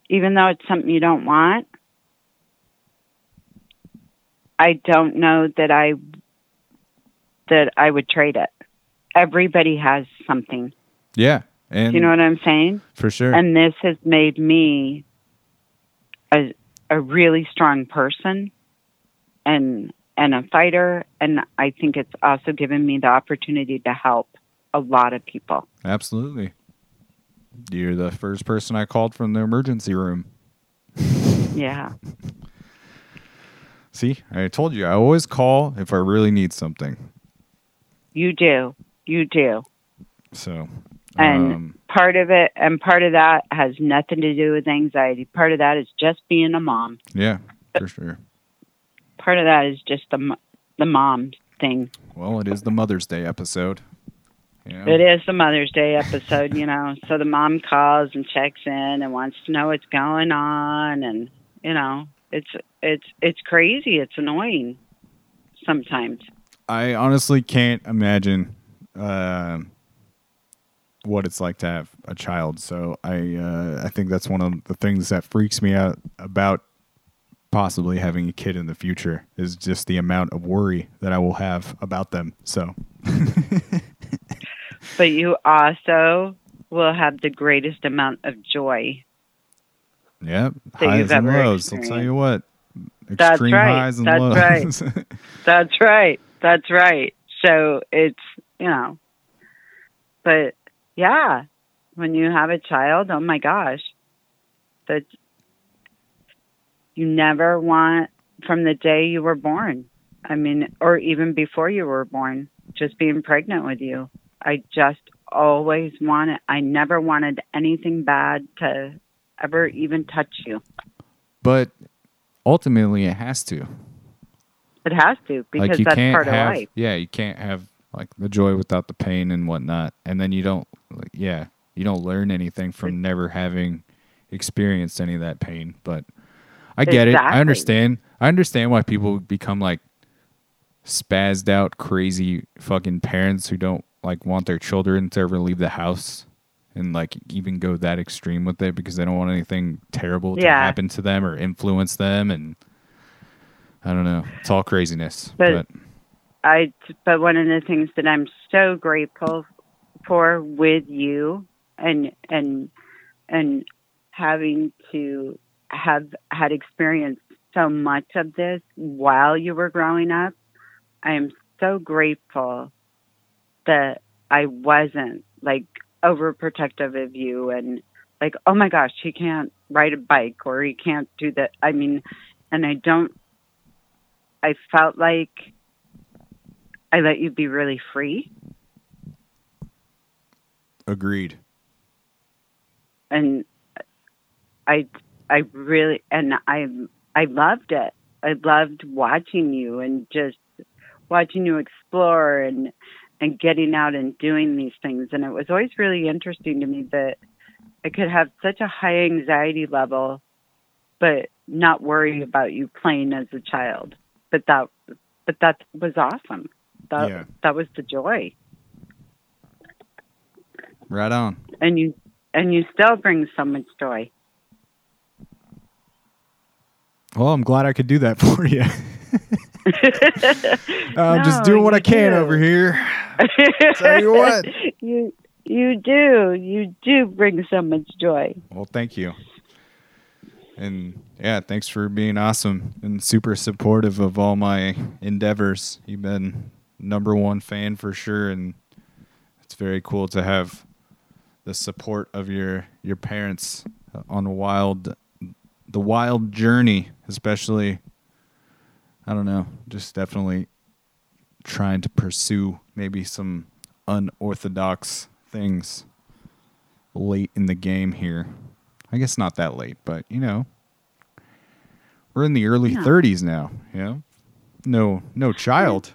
even though it's something you don't want, I don't know that I that I would trade it. Everybody has something.
yeah and
Do you know what I'm saying?
for sure
And this has made me a a really strong person and and a fighter and I think it's also given me the opportunity to help a lot of people.
absolutely you're the first person i called from the emergency room
Yeah.
see i told you i always call if i really need something
You do. You do.
so
And
um,
part of it and part of that has nothing to do with anxiety. Part of that is just being a mom.
yeah for sure
Part of that is just the the mom thing.
well it is the mother's day episode
It is the Mother's Day episode, you know. So the mom calls and checks in and wants to know what's going on, and you know, it's it's it's crazy. It's annoying sometimes.
I honestly can't imagine um what it's like to have a child. So I uh, I think that's one of the things that freaks me out about possibly having a kid in the future is just the amount of worry that I will have about them. So
But you also will have the greatest amount of joy.
Yep. Highs and lows. I'll tell you what.
That's
Extreme
right.
highs and
That's
lows.
That's right. That's right. So it's, you know, but yeah, when you have a child, oh my gosh, that you never want from the day you were born. I mean, or even before you were born, just being pregnant with you. I just always wanted, I never wanted anything bad to ever even touch you.
but ultimately, it has to.
It has to because
like
that's part
have,
of life.
yeah, you can't have like the joy without the pain and whatnot, and then you don't, like, yeah, you don't learn anything from never having experienced any of that pain. But I get it. I understand. I understand why people become like spazzed out, crazy fucking parents who don't like want their children to ever leave the house. And like even go that extreme with it because they don't want anything terrible to
Yeah.
happen to them or influence them, and I don't know. It's all craziness.
But- I but one of the things that I'm so grateful for with you and and and having to have had experienced so much of this while you were growing up, I am so grateful that I wasn't like overprotective of you and like, oh my gosh, he can't ride a bike or he can't do that. I mean, and I don't I felt like I let you be really free
Agreed.
and I I really and I I loved it. I loved watching you and just watching you explore and and getting out and doing these things and it was always really interesting to me that I could have such a high anxiety level but not worry about you playing as a child. But that but that was awesome. That
Yeah.
that was the joy.
Right on.
and you and you still bring so much joy.
Well, I'm glad I could do that for you. I'm just doing what I can
do.
over here. Tell you what.
you you do you do bring so much joy.
Well, thank you. And yeah, thanks for being awesome and super supportive of all my endeavors. You've been number one fan for sure, and it's very cool to have the support of your your parents on wild the wild journey, especially. I don't know, just definitely trying to pursue maybe some unorthodox things late in the game here. I guess not that late, but you know, we're in the early
Yeah.
30s now. Yeah, no, no child.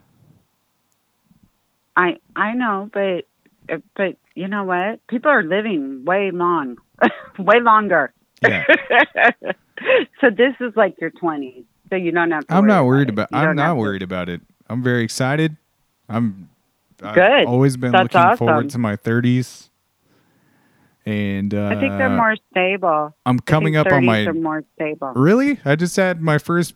I I know, but uh, but you know what? People are living way long, way longer.
Yeah,
so this is like your twenties, so you don't have.
I'm not worried about.
You
I'm not
have to-
worried about it. I'm very excited. I'm I've
Good.
always been
That's
looking
awesome.
forward to my 30s, and uh,
I think they're more stable.
I'm coming up on
30s
my
Are more stable.
Really? I just had my first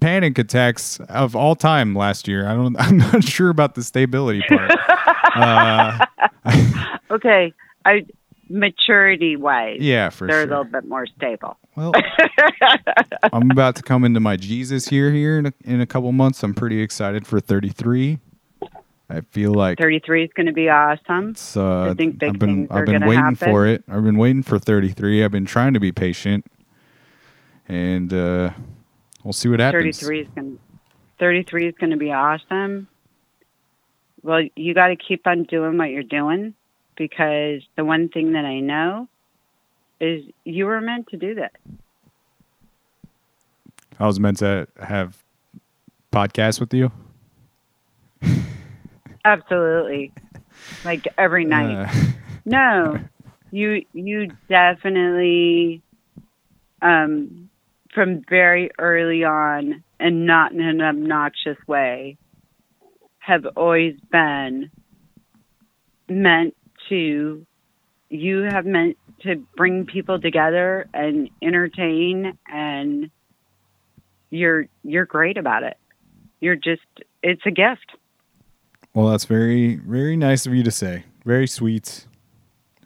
panic attacks of all time last year. I don't. I'm not sure about the stability part. uh,
Okay, I maturity wise,
yeah, for
they're
sure.
a little bit more stable.
Well, I'm about to come into my Jesus year here in a, in a couple months. I'm pretty excited for 33. I feel like
Thirty three is going to be awesome.
Uh,
I think big
I've been
things
I've been waiting
happen.
for it. I've been waiting for 33. I've been trying to be patient, and uh, we'll see what happens.
Thirty three is going. Thirty three is going to be awesome. Well, you got to keep on doing what you're doing because the one thing that I know is you were meant to do that.
I was meant to have podcasts with you.
Absolutely, like every night.
Uh,
No, you you definitely, um, from very early on, and not in an obnoxious way, have always been meant to. You have meant to bring people together and entertain, and you're you're great about it. You're just it's a gift.
Well, that's very, very nice of you to say. Very sweet.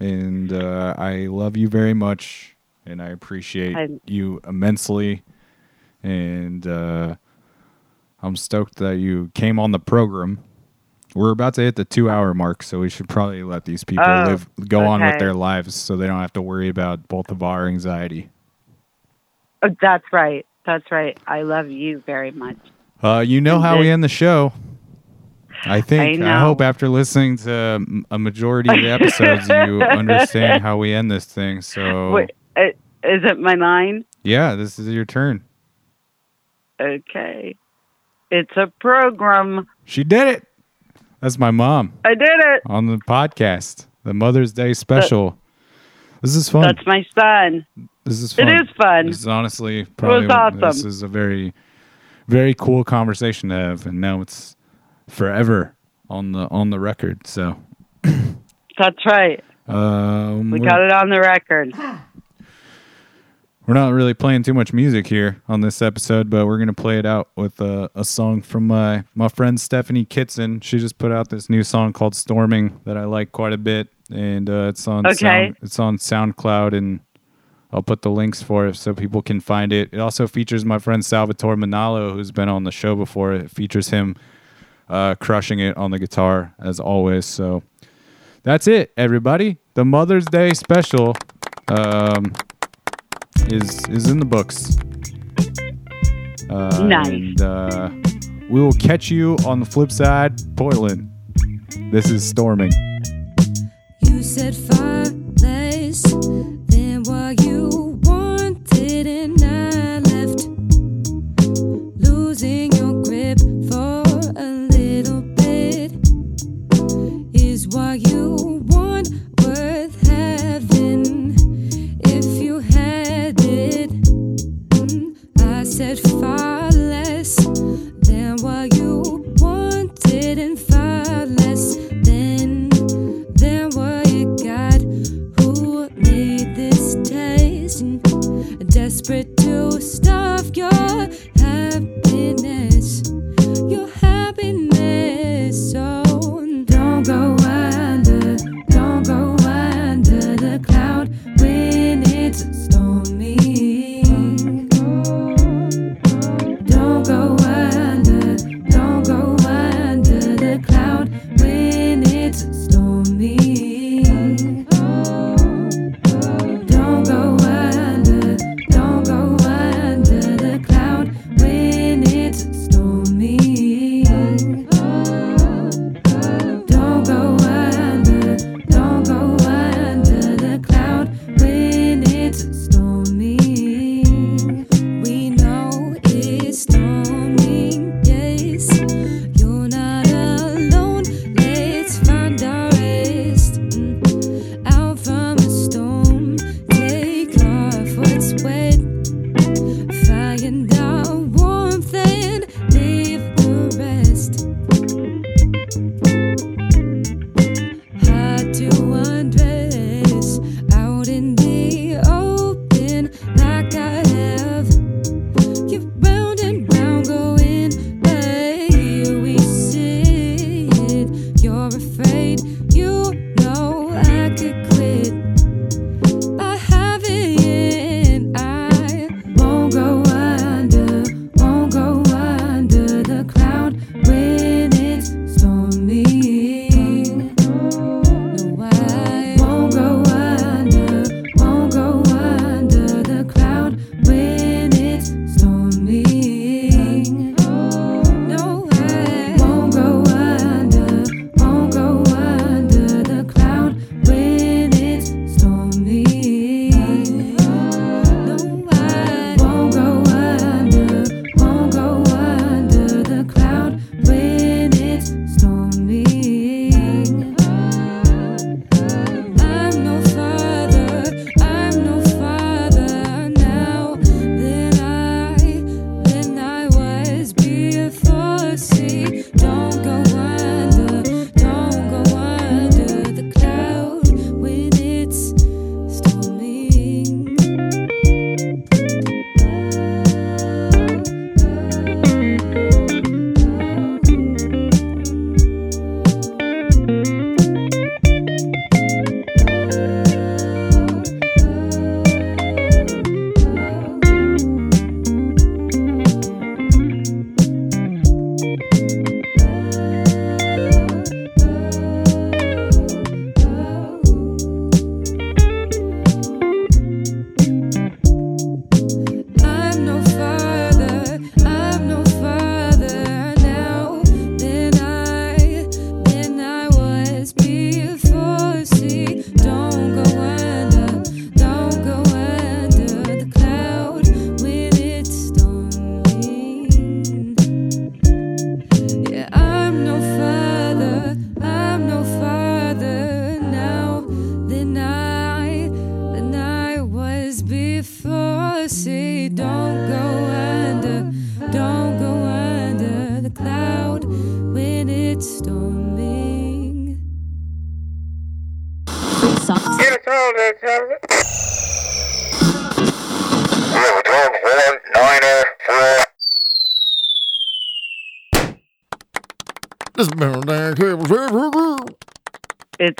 and uh, I love you very much, and I appreciate
I-
you immensely, and uh, I'm stoked that you came on the program. We're about to hit the two-hour mark, so we should probably let these people
Oh,
live, go on with their lives, so they don't have to worry about both of our anxiety.
Oh, that's right. That's right. I love you very much.
Uh, you know how we end the show. I think. I,
know.
hope after listening to a majority of the episodes, you understand how we end this thing. So,
Wait, uh, is it my line?
yeah, this is your turn.
Okay. It's a program.
She did it. That's my mom
I did it.
on the podcast, the Mother's Day special. This is fun.
That's my son.
this is fun.
It is fun.
This is honestly probably it was
awesome.
this is a very, very cool conversation to have, and now it's forever on the on the record. So,
That's right.
um,
We got it on the record.
We're not really playing too much music here on this episode, but we're gonna play it out with a, a song from my my friend Stephanie Kitson. She just put out this new song called "Storming" that I like quite a bit, and uh, it's on
Okay.
sound, it's on SoundCloud, and I'll put the links for it so people can find it. It also features my friend Salvatore Manalo, who's been on the show before. It features him uh, crushing it on the guitar as always. So that's it, everybody. The Mother's Day special. Um, is is in the books. Uh,
Nice.
And uh, we will catch you on the flip side, Portland. This is storming.
You said far less than what you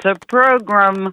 a program